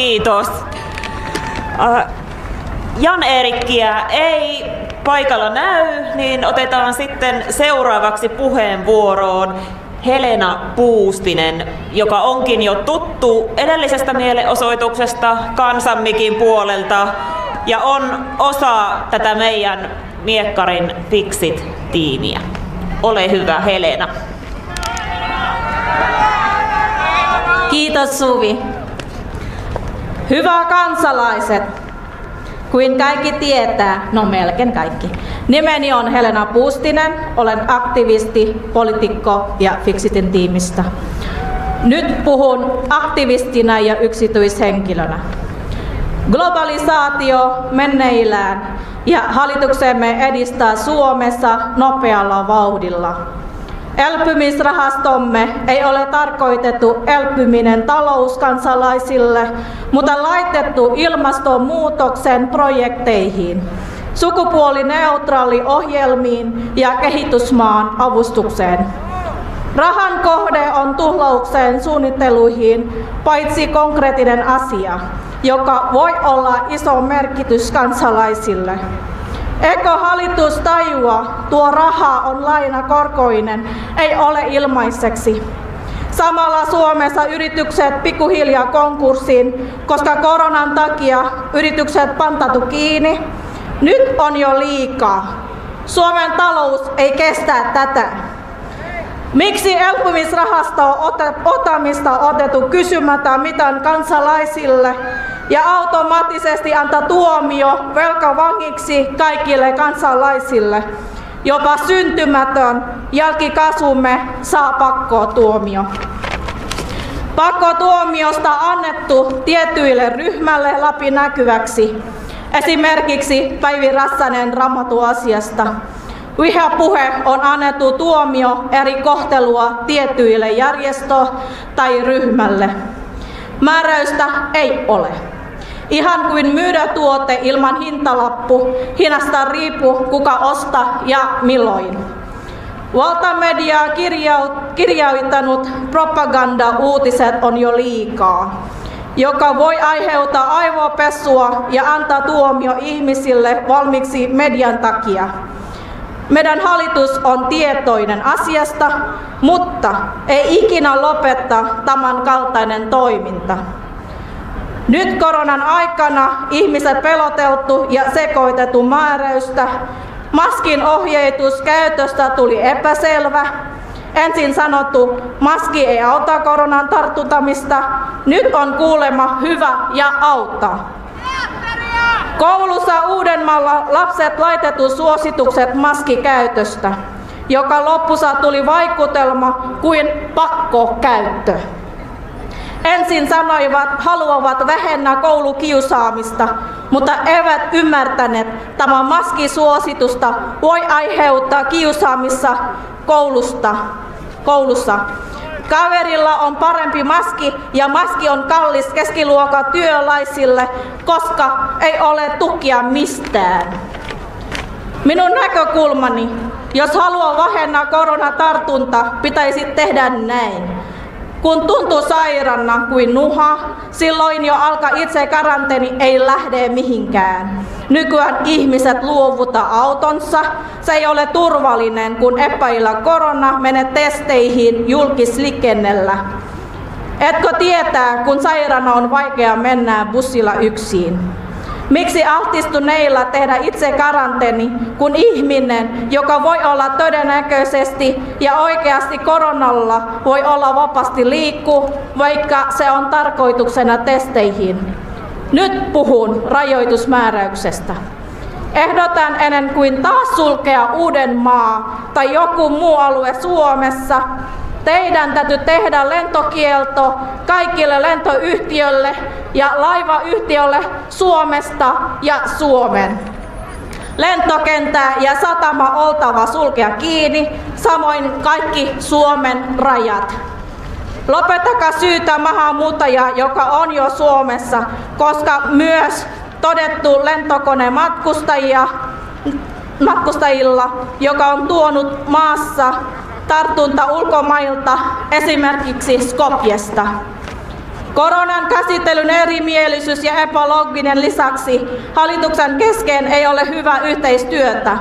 Kiitos. Jan Eerikkiä ei paikalla näy, niin otetaan sitten seuraavaksi puheenvuoroon Helena Puustinen, joka onkin jo tuttu edellisestä mielenosoituksesta Kansanmikin puolelta ja on osa tätä meidän Miekkarin Fixit-tiimiä. Ole hyvä Helena. Kiitos Suvi. Hyvää kansalaiset. Kuin kaikki tietää, no melkein kaikki. Nimeni on Helena Puustinen, olen aktivisti, poliitikko ja Fixitin tiimistä. Nyt puhun aktivistina ja yksityishenkilönä. Globalisaatio menneillään ja hallituksemme edistää Suomessa nopealla vauhdilla. Elpymisrahastomme ei ole tarkoitettu elpyminen talouskansalaisille, mutta laitettu ilmastonmuutoksen projekteihin, sukupuolineutraali ohjelmiin ja kehitysmaan avustukseen. Rahan kohde on tuhlaukseen suunnitteluihin paitsi konkreettinen asia, joka voi olla iso merkitys kansalaisille. Eikö hallitus tajua, tuo raha on laina korkoinen, ei ole ilmaiseksi. Samalla Suomessa yritykset pikkuhiljaa konkurssiin, koska koronan takia yritykset pantatu kiinni. Nyt on jo liikaa. Suomen talous ei kestä tätä. Miksi elpymisrahasto otamista otettu kysymättä mitään kansalaisille ja automaattisesti antaa tuomio velkavangiksi kaikille kansalaisille? Jopa syntymätön jälkikasvumme saa pakkotuomio. Pakkotuomiosta annettu tietyille ryhmälle läpinäkyväksi. Esimerkiksi Päivi Rassanen raamatuasiasta. Vihapuhe on annettu tuomio eri kohtelua tietyille järjestö- tai ryhmälle. Määräystä ei ole. Ihan kuin myydä tuote ilman hintalappu, hinnasta riippuu kuka ostaa ja milloin. Valtamedia kirjoittanut propaganda-uutiset on jo liikaa, joka voi aiheuttaa aivopesua ja antaa tuomio ihmisille valmiiksi median takia. Meidän hallitus on tietoinen asiasta, mutta ei ikinä lopeta tämän kaltainen toiminta. Nyt koronan aikana ihmiset peloteltu ja sekoitettu määräystä. Maskin ohjeitus käytöstä tuli epäselvä. Ensin sanottu, maski ei auta koronan tartuttamista. Nyt on kuulema hyvä ja auttaa. Koulussa Uudenmaalla lapset laitettu suositukset maskikäytöstä, joka loppussa tuli vaikutelma kuin pakkokäyttö. Ensin sanoivat, haluavat vähennä koulukiusaamista, mutta eivät ymmärtäneet, tämä maskisuositusta voi aiheuttaa kiusaamissa koulusta, koulussa. Kaverilla on parempi maski ja maski on kallis keskiluokan työläisille, koska ei ole tukia mistään. Minun näkökulmani, jos haluaa vähentää koronatartunta, pitäisi tehdä näin. Kun tuntuu sairana kuin nuha, silloin jo alkaa itse karanteeni ei lähde mihinkään. Nykyään ihmiset luovuta autonsa. Se ei ole turvallinen, kun epäillä korona menee testeihin julkisliikennellä. Etkö tietää, kun sairaana on vaikea mennä bussilla yksin? Miksi altistuneilla tehdä itse karanteeni, kun ihminen, joka voi olla todennäköisesti ja oikeasti koronalla, voi olla vapaasti liikku, vaikka se on tarkoituksena testeihin? Nyt puhun rajoitusmääräyksestä. Ehdotan ennen kuin taas sulkea Uudenmaa tai joku muu alue Suomessa, teidän täytyy tehdä lentokielto kaikille lentoyhtiöille ja laivayhtiöille Suomesta ja Suomen. Lentokenttä ja satama oltava sulkea kiinni, samoin kaikki Suomen rajat. Lopettakaa syytä maahanmuuttajaa, joka on jo Suomessa, koska myös todettu lentokone matkustajia, matkustajilla, joka on tuonut maassa tartunta ulkomailta, esimerkiksi Skopjesta. Koronan käsittelyn erimielisyys ja epälooginen lisäksi hallituksen kesken ei ole hyvä yhteistyötä.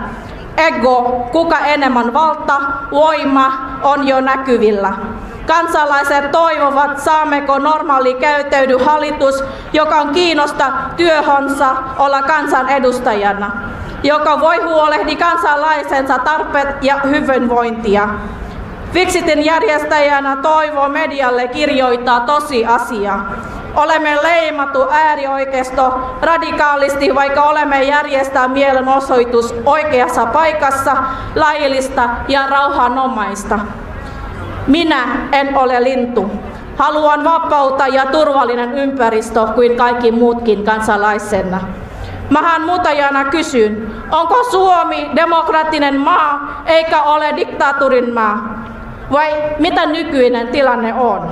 Ego, kuka enemmän valta, voima on jo näkyvillä. Kansalaiset toivovat, saammeko normaali käyttäydy hallitus, joka on kiinnosta työhönsä olla kansanedustajana, joka voi huolehdi kansalaisensa tarpeet ja hyvinvointia. Fixitin järjestäjänä toivoo medialle kirjoittaa tosiasia. Olemme leimattu äärioikeisto radikaalisti, vaikka olemme järjestää mielenosoitus oikeassa paikassa, laillista ja rauhanomaista. Minä en ole lintu. Haluan vapautta ja turvallinen ympäristö kuin kaikki muutkin kansalaisena. Maahanmuuttajana kysyn, onko Suomi demokraattinen maa eikä ole diktatuurin maa? Vai mitä nykyinen tilanne on?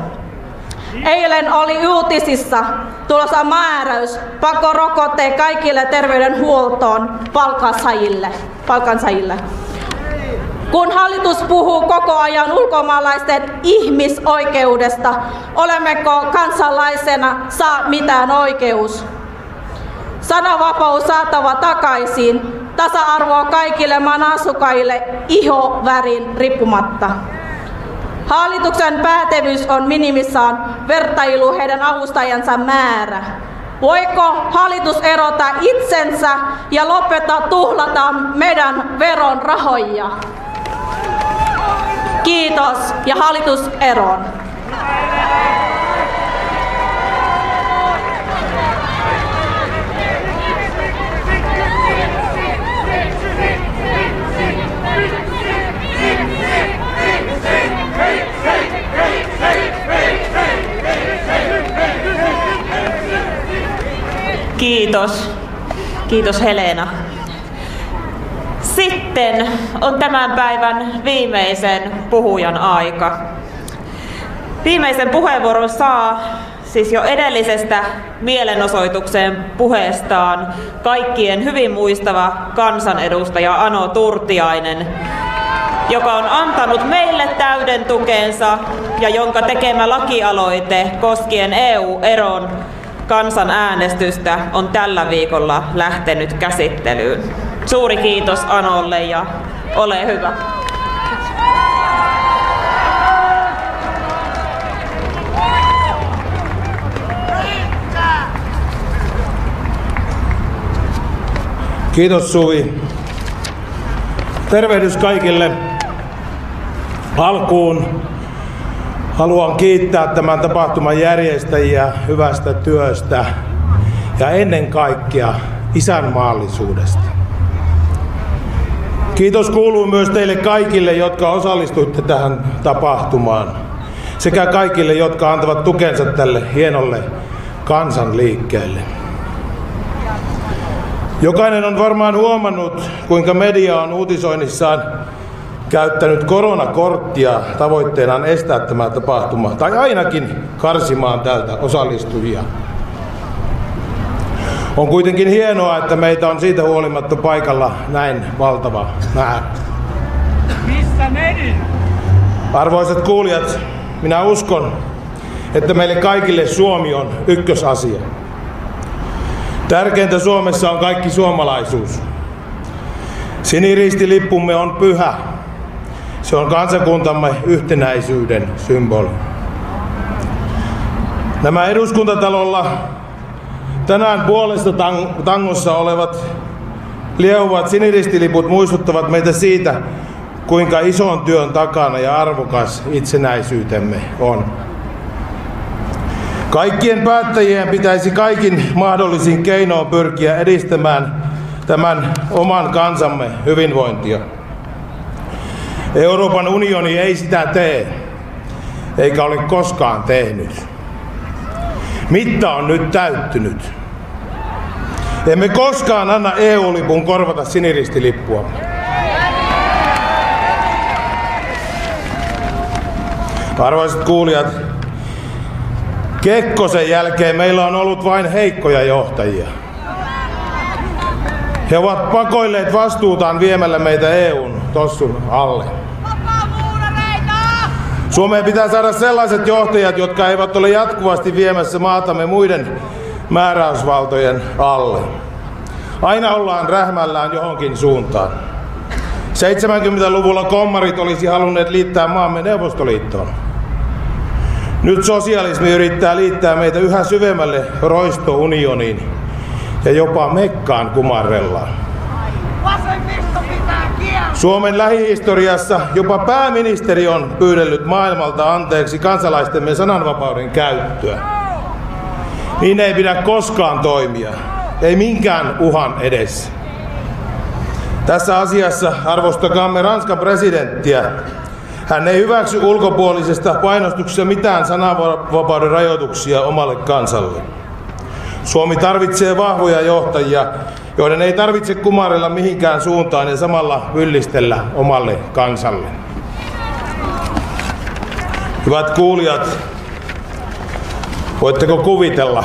Eilen oli uutisissa tulossa määräys pakkorokote kaikille terveydenhuoltoon palkansaajille. palkansaajille. Kun hallitus puhuu koko ajan ulkomaalaisten ihmisoikeudesta, olemmeko kansalaisena saa mitään oikeus? Sananvapaus saatava takaisin, tasa-arvoa kaikille maan asukkaille iho värin riippumatta. Hallituksen pätevyys on minimissaan vertailu heidän avustajansa määrä. Voiko hallitus erota itsensä ja lopettaa tuhlata meidän veron rahoja? Kiitos ja hallitus eroon. Kiitos. Kiitos Helena. Sitten on tämän päivän viimeisen puhujan aika. Viimeisen puheenvuoron saa siis jo edellisestä mielenosoitukseen puheestaan kaikkien hyvin muistava kansanedustaja Ano Turtiainen, joka on antanut meille täyden tukensa ja jonka tekemä lakialoite koskien EU-eron kansanäänestystä on tällä viikolla lähtenyt käsittelyyn. Suuri kiitos Anolle ja ole hyvä. Kiitos Suvi. Tervehdys kaikille. Alkuun haluan kiittää tämän tapahtuman järjestäjiä hyvästä työstä ja ennen kaikkea isänmaallisuudesta. Kiitos kuuluu myös teille kaikille, jotka osallistuitte tähän tapahtumaan, sekä kaikille, jotka antavat tukensa tälle hienolle kansanliikkeelle. Jokainen on varmaan huomannut, kuinka media on uutisoinnissaan käyttänyt koronakorttia tavoitteenaan estää tämä tapahtuma, tai ainakin karsimaan tältä osallistujia. On kuitenkin hienoa, että meitä on siitä huolimatta paikalla näin valtava määrä. Missä meni? Arvoisat kuulijat, minä uskon, että meille kaikille Suomi on ykkösasia. Tärkeintä Suomessa on kaikki suomalaisuus. Siniristilippumme on pyhä. Se on kansakuntamme yhtenäisyyden symboli. Nämä eduskuntatalolla tänään puolesta tang- tangossa olevat liehuvat siniristiliput muistuttavat meitä siitä, kuinka ison työn takana ja arvokas itsenäisyytemme on. Kaikkien päättäjien pitäisi kaikin mahdollisin keinoin pyrkiä edistämään tämän oman kansamme hyvinvointia. Euroopan unioni ei sitä tee, eikä ole koskaan tehnyt. Mitta on nyt täyttynyt. Emme koskaan anna EU-lipun korvata siniristilippua. Arvoisat kuulijat, Kekkosen jälkeen meillä on ollut vain heikkoja johtajia. He ovat pakoilleet vastuutaan viemällä meitä EUn tossun alle. Suomeen pitää saada sellaiset johtajat, jotka eivät ole jatkuvasti viemässä maatamme muiden määräysvaltojen alle. Aina ollaan rähmällään johonkin suuntaan. 70-luvulla kommarit olisi halunneet liittää maamme Neuvostoliittoon. Nyt sosialismi yrittää liittää meitä yhä syvemmälle roistounioniin ja jopa Mekkaan kumarrellaan. Suomen lähihistoriassa jopa pääministeri on pyydellyt maailmalta anteeksi kansalaistemme sananvapauden käyttöä. Niin ei pidä koskaan toimia, ei minkään uhan edessä. Tässä asiassa arvostakaamme Ranskan presidenttiä. Hän ei hyväksy ulkopuolisesta painostuksesta mitään sananvapauden rajoituksia omalle kansalle. Suomi tarvitsee vahvoja johtajia, joiden ei tarvitse kumarella mihinkään suuntaan ja samalla yllistellä omalle kansalle. Hyvät kuulijat, voitteko kuvitella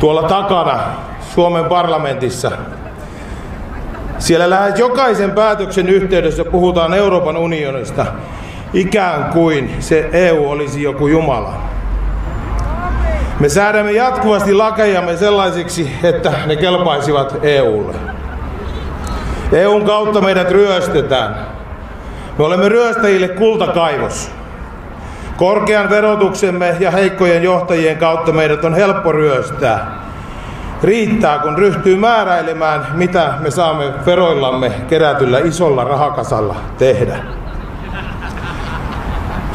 tuolla takana Suomen parlamentissa siellä lähes jokaisen päätöksen yhteydessä puhutaan Euroopan unionista ikään kuin se EU olisi joku Jumala. Me säädämme jatkuvasti lakejamme sellaisiksi, että ne kelpaisivat EUlle. EUn kautta meidät ryöstetään. Me olemme ryöstäjille kultakaivos. Korkean verotuksemme ja heikkojen johtajien kautta meidät on helppo ryöstää. Riittää, kun ryhtyy määräilemään, mitä me saamme veroillamme kerätyllä isolla rahakasalla tehdä.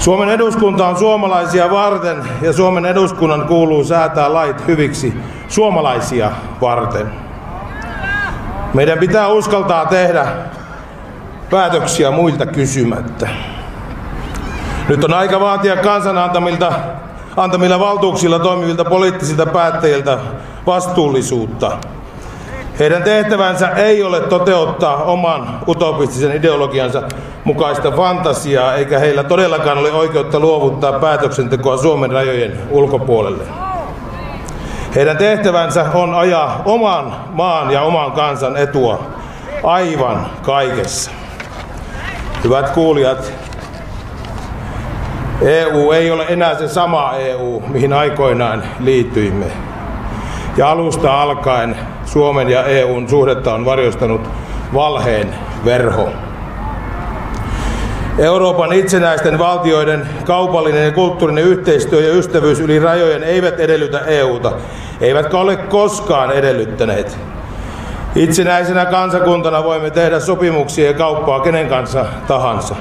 Suomen eduskunta on suomalaisia varten ja Suomen eduskunnan kuuluu säätää lait hyviksi suomalaisia varten. Meidän pitää uskaltaa tehdä päätöksiä muilta kysymättä. Nyt on aika vaatia kansan antamilta, antamilla valtuuksilla toimivilta poliittisilta päättäjiltä vastuullisuutta. Heidän tehtävänsä ei ole toteuttaa oman utopistisen ideologiansa mukaista fantasiaa, eikä heillä todellakaan ole oikeutta luovuttaa päätöksentekoa Suomen rajojen ulkopuolelle. Heidän tehtävänsä on ajaa oman maan ja oman kansan etua aivan kaikessa. Hyvät kuulijat, EU ei ole enää se sama EU, mihin aikoinaan liityimme. Ja alusta alkaen Suomen ja EUn suhdetta on varjostanut valheen verho. Euroopan itsenäisten valtioiden kaupallinen ja kulttuurinen yhteistyö ja ystävyys yli rajojen eivät edellytä EUta, eivätkä ole koskaan edellyttäneet. Itsenäisenä kansakuntana voimme tehdä sopimuksia ja kauppaa kenen kanssa tahansa.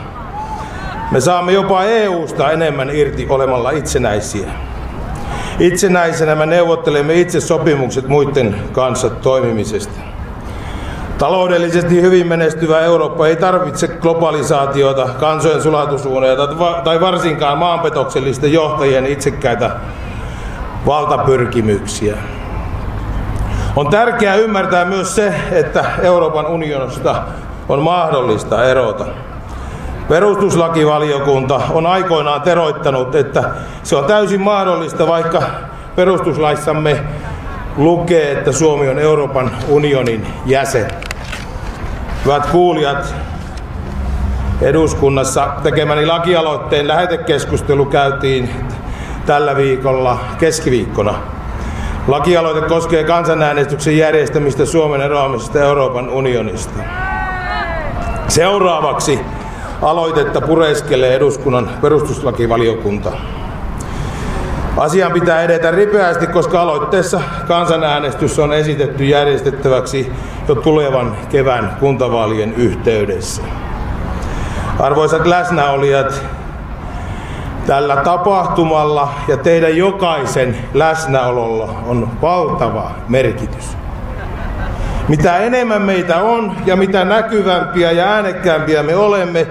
Me saamme jopa EUsta enemmän irti olemalla itsenäisiä. Itsenäisenä me neuvottelemme itse sopimukset muiden kanssa toimimisesta. Taloudellisesti hyvin menestyvä Eurooppa ei tarvitse globalisaatiota, kansojen sulatusuuneja tai varsinkaan maanpetoksellisten johtajien itsekkäitä valtapyrkimyksiä. On tärkeää ymmärtää myös se, että Euroopan unionista on mahdollista erota. Perustuslakivaliokunta on aikoinaan teroittanut, että se on täysin mahdollista, vaikka perustuslaissamme lukee, että Suomi on Euroopan unionin jäsen. Hyvät kuulijat, eduskunnassa. Tekemäni lakialoitteen lähetekeskustelu käytiin tällä viikolla keskiviikkona. Lakialoite koskee kansanäänestyksen järjestämistä Suomen eroamisesta Euroopan unionista. Seuraavaksi aloitetta pureskelee eduskunnan perustuslakivaliokunta. Asian pitää edetä ripeästi, koska aloitteessa kansanäänestys on esitetty järjestettäväksi jo tulevan kevään kuntavaalien yhteydessä. Arvoisat läsnäolijat, tällä tapahtumalla ja teidän jokaisen läsnäololla on valtava merkitys. Mitä enemmän meitä on ja mitä näkyvämpiä ja äänekkäämpiä me olemme,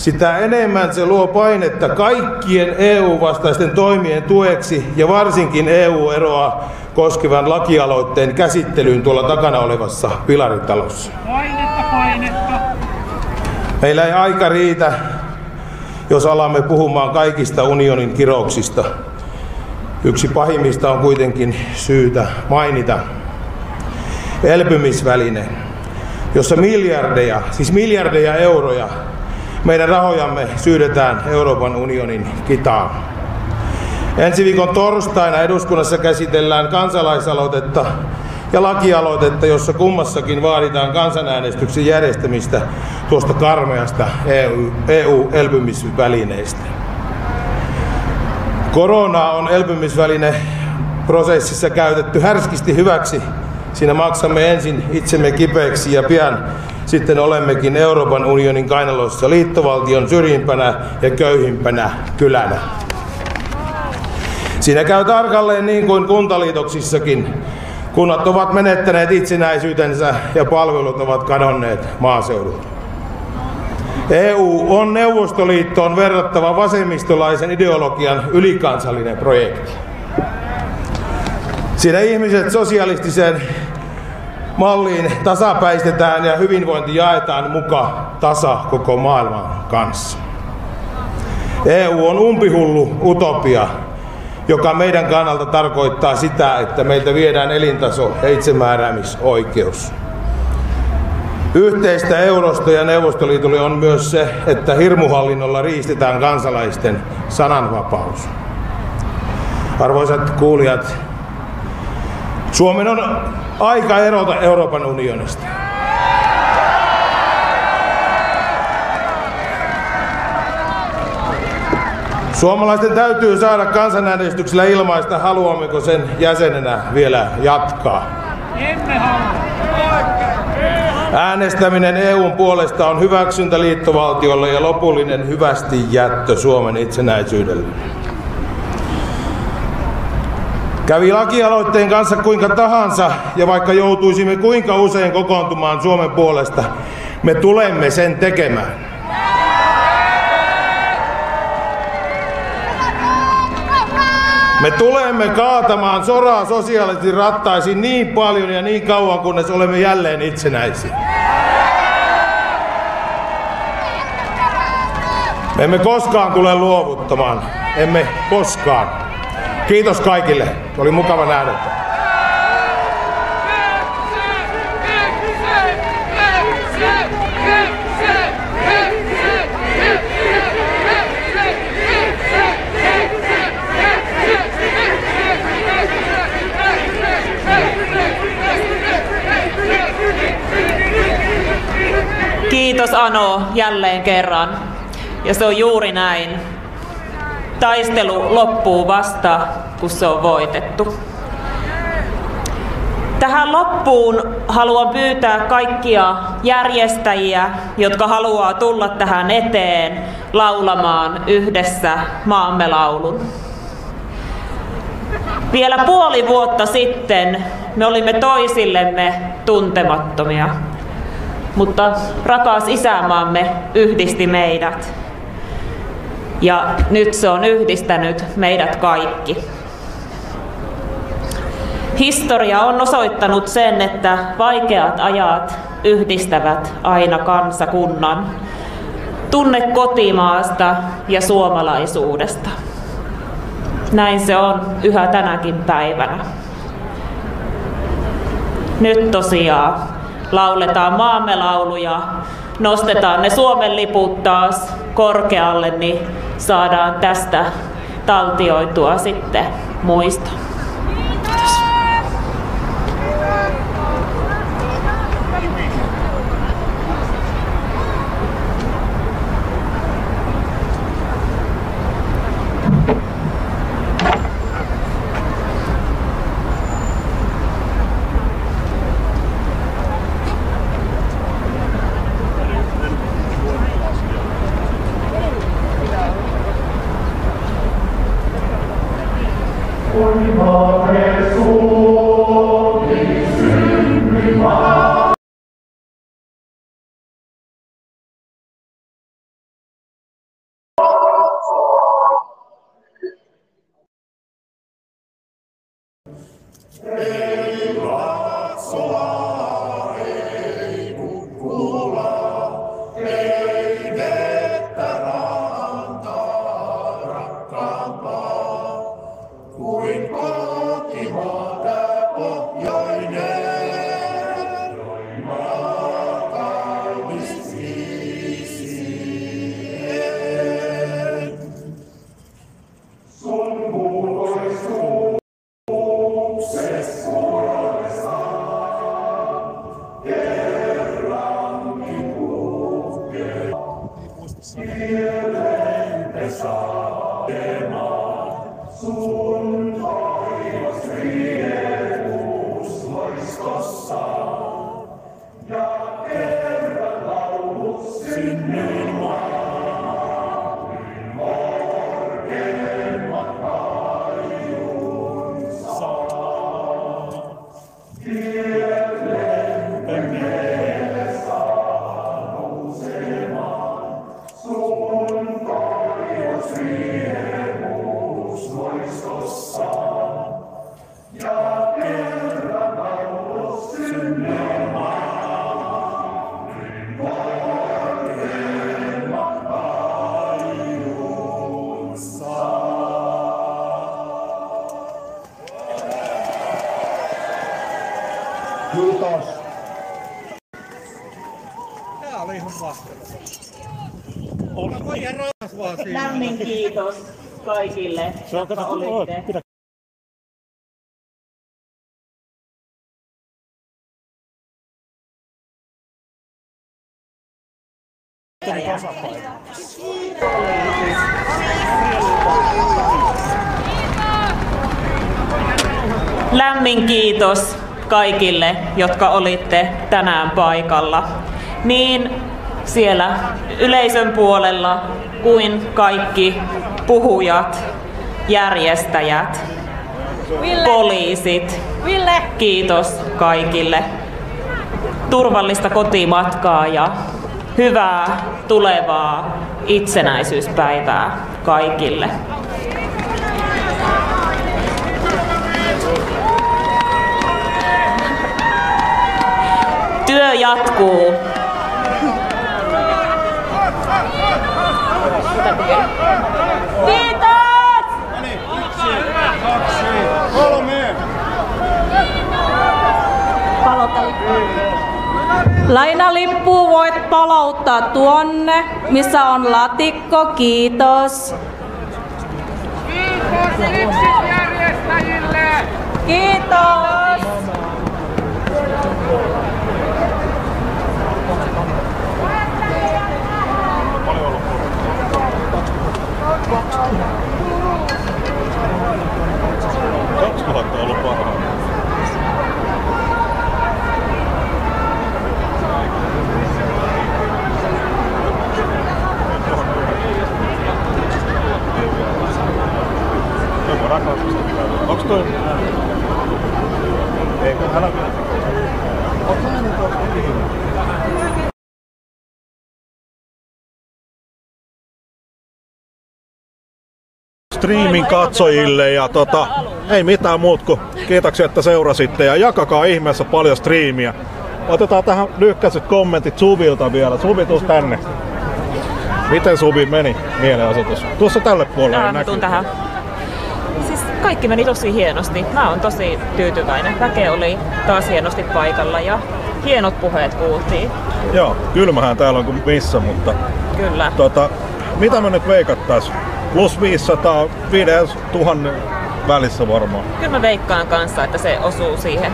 sitä enemmän se luo painetta kaikkien EU-vastaisten toimien tueksi ja varsinkin EU-eroa koskevan lakialoitteen käsittelyyn tuolla takana olevassa Pilaritalossa. Painetta, painetta. Meillä ei aika riitä, jos alamme puhumaan kaikista unionin kirouksista. Yksi pahimmista on kuitenkin syytä mainita. Elpymisväline, jossa miljardeja, siis miljardeja euroja meidän rahojamme syydetään Euroopan unionin kitaan. Ensi viikon torstaina eduskunnassa käsitellään kansalaisaloitetta ja lakialoitetta, jossa kummassakin vaaditaan kansanäänestyksen järjestämistä tuosta karmeasta EU, EU-elpymisvälineestä. Korona on elpymisväline prosessissa käytetty härskisti hyväksi. Siinä maksamme ensin itsemme kipeäksi ja pian sitten olemmekin Euroopan unionin kainalossa liittovaltion syrjimpänä ja köyhimpänä kylänä. Siinä käy tarkalleen niin kuin kuntaliitoksissakin. Kunnat ovat menettäneet itsenäisyytensä ja palvelut ovat kadonneet maaseudulta. EU on Neuvostoliittoon verrattava vasemmistolaisen ideologian ylikansallinen projekti. Siinä ihmiset sosialistiseen malliin tasapäistetään ja hyvinvointi jaetaan muka tasa koko maailman kanssa. EU on umpihullu utopia, joka meidän kannalta tarkoittaa sitä, että meiltä viedään elintaso ja itsemääräämisoikeus. Yhteistä eurosta ja Neuvostoliitolle on myös se, että hirmuhallinnolla riistetään kansalaisten sananvapaus. Arvoisat kuulijat, Suomen on aika erota Euroopan unionista. Suomalaisten täytyy saada kansanäänestyksellä ilmaista, haluammeko sen jäsenenä vielä jatkaa. Emme halua. Äänestäminen EUn puolesta on hyväksyntä liittovaltiolle ja lopullinen hyvästi jättö Suomen itsenäisyydelle. Kävi lakialoitteen kanssa kuinka tahansa ja vaikka joutuisimme kuinka usein kokoontumaan Suomen puolesta, me tulemme sen tekemään. Me tulemme kaatamaan soraa sosiaalisesti rattaisiin niin paljon ja niin kauan, kunnes olemme jälleen itsenäisiä. Me emme koskaan tule luovuttamaan. Emme koskaan. Kiitos kaikille. Oli mukava nähdä. Kiitos Ano jälleen kerran. Ja se on juuri näin. Taistelu loppuu vasta, kun se on voitettu. Tähän loppuun haluan pyytää kaikkia järjestäjiä, jotka haluaa tulla tähän eteen laulamaan yhdessä maamme laulun. Vielä puoli vuotta sitten me olimme toisillemme tuntemattomia, mutta rakas isämaamme yhdisti meidät. Ja nyt se on yhdistänyt meidät kaikki. Historia on osoittanut sen, että vaikeat ajat yhdistävät aina kansakunnan. Tunne kotimaasta ja suomalaisuudesta. Näin se on yhä tänäkin päivänä. Nyt tosiaan lauletaan maamme lauluja nostetaan ne Suomen liput taas korkealle, niin saadaan tästä taltioitua sitten muisto. Kaikille, jotka olitte. Lämmin kiitos kaikille, jotka olitte tänään paikalla. Niin siellä yleisön puolella kuin kaikki puhujat, järjestäjät, Ville. poliisit. Ville. Kiitos kaikille. Turvallista kotimatkaa ja hyvää tulevaa itsenäisyyspäivää kaikille. Työ jatkuu. Kiitos! Kolme. Lainalippu voit palauttaa tuonne, missä on latikko. Kiitos. Kiitos järjestäjille! Kiitos! Kaksituhatta on ollut parhaana. Joku rakastus. Onks toi? Eikö hän on... Onko hän nyt tuossa striimin katsojille ja tota, ei mitään muut kuin kiitoksia, että seurasitte ja jakakaa ihmeessä paljon striimiä. Otetaan tähän lyhkäiset kommentit Suvilta vielä. Suvi, tuus tänne. Miten Suvi meni mielenosoitus? Tuossa tälle puolelle mä näkyy. tähän. Kaikki meni tosi hienosti. Mä oon tosi tyytyväinen. Väke oli taas hienosti paikalla ja hienot puheet kuultiin. Joo, kylmähän täällä on kuin missä, mutta Kyllä. tota, mitä me nyt veikattais? Plus 500, 5000 välissä varmaan. Kyllä mä veikkaan kanssa, että se osuu siihen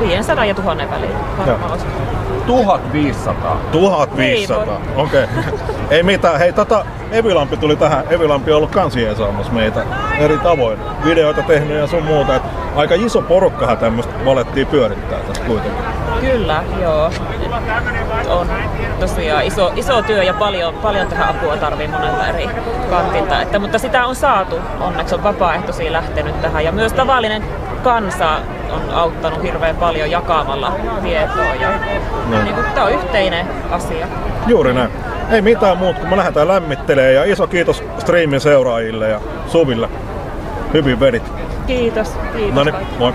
500 ja 1000 väliin. Varmaan osuu. 1500. 1500, okei. Okay. Ei mitään. Hei, tota, Evilampi tuli tähän. Evilampi on ollut kans jeesaamassa meitä eri tavoin. Videoita tehnyt ja sun muuta. Et aika iso porukkahan tämmöistä valettiin pyörittää tässä kuitenkin. Kyllä, joo. On tosiaan iso, iso työ ja paljon, paljon tähän apua tarvii monelta eri kantilta. Että, mutta sitä on saatu. Onneksi on vapaaehtoisia lähtenyt tähän. Ja myös tavallinen kansa on auttanut hirveän paljon jakamalla tietoa. Ja, No. niin kuin, tämä on yhteinen asia. Juuri näin. Ei mitään muuta, kun me lähdetään lämmittelemään. Ja iso kiitos streamin seuraajille ja Suville. Hyvin vedit. Kiitos. Kiitos. No niin, moi.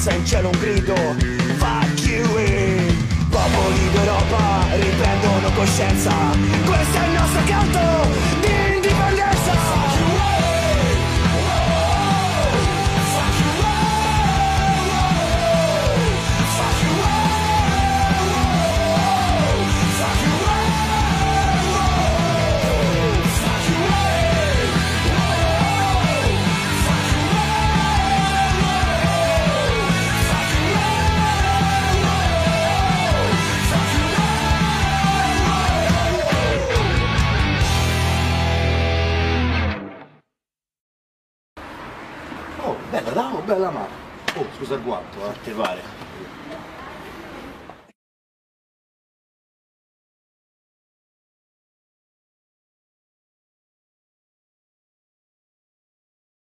Alza in cielo un grido,